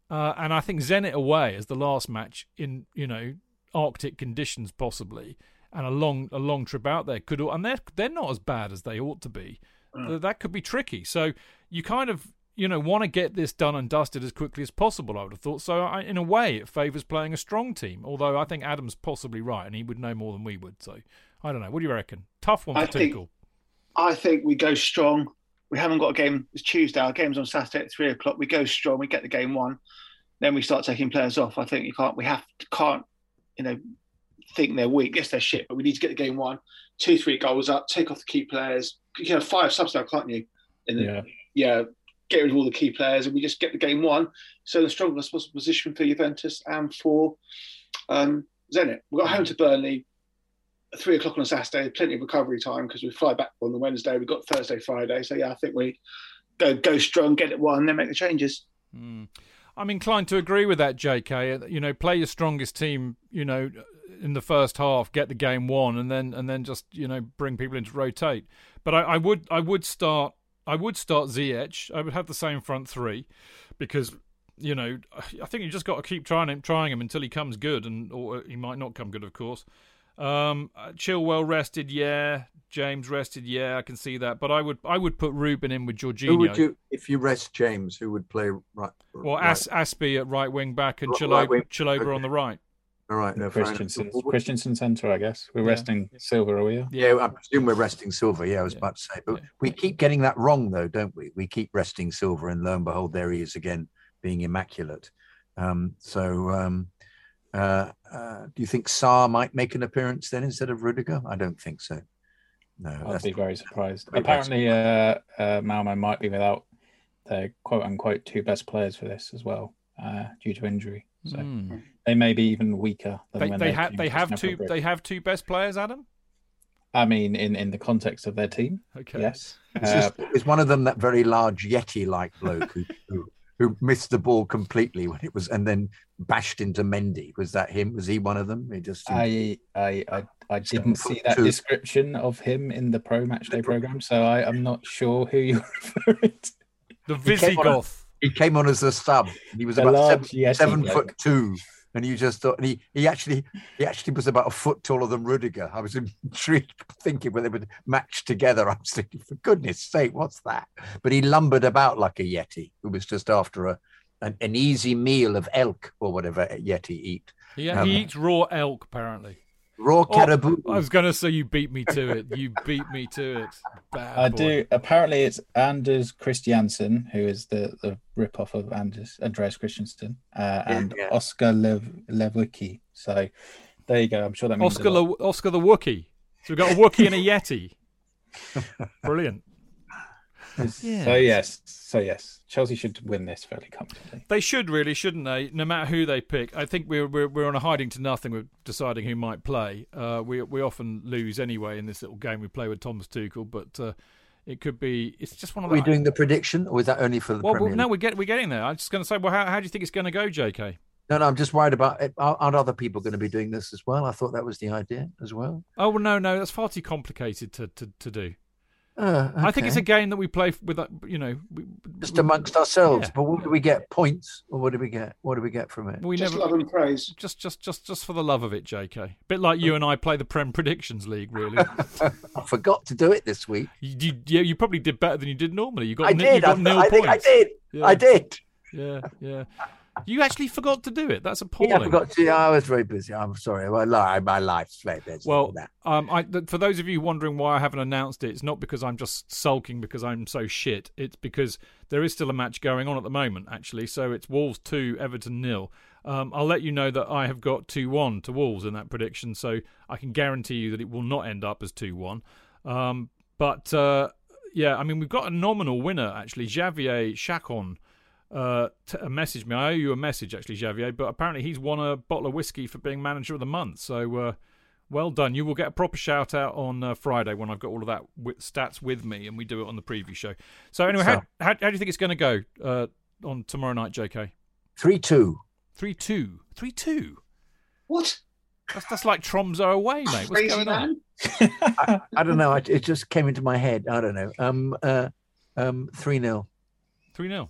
Uh, and I think Zenit away as the last match in, you know, Arctic conditions possibly, and a long a long trip out there could and they're they're not as bad as they ought to be. Th- That could be tricky. So you kind of you know want to get this done and dusted as quickly as possible. I would have thought. So I, in a way, it favours playing a strong team. Although I think Adam's possibly right, and he would know more than we would. So I don't know. What do you reckon? Tough one for I think- I think we go strong. We haven't got a game. It's Tuesday. Our game's on Saturday at three o'clock. We go strong. We get the game won. Then we start taking players off. I think you can't. We have can't. You know, think they're weak. Yes, they're shit, but we need to get the game won. Two, three goals up. Take off the key players. You can have five subs now, can't you? The, Yeah. yeah. Get rid of all the key players, and we just get the game won. So the strongest possible position for Juventus and for um, Zenit. We got home to Burnley three o'clock on a Saturday, plenty of recovery time because we fly back on the Wednesday. We've got Thursday, Friday. So yeah, I think we go go strong, get it won, then make the changes. Mm. I'm inclined to agree with that, JK. You know, play your strongest team. You know, in the first half, get the game won, and then and then just you know bring people in to rotate. But I, I would I would start I would start Ziyech. I would have the same front three because you know I think you just got to keep trying him trying him until he comes good, and or he might not come good, of course. Um, uh, Chilwell rested, yeah. James rested, yeah. I can see that, but I would I would put Ruben in with Jorginho. Who would you, if you rest James, who would play right? Well, right? As, Azpi at right wing back and Right- Chilo- right Chalobah okay. on the right. All right, no. Christensen, Christensen centre, I guess. We're Yeah. resting Silva, are we? Yeah, I presume we're resting Silva. Yeah, I was Yeah. about to say, but Yeah. we keep getting that wrong, though, don't we? We keep resting Silva, and lo and behold, there he is again, being immaculate. Um, so, um, uh, uh, do you think Sarr might make an appearance then instead of Rudiger? I don't think so. No, I'd that's be very surprised. Very, very Apparently, uh, uh, Malmo might be without their quote unquote two best players for this as well, uh, due to injury. So Hmm. they may be even weaker than They, when they, they ha- came they have two. They have two best players, Adam. I mean, in, in the context of their team, Okay. yes. It's, Uh, just, is one of them that very large Yeti-like bloke who, who who missed the ball completely when it was, and then bashed into Mendy? Was that him? Was he one of them? He just I I I, I didn't see that two. description of him in the pro match day program, so I, I'm not sure who you're [LAUGHS] referring to. The He came on Visigoth. he came on as a sub. He was The about large seven, Yeti seven foot two, and you just thought and he he actually he actually was about a foot taller than Rudiger. I was intrigued, [LAUGHS] thinking whether they would match together. [LAUGHS] I was thinking, for goodness sake, what's that? But he lumbered about like a Yeti, who was just after a an, an easy meal of elk or whatever a Yeti eat. Yeah, Um, he eats raw elk apparently. Raw Oh, caribou. I was going to say you beat me to it. You beat me to it. Bad I boy. do. Apparently, it's Anders Christiansen, who is the, the rip off of Anders Andreas Christensen, uh, and yeah. Oscar Lev, Lewicki. So there you go. I'm sure that means Oscar, lot. the, Oscar the Wookie. So we've got a Wookie and a Yeti. [LAUGHS] Brilliant. So yes, so yes, Chelsea should win this fairly comfortably. They should really, shouldn't they? No matter who they pick, I think we're we're, we're on a hiding to nothing with deciding who might play. Uh, we we often lose anyway in this little game we play with Thomas Tuchel, but uh, it could be. It's just one of Are we doing the prediction, or is that only for the well, Premier well, no, we're get we're getting there. I'm just going to say, well, how, how do you think it's going to go, J.K.? No, no, I'm just worried about it. Are- aren't other people going to be doing this as well? I thought that was the idea as well. Oh well, no, no, that's far too complicated to to, to do. Uh, I think it's a game that we play with, uh, you know, we, just amongst ourselves. Yeah. But what do we get? Points, or what do we get? What do we get from it? we Just never love and praise. just just just just for the love of it, J.K. bit like you and I play the Prem Predictions League, really. [LAUGHS] I forgot to do it this week. you, you yeah, you probably did better than you did normally. You got I ni- did. You got I, nil I think. I did. Yeah. I did. Yeah, yeah. You actually forgot to do it. That's Yeah, appalling. I forgot to. I was very busy. I'm sorry. My life, my life's fled. Well, um, I, th- for those of you wondering why I haven't announced it, it's not because I'm just sulking because I'm so shit. It's because there is still a match going on at the moment, actually. So it's Wolves 2, Everton nil. Um, I'll let you know that I have got 2 1 to Wolves in that prediction, so I can guarantee you that it will not end up as 2 1. Um, but uh, yeah, I mean, we've got a nominal winner, actually. Javier Chacon uh, t- messaged me. I owe you a message, actually, Javier, but apparently he's won a bottle of whiskey for being manager of the month. So uh, well done. You will get a proper shout out on uh, Friday when I've got all of that wi- stats with me and we do it on the preview show. So, anyway, how, So- how, how do you think it's going to go uh, on tomorrow night, JK? Three two. 3 2. 3 2. What? That's, that's like Tromso away, mate. What's Crazy going on? [LAUGHS] I, I don't know. It, it just came into my head. I don't know. Um. Uh. Um. Three 0 3 0.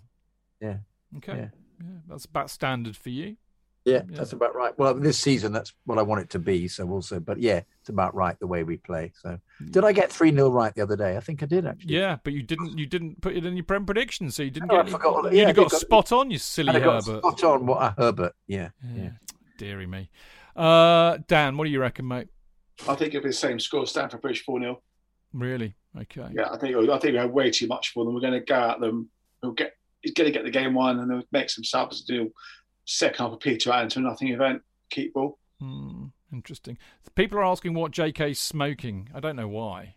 Yeah. Okay. Yeah. Yeah, that's about standard for you. Yeah, Yeah. that's about right. Well, this season, that's what I want it to be. So also, but yeah, it's about right the way we play. So, did I get three 0 right the other day? I think I did actually. Yeah, but you didn't you didn't put it in your prem prediction, so you didn't Oh, I get forgot all that. you'd Yeah, have got got- spot on, you silly And I got Herbert. spot on what uh, Herbert. Yeah, Yeah. yeah. Deary me. Uh, Dan, what do you reckon, mate? I think it'll be the same score. Stamford Bridge 4 0. Really? Okay. Yeah, I think I think we have way too much for them. We're going to go at them. We'll get. He's going to get the game won, and they'll make some subs. To do second half of Peter out into a nothing event. Keep ball. Hmm, interesting. People are asking what JK's smoking. I don't know why.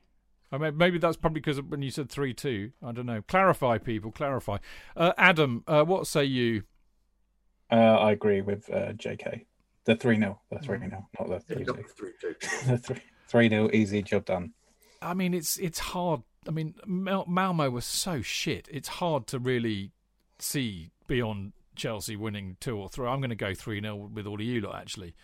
I mean, maybe that's probably because when you said three two. I don't know. Clarify, people. Clarify. Uh, Adam, uh, what say you? Uh, I agree with uh, JK. The 3 0. [LAUGHS] The 3 0, not the 3 2. Three two. The 3 0, easy, job done. I mean, it's it's hard. I mean, Mal- Malmo was so shit. It's hard to really see beyond Chelsea winning two or three. I'm going to go three 0 with all of you lot. Actually,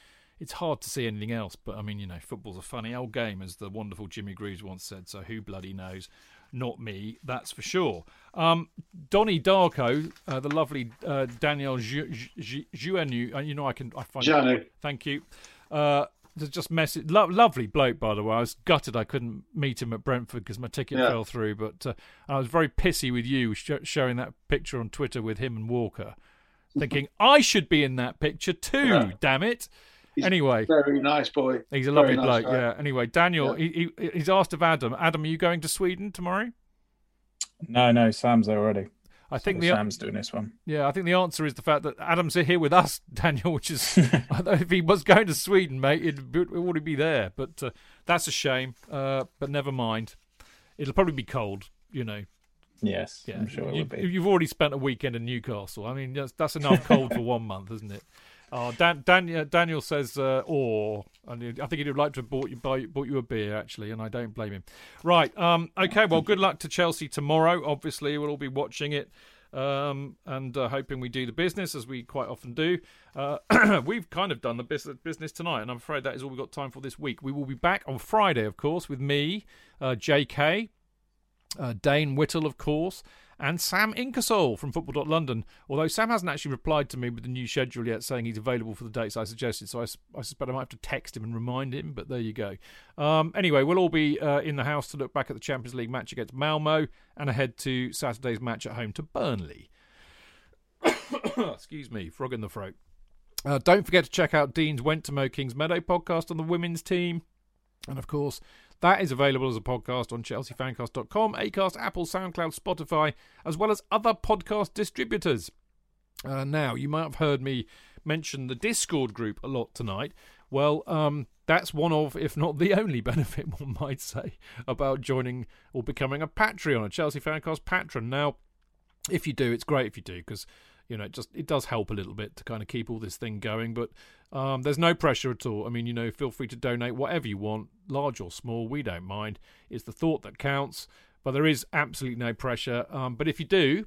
it's hard to see anything else. But I mean, you know, football's a funny old game, as the wonderful Jimmy Greaves once said. So who bloody knows? Not me, that's for sure. Um, Donny Darko, uh, the lovely uh, Danielle Ju- Ju- Juanu, uh, you know, I can I find Janu. Thank you. Uh, just message. Lo- lovely bloke, by the way. I was gutted I couldn't meet him at Brentford because my ticket Yeah. fell through. But uh, I was very pissy with you sh- showing that picture on Twitter with him and Walker, [LAUGHS] thinking I should be in that picture too. Yeah. Damn it! He's anyway, very nice boy. He's a Very lovely nice bloke. guy. Yeah. Anyway, Daniel, He, he, he's asked of Adam. Adam, are you going to Sweden tomorrow? No, no, Sam's there already. I think the Sam's doing this one. Yeah, I think the answer is the fact that Adam's here with us, [LAUGHS] Daniel. Which is, [LAUGHS] I don't know if he was going to Sweden, mate, it would be there. But uh, that's a shame. Uh, but never mind. It'll probably be cold, you know. Yes, Yeah, I'm sure it you, would be. You've already spent a weekend in Newcastle. I mean, that's, that's enough cold for [LAUGHS] one month, isn't it? Oh, Dan, Dan, Daniel says, uh, or I think he'd liked to have bought you, buy, bought you a beer, actually, and I don't blame him. Right. Um, okay. Well, good luck to Chelsea tomorrow. Obviously, we'll all be watching it um, and uh, hoping we do the business as we quite often do. Uh, [CLEARS THROAT] we've kind of done the business business tonight, and I'm afraid that is all we've got time for this week. We will be back on Friday, of course, with me, uh, J.K uh, Dane Whittle, of course, and Sam Inkersole from Football.London. Although Sam hasn't actually replied to me with the new schedule yet, saying he's available for the dates I suggested. So I suspect I might have to text him and remind him. But there you go. Um, anyway, we'll all be uh, in the house to look back at the Champions League match against Malmo and ahead to Saturday's match at home to Burnley. [COUGHS] Excuse me, frog in the throat. Uh, don't forget to check out Dean's Went to Mo Kings Meadow podcast on the women's team. And of course, that is available as a podcast on chelseafancast.com, Acast, Apple, SoundCloud, Spotify, as well as other podcast distributors. Uh, now, you might have heard me mention the Discord group a lot tonight. Well, um, that's one of, if not the [LAUGHS] only benefit, one might say, about joining or becoming a Patreon, a Chelsea Fancast patron. Now, if you do, it's great if you do because you know it just it does help a little bit to kind of keep all this thing going. But um, there's no pressure at all. I mean, you know, feel free to donate whatever you want, large or small. We don't mind. It's the thought that counts. But there is absolutely no pressure. Um, but if you do,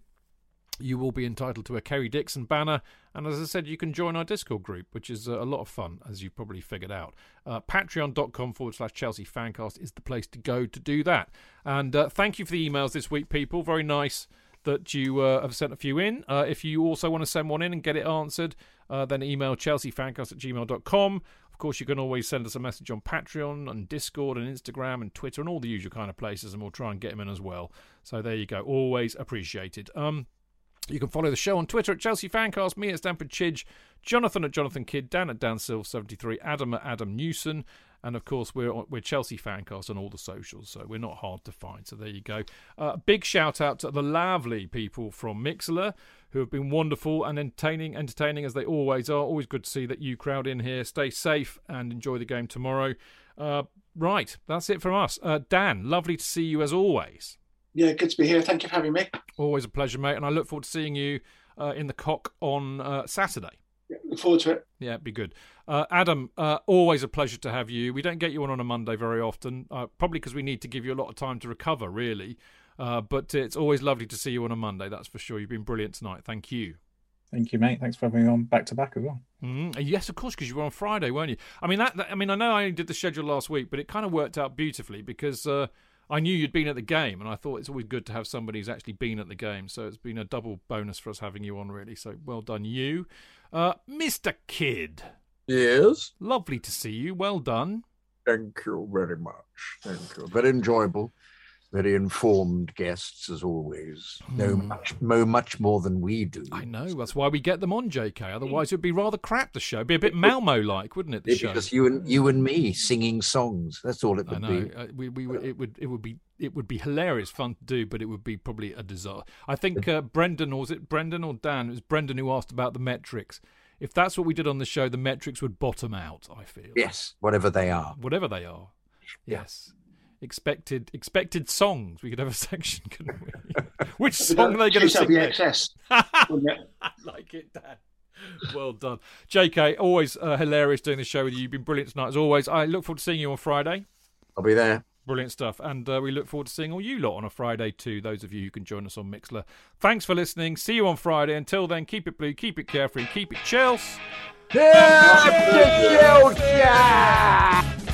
you will be entitled to a Kerry Dixon banner. And as I said, you can join our Discord group, which is uh, a lot of fun, as you've probably figured out. Uh, Patreon.com forward slash Chelsea Fancast is the place to go to do that. And uh, thank you for the emails this week, people. Very nice that you uh, have sent a few in. Uh, if you also want to send one in and get it answered, uh, then email chelseafancast at gmail.com. Of course, you can always send us a message on Patreon and Discord and Instagram and Twitter and all the usual kind of places, and we'll try and get them in as well. So there you go. Always appreciated. Um, you can follow the show on Twitter at Chelsea Fancast, me at Stamford Chidge, Jonathan at Jonathan Kydd, Dan at Dan Silv 73 Adam at Adam Newson, and of course we're we're Chelsea Fancast on all the socials, so we're not hard to find. So there you go. Uh, big shout out to the lovely people from Mixlr who have been wonderful and entertaining, entertaining as they always are. Always good to see that you crowd in here. Stay safe and enjoy the game tomorrow. Uh, right, that's it from us. Uh, Dan, lovely to see you as always. Yeah, good to be here. Thank you for having me. Always a pleasure, mate. And I look forward to seeing you uh, in the cock on uh, Saturday. Yeah, look forward to it. Yeah, it'd be good. Uh, Adam, uh, always a pleasure to have you. We don't get you on on a Monday very often, uh, probably because we need to give you a lot of time to recover, really. Uh, but it's always lovely to see you on a Monday, that's for sure. You've been brilliant tonight. Thank you. Thank you, mate. Thanks for having me on back to back as well. Mm, yes, of course, because you were on Friday, weren't you? I mean, that, that- I mean, I know I only did the schedule last week, but it kind of worked out beautifully because uh, I knew you'd been at the game, and I thought it's always good to have somebody who's actually been at the game. So it's been a double bonus for us having you on, really. So well done, you, uh, Mister Kydd. Yes. Lovely to see you. Well done. Thank you very much. Thank you. Very enjoyable, very informed guests as always. Know Hmm. much, know much more than we do. I know. That's why we get them on, JK. Otherwise, it'd be rather crap. The show, It'd be a bit Malmo-like, wouldn't it? The It's show. just you and you and me singing songs. That's all it I would know. be. Uh, we, we would, it would it would be it would be hilarious fun to do, but it would be probably a disaster. I think uh, Brendan or was it Brendan or Dan? It was Brendan who asked about the metrics. If that's what we did on the show, the metrics would bottom out. I feel. Yes, whatever they are. Whatever they are. Yes. Expected expected songs. We could have a [LAUGHS] section, couldn't we? [LAUGHS] Which song are they going to sing? excess. [LAUGHS] I like it, Dan. Well done, JK. Always uh, hilarious doing the show with you. You've been brilliant tonight as always. I look forward to seeing you on Friday. I'll be there. Brilliant stuff. And uh, we look forward to seeing all you lot on a Friday, too. Those of you who can join us on Mixlr. Thanks for listening. See you on Friday. Until then, keep it blue, keep it carefree, keep it chills. Yeah, yeah.